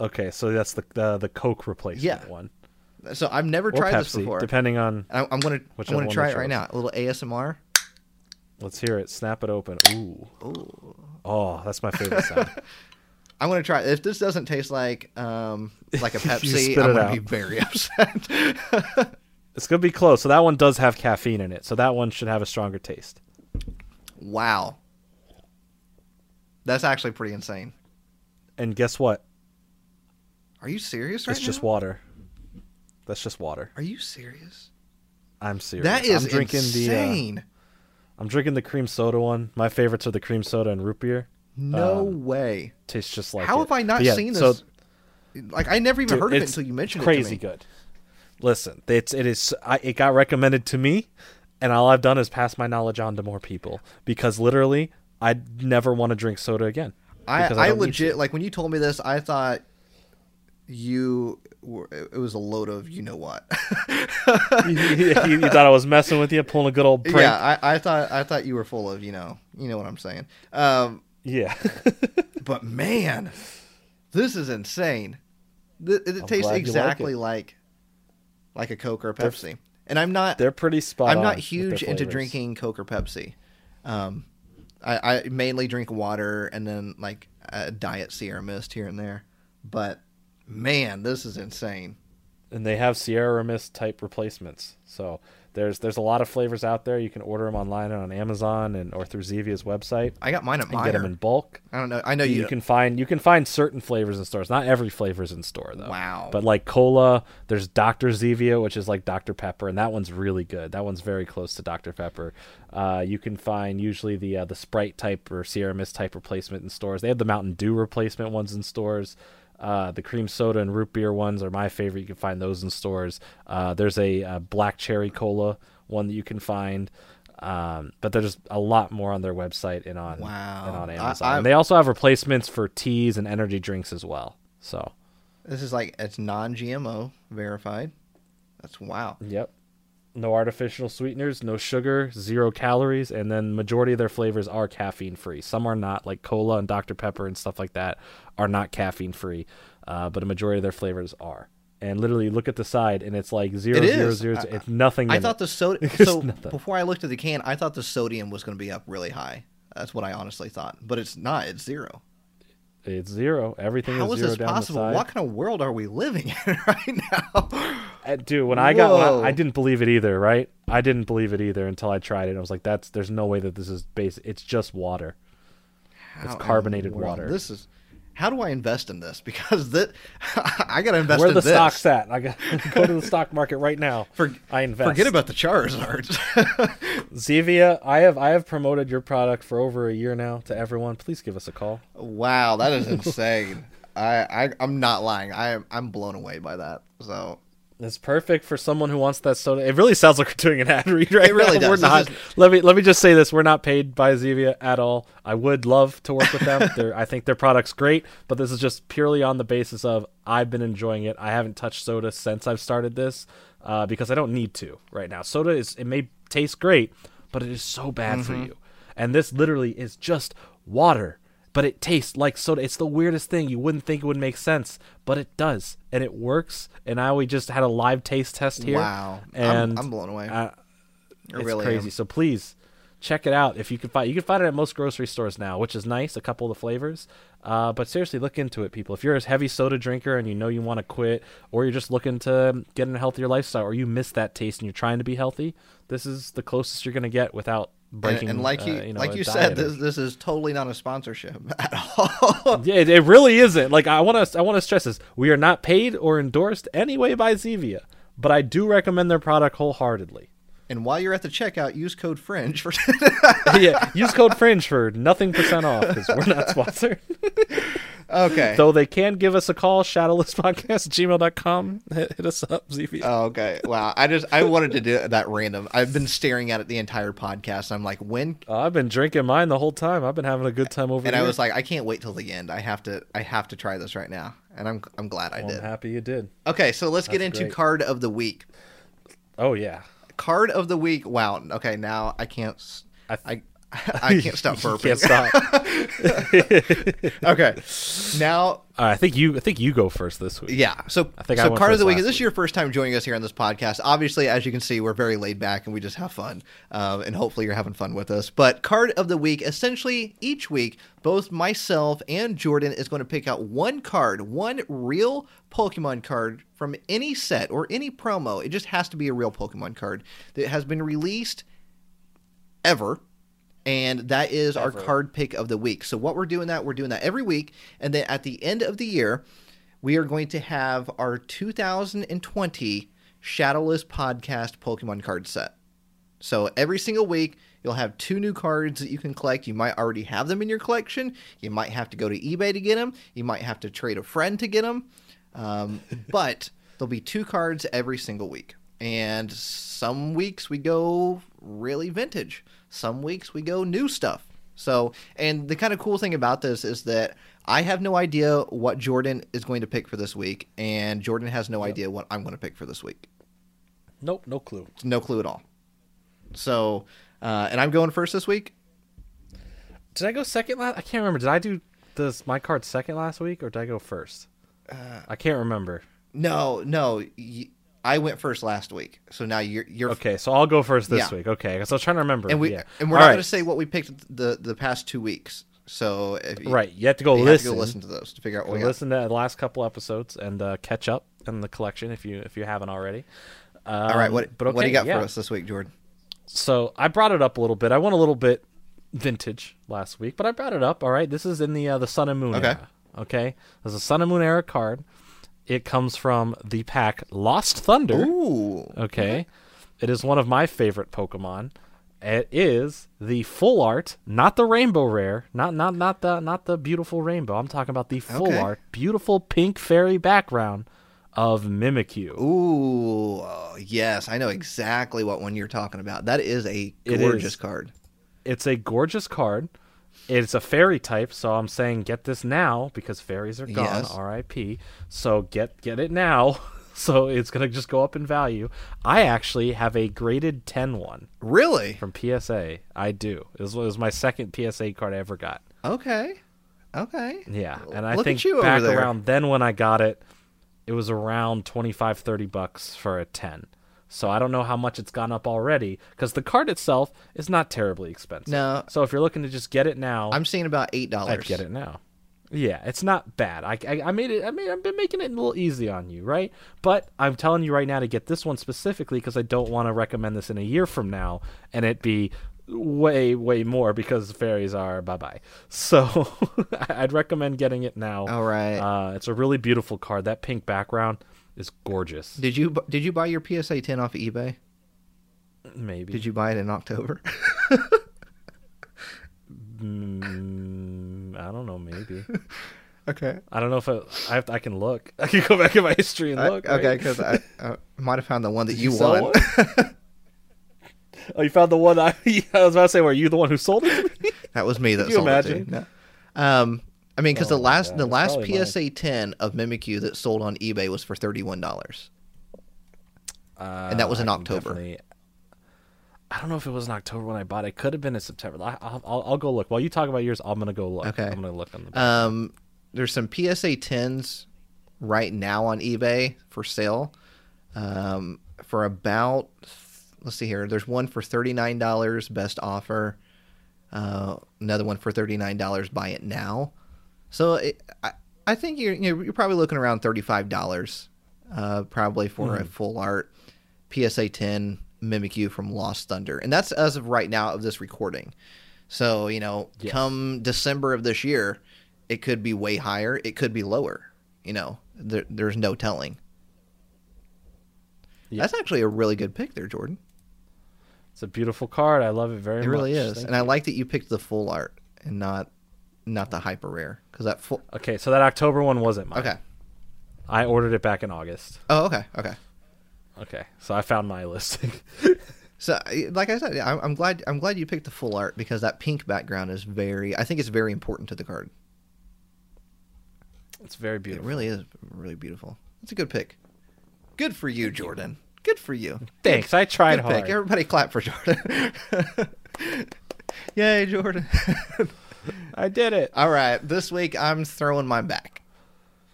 Okay, so that's the the, the Coke replacement Yeah. one. So I've never Or tried Pepsi, this before. depending on. I, I'm gonna I'm gonna try it right now. A little ASMR. Let's hear it. Snap it open. Ooh. Ooh. Oh, that's my favorite sound. (laughs) I'm gonna try. If this doesn't taste like um like a (laughs) Pepsi, I'm gonna out. be very (laughs) upset. (laughs) it's gonna be close. So that one does have caffeine in it. So that one should have a stronger taste. wow, that's actually pretty insane. And guess what? Are you serious right it's just water. That's just water. Are you serious? I'm serious. That is I'm drinking the. Uh, insane. I'm drinking the cream soda one. My favorites are the cream soda and root beer. No um, way. Tastes just like. How it. have I not yeah, seen so this? like I never even Dude, heard of it until you mentioned crazy it to me. Crazy good. Listen, it's it is I, it got recommended to me, and all I've done is pass my knowledge on to more people because literally I'd never want to drink soda again. I, because I, legit like when you told me this, I thought you were, it was a load of you know what. (laughs) you, you- you thought I was messing with you, pulling a good old prank. yeah, I, I thought I thought you were full of you know you know what I'm saying. Um, Yeah. (laughs) but man, this is insane. Th- It, tastes you like exactly it. like like a Coke or a They're- Pepsi, and I'm not They're pretty spot I'm not huge into drinking Coke or Pepsi. Um, I, I mainly drink water and then like a diet Sierra Mist here and there. But man, this is insane. and they have Sierra Mist type replacements. So there's there's a lot of flavors out there. You can order them online and on Amazon and or through Zevia's website. I got mine at and get them in bulk. I don't know. I know you you. can find you can find certain flavors in stores. Not every flavor's in store though. Wow. But like cola, there's Dr. Zevia, which is like Dr. Pepper, and that one's really good. That one's very close to Dr. Pepper. Uh, you can find usually the uh, the Sprite type or Sierra Mist type replacement in stores. They have the Mountain Dew replacement ones in stores. Uh, the cream soda and root beer ones are my favorite. You can find those in stores. Uh, there's a, uh black cherry cola one that you can find. Um, but there's a lot more on their website and on Wow. and on I- Amazon. I- and they also have replacements for teas and energy drinks as well. So, This is like it's non-GMO verified. That's wow. yep. No artificial sweeteners, no sugar, zero calories, and then majority of their flavors are caffeine free. Some are not, like cola and Dr Pepper and stuff like that, are not caffeine free, uh, but a majority of their flavors are. And literally, look at the side, and it's like zero It zero is. I- It's nothing. I thought it. the soda. (laughs) So nothing. before I looked at the can, I thought the sodium was going to be up really high. That's what I honestly thought, but it's not. It's zero. It's zero. Everything How is is zero this down possible? the side. What kind of world are we living (laughs) in right now? Uh, dude when i got when I, I didn't believe it either right i didn't believe it either until i tried it i was like that's there's no way that this is base it's just water How the carbonated water. This is. How do I invest in this? (laughs) Because that (laughs) I got to invest in this. where in the this. stock's at i got (laughs) go to the stock market right now For, i invest Forget about the Charizards. zevia i have i have promoted your product for over a year now to everyone please give us a call wow, that is insane. I, I I'm not lying. I am I'm blown away by that. So it's perfect for someone who wants that soda. It really sounds like we're doing an ad read right It really now. We're not. is- Let me let me just say this: we're not paid by Zevia at all. I would love to work with them. (laughs) They're, I think their product's great, but this is just purely on the basis of I've been enjoying it. I haven't touched soda since I've started this uh, because I don't need to right now. Soda is it may taste great, but it is so bad for you. And this literally is just water, but it tastes like soda. It's the weirdest thing. You wouldn't think it would make sense, but it does, and it works. And now we just had a live taste test here. wow, and I'm, I'm blown away. I it's really crazy. am. So please check it out if you can find. You can find it at most grocery stores now, which is nice. A couple of the flavors, uh, but seriously, look into it, people. If you're a heavy soda drinker and you know you want to quit, or you're just looking to get in a healthier lifestyle, or you miss that taste and you're trying to be healthy, this is the closest you're going to get without breaking. and like you, uh, you know, like you said, this this is totally not a sponsorship (laughs) at all. yeah, it, it really isn't. Like I want to, I want to stress this: we are not paid or endorsed anyway by Zevia, but I do recommend their product wholeheartedly. and while you're at the checkout, use code Fringe for. (laughs) yeah, use code Fringe for nothing percent off because we're not sponsored. (laughs) okay. Though they can give us a call, shadowlesspodcast at gmail.com. Hit, hit us up, ZV. Oh, okay. Wow. I just I wanted to do that random. I've been staring at it the entire podcast. I'm like, when? Oh, I've been drinking mine the whole time. I've been having a good time over here. And here. I was like, I can't wait till the end. I have to. I have to try this right now. And I'm I'm glad I Well, did. I'm happy you did. Okay, so let's get into great. card of the week. Oh, yeah. card of the week. Wow. Okay, now I can't. I- I (laughs) I can't stop (laughs) burping. can't stop. (laughs) okay, now right, I think you. I think you go first this week. Yeah. So, I think so went card of the week. is This is week. your first time joining us here on this podcast. Obviously, as you can see, we're very laid back and we just have fun. Um, and hopefully, you're having fun with us. But card of the week. Essentially, each week, both myself and Jordan is going to pick out one card, one real Pokemon card from any set or any promo. It just has to be a real Pokemon card that has been released ever and that is our card pick of the week. So what we're doing that we're doing that every week, and then at the end of the year, we are going to have our 2020 Shadowless Podcast Pokemon card set. So every single week, you'll have two new cards that you can collect. You might already have them in your collection. You might have to go to eBay to get them. You might have to trade a friend to get them. Um, (laughs) but there'll be two cards every single week. And some weeks we go really vintage. Some weeks we go new stuff. So, and the kind of cool thing about this is that I have no idea what Jordan is going to pick for this week, and Jordan has no idea what I'm going to pick for this week. Nope. No clue. No clue at all. So, uh, and I'm going first this week. Did I go second last? I can't remember. Did I do this my card second last week, or did I go first? Uh, I can't remember. No, no, y- I went first last week. So now you're you're Okay, so I'll go first this Yeah. week. Okay, because I was trying to remember. and we yeah. and we're All not right. going to say what we picked the the past two weeks. So if you, Right, you have to go listen. to go listen to those to figure out what listen to the last couple episodes and uh, catch up in the collection if you if you haven't already. Um, All right, what but okay, what do you got yeah. for us this week, Jordan? So I brought it up a little bit. I went a little bit vintage last week, but I brought it up. All right, this is in the uh, the Sun and Moon Okay. era. Okay, there's a Sun and Moon era card. It comes from the pack Lost Thunder. Ooh, Okay. It is one of my favorite Pokemon. It is the full art, not the rainbow rare, not not not the not the beautiful rainbow. I'm talking about the full Okay. art, beautiful pink fairy background of Mimikyu. ooh, oh, yes, I know exactly what one you're talking about. That is a It gorgeous is. card. It's a gorgeous card. It's a fairy type, so I'm saying get this now because fairies are gone. Yes. R.I.P. So get get it now. (laughs) So it's gonna just go up in value. I actually have a graded 10 one Really? from PSA. I do. It was, it was my second PSA card I ever got. Okay, okay. Yeah, and I Look think you back around then when I got it, it was around 25 30 bucks for a 10. So I don't know how much it's gone up already cuz the card itself is not terribly expensive. No. So if you're looking to just get it now, I'm seeing about eight dollars. I'd get it now. Yeah, it's not bad. I, I, I made it. I mean, I've been making it a little easy on you, right? But I'm telling you right now to get this one specifically because I don't want to recommend this in a year from now and it be way way more because fairies are bye bye. (laughs) So (laughs) I'd recommend getting it now. All right. Uh, it's a really beautiful card. That pink background is gorgeous. Did you did you buy your PSA 10 off of eBay? Maybe. Did you buy it in October? (laughs) Mm, I don't know. Maybe. (laughs) okay. I don't know if I, I have. To, I can look. (laughs) I can go back in my history and I- look. okay, right? because I, I might have found the one that you, won. Oh, you found the one I, I was about to say. Were you the one who sold it? that was me that Can you sold it imagine? to. No. Um, I mean, because the last the last. PSA 10 of Mimikyu that sold on eBay was for thirty one dollars. And that was in Uh, I October. definitely- I don't know if it was in October when I bought it. It could have been in September. I, I'll, I'll, I'll go look. While you talk about yours, I'm gonna go look. Okay. I'm gonna look on the. Um, there's some PSA 10s right now on eBay for sale. Um, for about let's see here. There's one for thirty nine dollars, best offer. Uh, another one for thirty nine dollars. Buy it now. So it, I, I think you're you you're probably looking around thirty five dollars, uh, probably for a full art PSA ten Mimikyu from Lost Thunder, and that's as of right now of this recording. So you know, Yes. come December of this year, it could be way higher. It could be lower. You know, there, there's no telling. Yeah. That's actually a really good pick there, Jordan. It's a beautiful card. I love it very It much. It really is, Thank and I like that you picked the full art and not not the hyper rare because that full. Okay, so that October one wasn't mine. Okay. I ordered it back in August. Oh, okay, okay. Okay, so I found my listing. (laughs) So, like I said, I'm, I'm glad I'm glad you picked the full art because that pink background is very. I think it's very important to the card. it's very It beautiful. really is really beautiful. It's a good pick. Good for you, Jordan. Good for you. (laughs) Thanks. I tried Good hard. pick. Everybody clap for Jordan. (laughs) Yay, Jordan. I did it. All right, this week I'm throwing my back.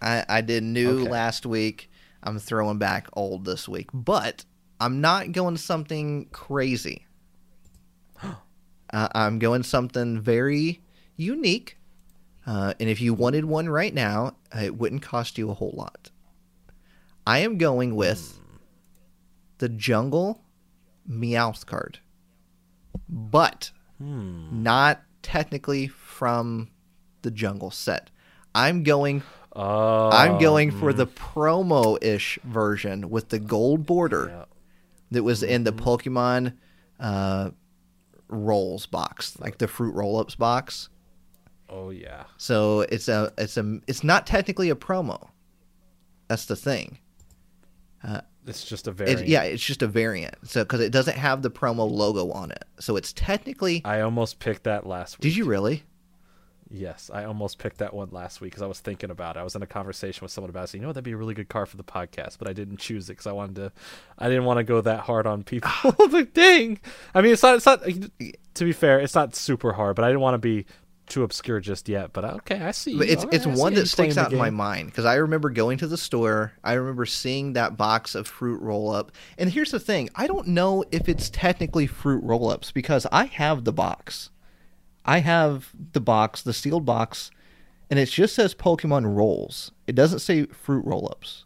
I, I did new Okay. last week. I'm throwing back old this week, but I'm not going something crazy. (gasps) uh, I'm going something very unique. Uh, and if you wanted one right now, it wouldn't cost you a whole lot. I am going with the Jungle Meowth card, but Hmm. not technically from the Jungle set. I'm going. Oh, I'm going for the promo-ish version with the gold border yeah. that was in Mm-hmm. the Pokemon uh, rolls box, like the fruit roll-ups box. Oh yeah. So it's a it's a it's not technically a promo. That's the thing. It's just a very. yeah, it's just a variant. So because it doesn't have the promo logo on it, so it's technically. I almost picked that last week. Did you really? Yes, I almost picked that one last week because I was thinking about it. I was in a conversation with someone about it. So, you know, what that'd be a really good car for the podcast, but I didn't choose it because I wanted to. I didn't want to go that hard on people. (laughs) like, dang. I mean, it's not. It's not. To be fair, it's not super hard, but I didn't want to be too obscure just yet. But okay, I see. But it's All it's I one that sticks out in my mind because I remember going to the store. I remember seeing that box of fruit roll up. And here's the thing: I don't know if it's technically fruit roll ups because I have the box. I have the box, the sealed box, and it just says Pokemon rolls. It doesn't say fruit roll ups.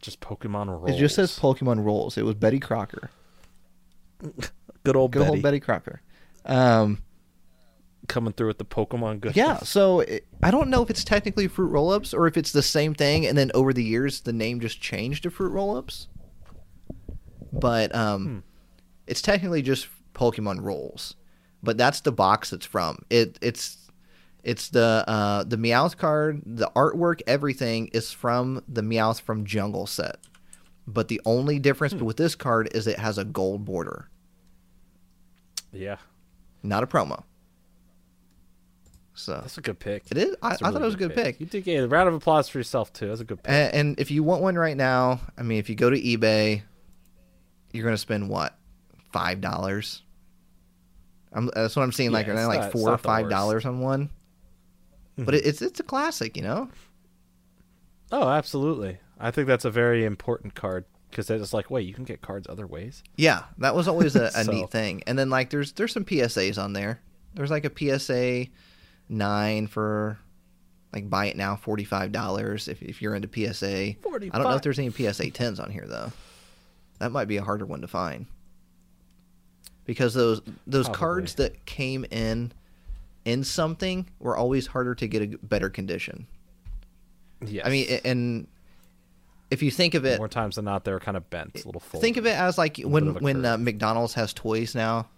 Just Pokemon rolls. It just says Pokemon rolls. It was Betty Crocker. (laughs) good old Good Betty, old Betty Crocker. Um, coming through with the Pokemon goodness. Yeah, so it, I don't know if it's technically Fruit Roll-Ups or if it's the same thing, and then over the years the name just changed to Fruit Roll-Ups. But um, it's technically just Pokemon Rolls, but that's the box it's from. It it's it's the uh, the Meowth card, the artwork, everything is from the Meowth from Jungle set. But the only difference with this card is it has a gold border, yeah, not a promo. So that's a good pick. it is. I, I thought it was a good pick. You did get a round of applause for yourself too. That's a good pick. And, and if you want one right now, I mean, if you go to eBay, you're going to spend what five dollars. I'm, that's what I'm seeing. Like, Yeah, like not- it's four or five dollars on one. Mm-hmm. But it, it's it's a classic, you know. Oh, absolutely. I think that's a very important card because it's like, wait, you can get cards other ways. Yeah, that was always a, (laughs) a So- neat thing. And then like, there's there's some PSAs on there. There's like a PSA nine for like buy it now forty five dollars if if you're into PSA. forty. I don't know if there's any PSA tens on here though. That might be a harder one to find. Because those those Probably. cards that came in in something were always harder to get a better condition. Yeah, I mean, and if you think of it, more times than not, they're kind of bent, a little full. think of it as like when when uh. McDonald's has toys now,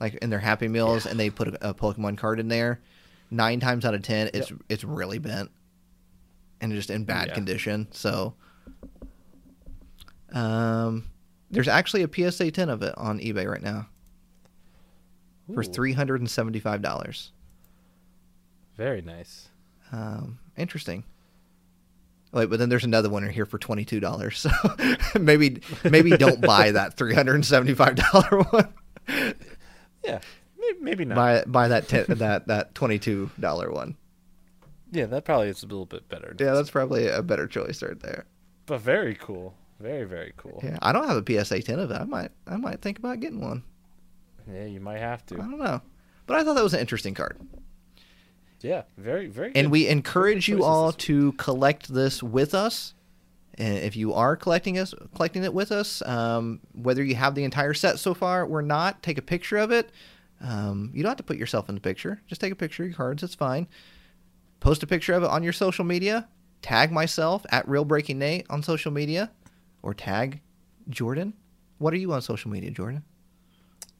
like in their Happy Meals, and they put a, a Pokemon card in there. Nine times out of ten, it's it's really bent and just in bad Yeah. condition. So, um, there's actually a PSA ten of it on eBay right now for three hundred and seventy five dollars. Very nice. Um, interesting. Wait, but then there's another one in here for twenty two dollars. So (laughs) maybe maybe don't buy (laughs) that three hundred and seventy five dollar one. Yeah, maybe, maybe not. buy buy that ten, that that twenty two dollar one. yeah, that probably is a little bit better. Yeah, that's probably a better choice right there. but very cool. Very very cool. Yeah, I don't have a PSA ten of it. I might I might think about getting one. Yeah, you might have to. I don't know, but I thought that was an interesting card. Yeah, very very. And good. we encourage you all to collect this with us. And if you are collecting us, collecting it with us, um, whether you have the entire set so far or not, take a picture of it. Um, you don't have to put yourself in the picture. Just take a picture of your cards. It's fine. Post a picture of it on your social media. Tag myself at Real Breaking Nate on social media, or tag Jordan. What are you on social media, Jordan?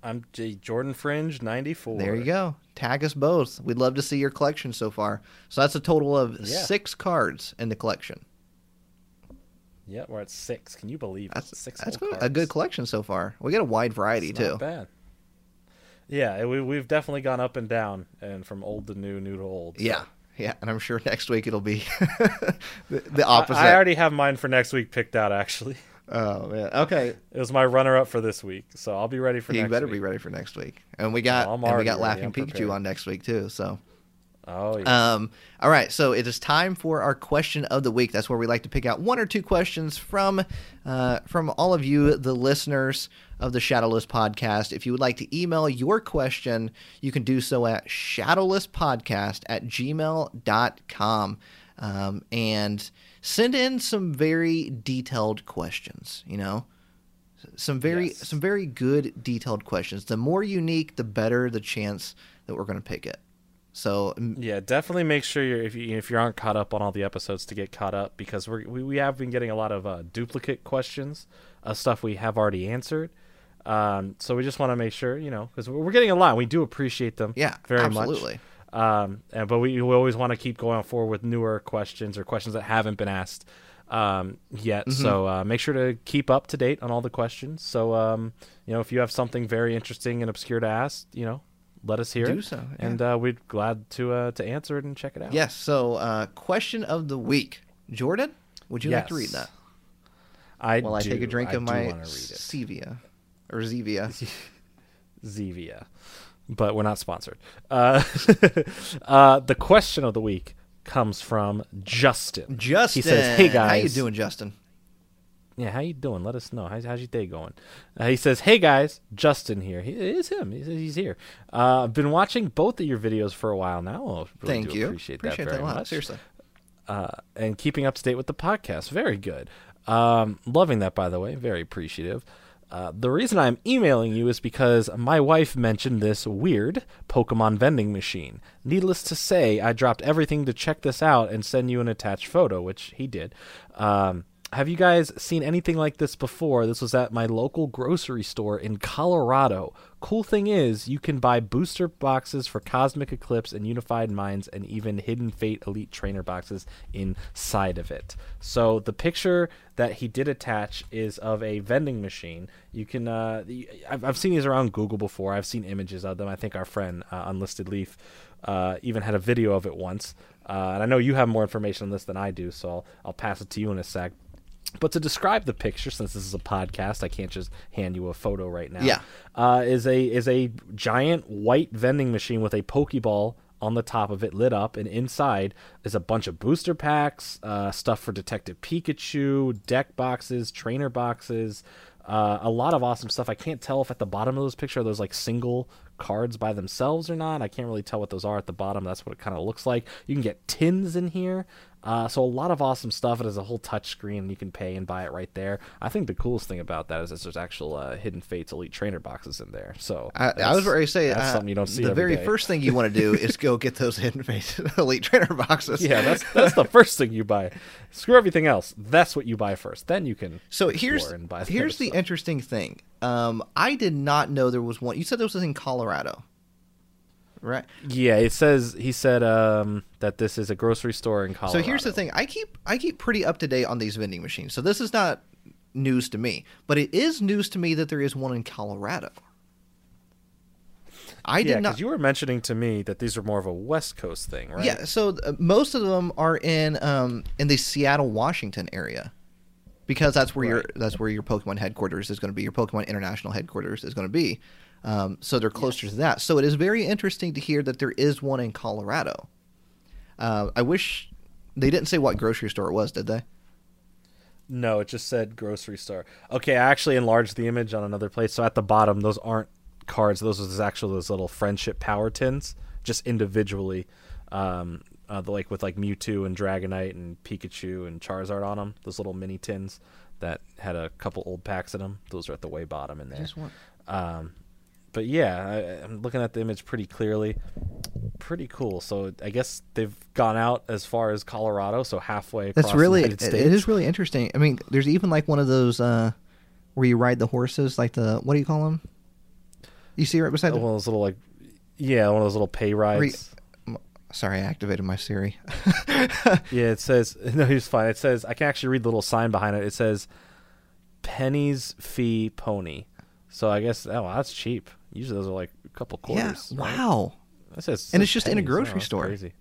I'm J- Jordan Fringe ninety four. There you go. Tag us both. We'd love to see your collection so far. So that's a total of Yeah. six cards in the collection. Yeah, we're at six. Can you believe it? That's six? that's good. a good collection so far. We get a wide variety too. Bad. Yeah, we we've definitely gone up and down, and from old to new, new to old. so. Yeah, yeah, and I'm sure next week it'll be (laughs) the, the opposite. I, already have mine for next week picked out. Actually, Oh man. Okay. It was my runner-up for this week, so I'll be ready for you next better week. be ready for next week. And we got I'm and we got. Laughing Pikachu prepared. on next week too. So Oh yeah. um all right, so it is time for our question of the week. That's where we like to pick out one or two questions from uh from all of you the listeners of the Shadowless podcast. If you would like to email your question, you can do so at shadowlesspodcast at gmail.com. Um, and send in some very detailed questions, you know? some very Yes. some very good detailed questions. The more unique, the better the chance that we're going to pick it. So Yeah, definitely make sure you're if you if you aren't caught up on all the episodes to get caught up because we're, we we have been getting a lot of uh, duplicate questions, uh, stuff we have already answered. Um, so we just want to make sure you know because we're getting a lot. We do appreciate them. yeah, very absolutely. much. Um, and, but we, we always want to keep going forward with newer questions or questions that haven't been asked um, yet. Mm-hmm. So uh, make sure to keep up to date on all the questions. So um, you know if you have something very interesting and obscure to ask, you know, let us hear Do it. so, yeah. and uh, we'd glad to uh, to answer it and check it out. Yes. So uh, question of the week, Jordan. Would you like to read Yes. that I while I take a drink I of do my wanna read it. Stevia or Zevia? (laughs) Zevia, but we're not sponsored. Uh, (laughs) uh, the question of the week comes from Justin. Justin, He says, "Hey guys, how you doing, Justin? Yeah, how you doing? Let us know. How's, how's your day going? Uh, he says, "Hey guys, Justin here. He, it is him. He's, he's here. Uh, I've been watching both of your videos for a while now. Well, really Thank you. Appreciate, that very a lot. much. Seriously. uh, and keeping up to date with the podcast. Very good. Um, loving that, by the way. Very appreciative. Uh, the reason I'm emailing you is because my wife mentioned this weird Pokemon vending machine. Needless to say, I dropped everything to check this out and send you an attached photo, which he did. Um, have you guys seen anything like this before? This was at my local grocery store in Colorado. Cool thing is, you can buy booster boxes for Cosmic Eclipse and Unified Minds, and even Hidden Fate Elite Trainer boxes inside of it. So the picture that he did attach is of a vending machine. You can, uh, I've, I've seen these around Google before. I've seen images of them. I think our friend uh, Unlisted Leaf uh, even had a video of it once. Uh, and I know you have more information on this than I do, so I'll, I'll pass it to you in a sec. But to describe the picture, since this is a podcast, I can't just hand you a photo right now. Yeah. uh, is a is a giant white vending machine with a Pokeball on the top of it, lit up, and inside is a bunch of booster packs, uh, stuff for Detective Pikachu, deck boxes, trainer boxes, uh, a lot of awesome stuff. I can't tell if at the bottom of those picture are those like single cards by themselves or not. I can't really tell what those are at the bottom. That's what it kind of looks like. You can get tins in here. Uh, so a lot of awesome stuff. It has a whole touch screen. You can pay and buy it right there. I think the coolest thing about that is that there's actual uh, Hidden Fates Elite Trainer boxes in there. So I, I was ready to say that's uh, something you don't see The very day. first thing you want to do is go get those hidden Fates (laughs) elite trainer boxes. Yeah, that's that's the first thing you buy. Screw everything else. That's what you buy first. Then you can. So here's and buy the here's the stuff. interesting thing. Um, I did not know there was one. You said there was in Colorado, right? Yeah, it says he said um, that this is a grocery store in Colorado. So here's the thing. I keep I keep pretty up to date on these vending machines. So this is not news to me, but it is news to me that there is one in Colorado. I Yeah, did not. you were mentioning to me that these are more of a West Coast thing, right? Yeah, so uh, most of them are in um in the Seattle, Washington area. Because that's where your that's where your Pokemon headquarters is going to be. Your Pokemon International headquarters is going to be. Um, so they're closer to that. So it is very interesting to hear that there is one in Colorado. Uh, I wish they didn't say what grocery store it was, did they? No, it just said grocery store. Okay, I actually enlarged the image on another place. So at the bottom, those aren't cards. Those are actually those little friendship power tins, just individually, um, uh, the, like with like Mewtwo and Dragonite and Pikachu and Charizard on them. Those little mini tins that had a couple old packs in them. Those are at the way bottom in there. Just one. Um, but yeah, I, I'm looking at the image pretty clearly. Pretty cool. So I guess they've gone out as far as Colorado, so halfway across That's really the it, is really interesting. I mean, there's even like one of those uh, where you ride the horses, like the what do you call them? You see right beside one the of those little like yeah one of those little pay rides Sorry, I activated my Siri. (laughs) yeah it says (laughs) no he's fine it says i can actually read the little sign behind it it says pennies fee pony so i guess oh well, that's cheap usually those are like a couple yeah. quarters right? Wow. That says- And it's just in a grocery Oh, store. crazy.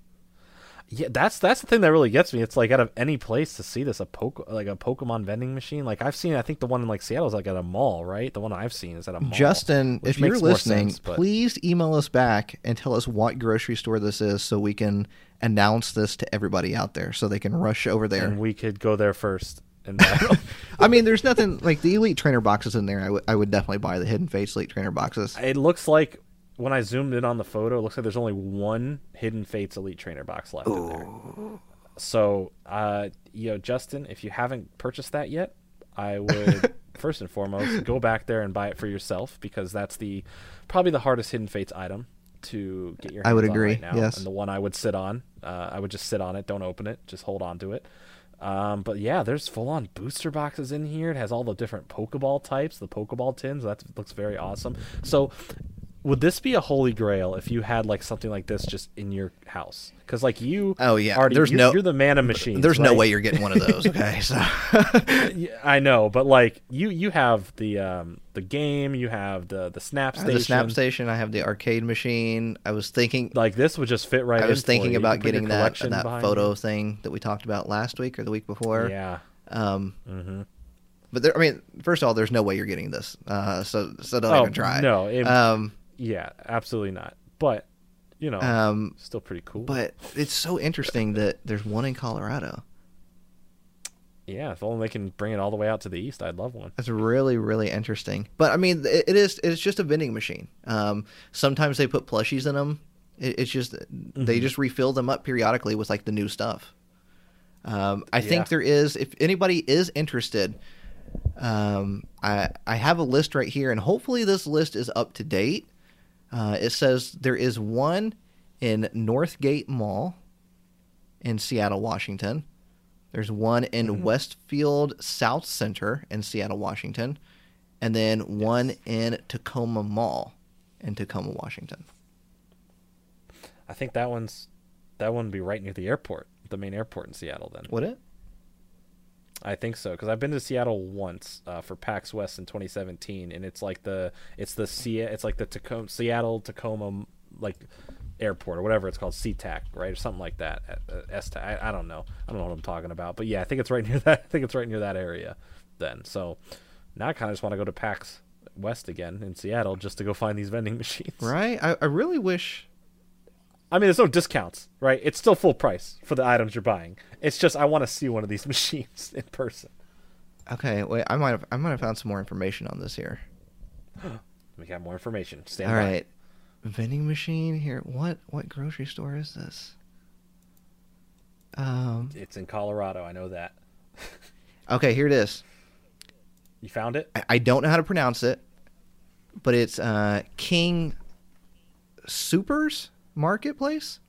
Yeah, that's that's the thing that really gets me. It's like out of any place to see this a poke like a Pokemon vending machine. Like I've seen, I think the one in like Seattle is like at a mall, right? The one I've seen is at a mall. Justin, if you're listening, sense, but- please email us back and tell us what grocery store this is so we can announce this to everybody out there so they can rush over there. and we could go there first. And buy- (laughs) I mean, there's nothing like the Elite Trainer boxes in there. I would- I would definitely buy the Hidden Fates Elite Trainer boxes. it looks like when I zoomed in on the photo, it looks like there's only one Hidden Fates Elite Trainer box left in there. So, uh, you know, Justin, if you haven't purchased that yet, I would (laughs) first and foremost go back there and buy it for yourself because that's the probably the hardest Hidden Fates item to get your hands I would agree, right now, yes. and the one I would sit on. Uh, I would just sit on it, don't open it, just hold on to it. Um, but yeah, there's full on booster boxes in here. It has all the different Pokeball types, the Pokeball tins. That looks very awesome. So, would this be a holy grail if you had like something like this just in your house? Because like you, Oh, yeah. already, There's you're, no- you're the man of machines. There's no way you're getting one of those. Okay, (laughs) so I know, but like you, you have the um the game, you have the the snap I have station. the Snap Station. I have the arcade machine. I was thinking. Like this would just fit right. In. I was in thinking you. You about getting that that photo you. thing that we talked about last week or the week before. Yeah. Um, hmm but there, I mean, first of all, there's no way you're getting this. Uh, so so don't Oh, even try. no, it- um, Yeah. Absolutely not. But you know, um, still pretty cool. but it's so interesting that there's one in Colorado. yeah, if only they can bring it all the way out to the east, I'd love one. That's really really interesting. But I mean, it, it is it's just a vending machine. Um, sometimes they put plushies in them. It, it's just they Mhm. just refill them up periodically with like the new stuff. Um, I Yeah. think there is if anybody is interested. Um, I I have a list right here, and hopefully this list is up to date. Uh, it says there is one in Northgate Mall in Seattle, Washington. There's one in Mhm. Westfield Southcenter in Seattle, Washington, and then one in Tacoma Mall in Tacoma, Washington. I think that one's that one would be right near the airport, the main airport in Seattle. Then Would it? I think so because I've been to Seattle once uh, for PAX West in 2017, and it's like the it's the Se- it's like the Tacoma Seattle Tacoma like airport or whatever it's called SeaTac right or something like that. Uh, STAC, I, I don't know. I don't know what I'm talking about, but yeah, I think it's right (laughs) near that. I think it's right near that area. Then so now I kind of just want to go to PAX West again in Seattle just to go find these vending machines. Right? I, I really wish. I mean, there's no discounts, right? It's still full price for the items you're buying. It's just I want to see one of these (laughs) machines in person. Okay, wait. I might have I might have found some more information on this here. (gasps) We got more information. Stand All by. right, vending machine here. What what grocery store is this? Um. It's in Colorado. I know that. (laughs) Okay, here it is. You found it? I, I don't know how to pronounce it, but it's uh, King Soopers Marketplace.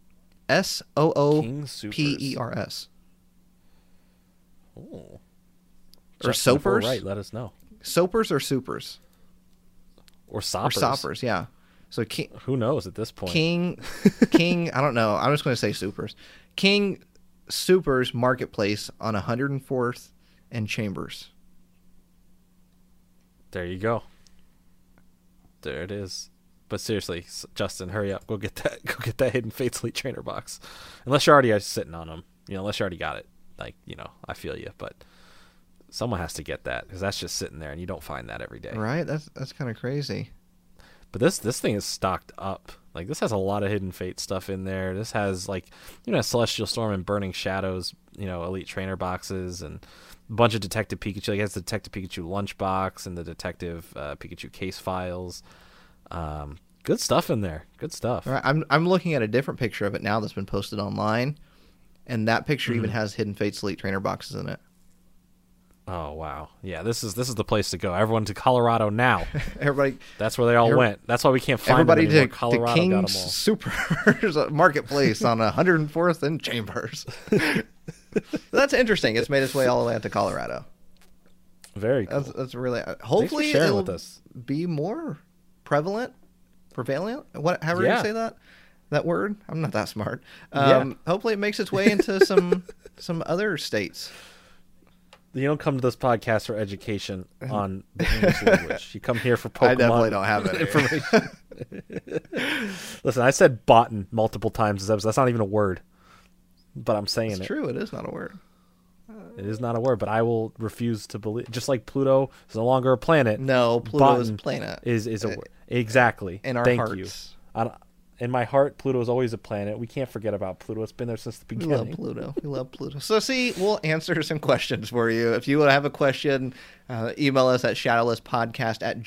S O O P E R S. King Supers. P R S. Ooh. Or Justin, Soapers? Right. Let us know. Soapers or Supers Or or soppers. Soppers? Yeah. So King Who knows at this point? King King. I don't know. I'm just going to say Supers. King Soopers Marketplace on 104th and Chambers. There you go. There it is. But seriously, Justin, hurry up. Go get that. (laughs) Go get that Hidden Fates Elite Trainer box. Unless you're already uh, sitting on them. You know, unless you already got it. Like, you know, I feel you. But someone has to get that because that's just sitting there and you don't find that every day. Right? That's that's kind of crazy. But this this thing is stocked up. Like this has a lot of hidden fate stuff in there. This has like you know Celestial Storm and Burning Shadows, you know, Elite Trainer boxes and a bunch of Detective Pikachu. Like it has the Detective Pikachu lunchbox and the Detective uh, Pikachu case files. Um, good stuff in there. Good stuff. All right, I'm I'm looking at a different picture of it now that's been posted online, and that picture even Mhm. has Hidden Fates Elite Trainer boxes in it. Oh wow, yeah. This is this is the place to go. Everyone to Colorado now. (laughs) Everybody, That's where they all went. That's why we can't find everybody them anymore. to, to Colorado got King them all. Supers (laughs) Marketplace on (laughs) 104th and Chambers. that's interesting. It's made its way all the way out to Colorado. Very cool. That's that's really. uh, Hopefully, it'll be more prevalent, prevalent. What? However Yeah. you say that. That word. I'm not that smart. Yeah. Um, Hopefully, it makes its way into some (laughs) some other states. You don't come to this podcast for education (laughs) on the English language. You come here for (laughs) Pokemon. I definitely don't have it. information. Listen, I said "botan" multiple times this episode. That's not even a word. but I'm saying It's it. true. It is not a word. It is not a word, but I will refuse to believe. Just like Pluto is no longer a planet. No, Pluto is a planet. is is a Uh, word. Exactly. in our Thank hearts. you. I in my heart, Pluto is always a planet. We can't forget about Pluto. It's been there since the We love beginning. Pluto. We love Pluto. So, see, we'll answer some questions for you. If you have a question, uh, email us at shadowlesspodcast at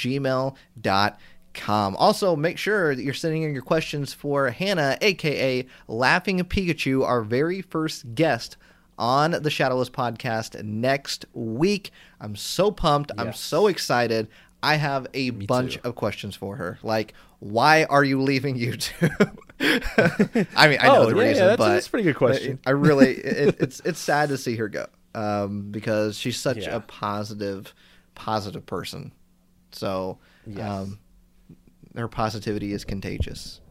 gmail.com. Also, make sure that you're sending in your questions for Hannah, aka Laughing Pikachu, our very first guest on the Shadowless podcast next week. I'm so pumped. I'm so excited. I have a bunch too. of questions for her. Like, why are you leaving YouTube? (laughs) I mean, I know Oh, the yeah, yeah, reason, that's- but that's a pretty good question. I really, (laughs) it, it's it's sad to see her go um, because she's such Yeah. a positive, positive person. So, Yes. um, her positivity is contagious.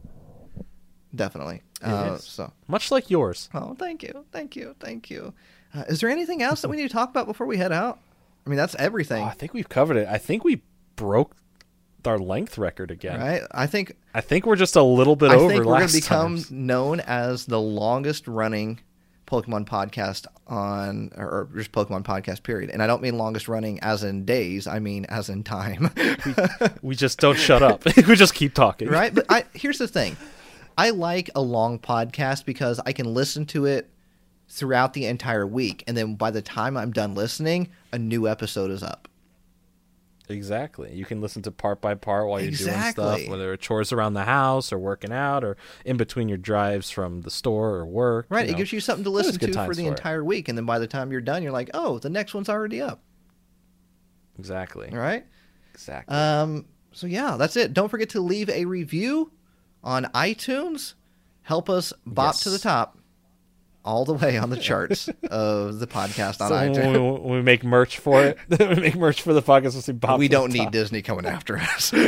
Definitely. Uh. So, Much like yours. oh, thank you, thank you, thank you. Uh, is there anything else that we need to talk about before we head out? I mean, that's everything, Oh, I think we've covered it. I think we broke our length record again. right? I think I think we're just a little bit I over think we're going to become time. known as the longest running Pokemon podcast on, or just Pokemon podcast, period. And I don't mean longest running as in days, I mean as in time. We (laughs) just don't shut up. (laughs) we just keep talking. right? But I, here's the thing I like a long podcast because I can listen to it throughout the entire week. And then by the time I'm done listening, a new episode is up. Exactly. You can listen to part by part while you're doing stuff, whether it's chores around the house or working out or in between your drives from the store or work. Right? you It know. gives you something to listen to for the for entire week. And then by the time you're done, you're like, oh, the next one's already up. Exactly. All right? Exactly. Um, so yeah, that's it. Don't forget to leave a review on iTunes. Help us bop to the top all the way on the charts of the podcast on so iTunes. when we, make merch for it, (laughs) we make merch for the podcast. We'll see Bob. we don't need top. Disney coming after us. (laughs)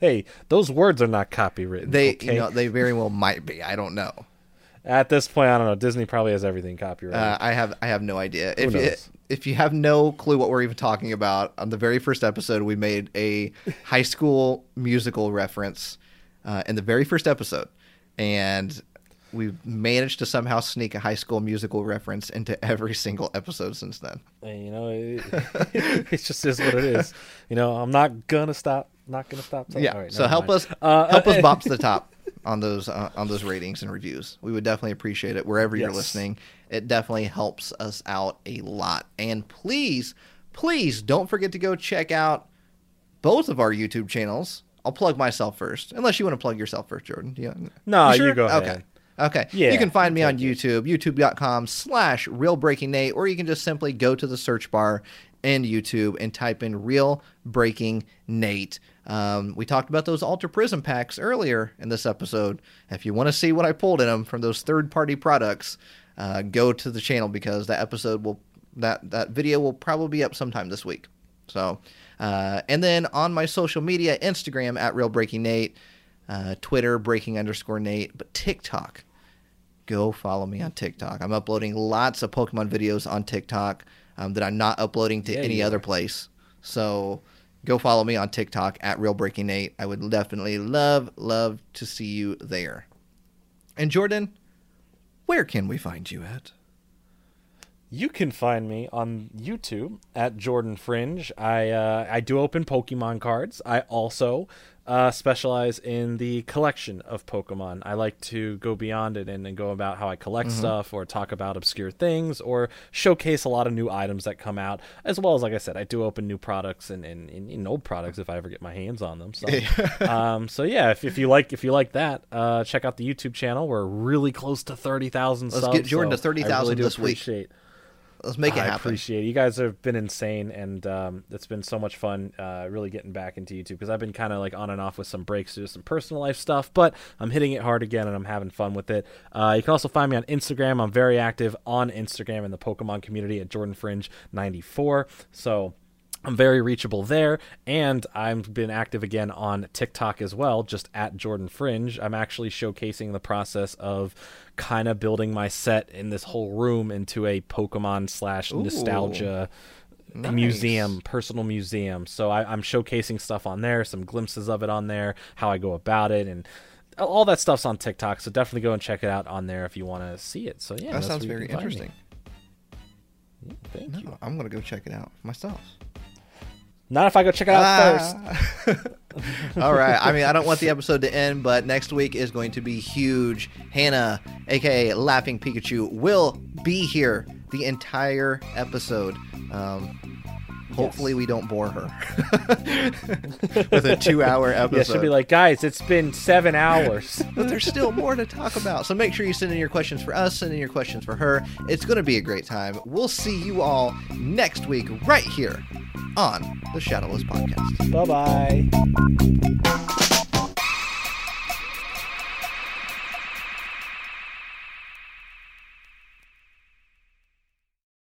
Hey, those words are not copywritten. they, okay? you know, they very well might be. I don't know. At this point, I don't know. Disney probably has everything copyrighted. Uh, I have, I have no idea. If you, knows? if you have no clue what we're even talking about, on the very first episode, we made a (laughs) high school musical reference uh, in the very first episode, and we've managed to somehow sneak a high school musical reference into every single episode since then. And, you know, it, (laughs) it just is what it is. You know, I'm not gonna stop. Not gonna stop. till- Yeah. All right, so help mind. us, Uh, help us bop to the (laughs) top on those uh, on those ratings and reviews. We would definitely appreciate it wherever you're listening. It definitely helps us out a lot. And please, please don't forget to go check out both of our YouTube channels. I'll plug myself first, unless you want to plug yourself first, Jordan. You, No, you sure? go Okay. ahead. Okay. Yeah, You can find me you on YouTube, youtube.com slash real breaking Nate, or you can just simply go to the search bar in YouTube and type in real breaking Nate. Um, we talked about those Ultra Prism packs earlier in this episode. If you want to see what I pulled in them from those third party products, uh, go to the channel because that episode will that that video will probably be up sometime this week. So, uh, and then on my social media, Instagram at real breaking Nate, uh, Twitter breaking underscore Nate, but TikTok go follow me on TikTok. I'm uploading lots of Pokemon videos on TikTok um, that I'm not uploading to Yeah, any other are. place. So go follow me on TikTok at Real Breaking Nate. I would definitely love, love to see you there. And Jordan, where can we find you at? You can find me on YouTube at Jordan Fringe. I uh, I do open Pokemon cards. I also uh, specialize in the collection of Pokemon. I like to go beyond it and, and go about how I collect stuff, or talk about obscure things, or showcase a lot of new items that come out. As well as, like I said, I do open new products and, and, and, old products if I ever get my hands on them. So, (laughs) um, so yeah, if, if you like if you like that, uh, check out the YouTube channel. We're really close to thirty thousand. Let's subs, get Jordan so to 30,000 I really this week. Let's make it I happen. I appreciate it. You guys have been insane, and um, it's been so much fun. Uh, really getting back into YouTube because I've been kind of like on and off with some breaks to some personal life stuff, but I'm hitting it hard again, and I'm having fun with it. Uh, you can also find me on Instagram. I'm very active on Instagram in the Pokemon community at Jordan Fringe 94. So. I'm very reachable there, and I've been active again on TikTok as well, just at Jordan Fringe. I'm actually showcasing the process of kind of building my set in this whole room into a Pokemon slash nostalgia Nice. museum, personal museum. So I, I'm showcasing stuff on there, some glimpses of it on there, how I go about it, and all that stuff's on TikTok, so definitely go and check it out on there if you want to see it. So yeah, that sounds very interesting. Yeah, thank no, you. I'm gonna go check it out myself. Not if I go check it out Ah. first. (laughs) All right. I mean, I don't want the episode to end, but next week is going to be huge. Hannah, aka Laughing Pikachu, will be here the entire episode. Um, hopefully, we don't bore her (laughs) with a two-hour episode. Yeah, she'll be like, guys, it's been seven hours. (laughs) but there's still more to talk about. So make sure you send in your questions for us, send in your questions for her. It's going to be a great time. We'll see you all next week right here on the Shadowless Podcast. bye bye.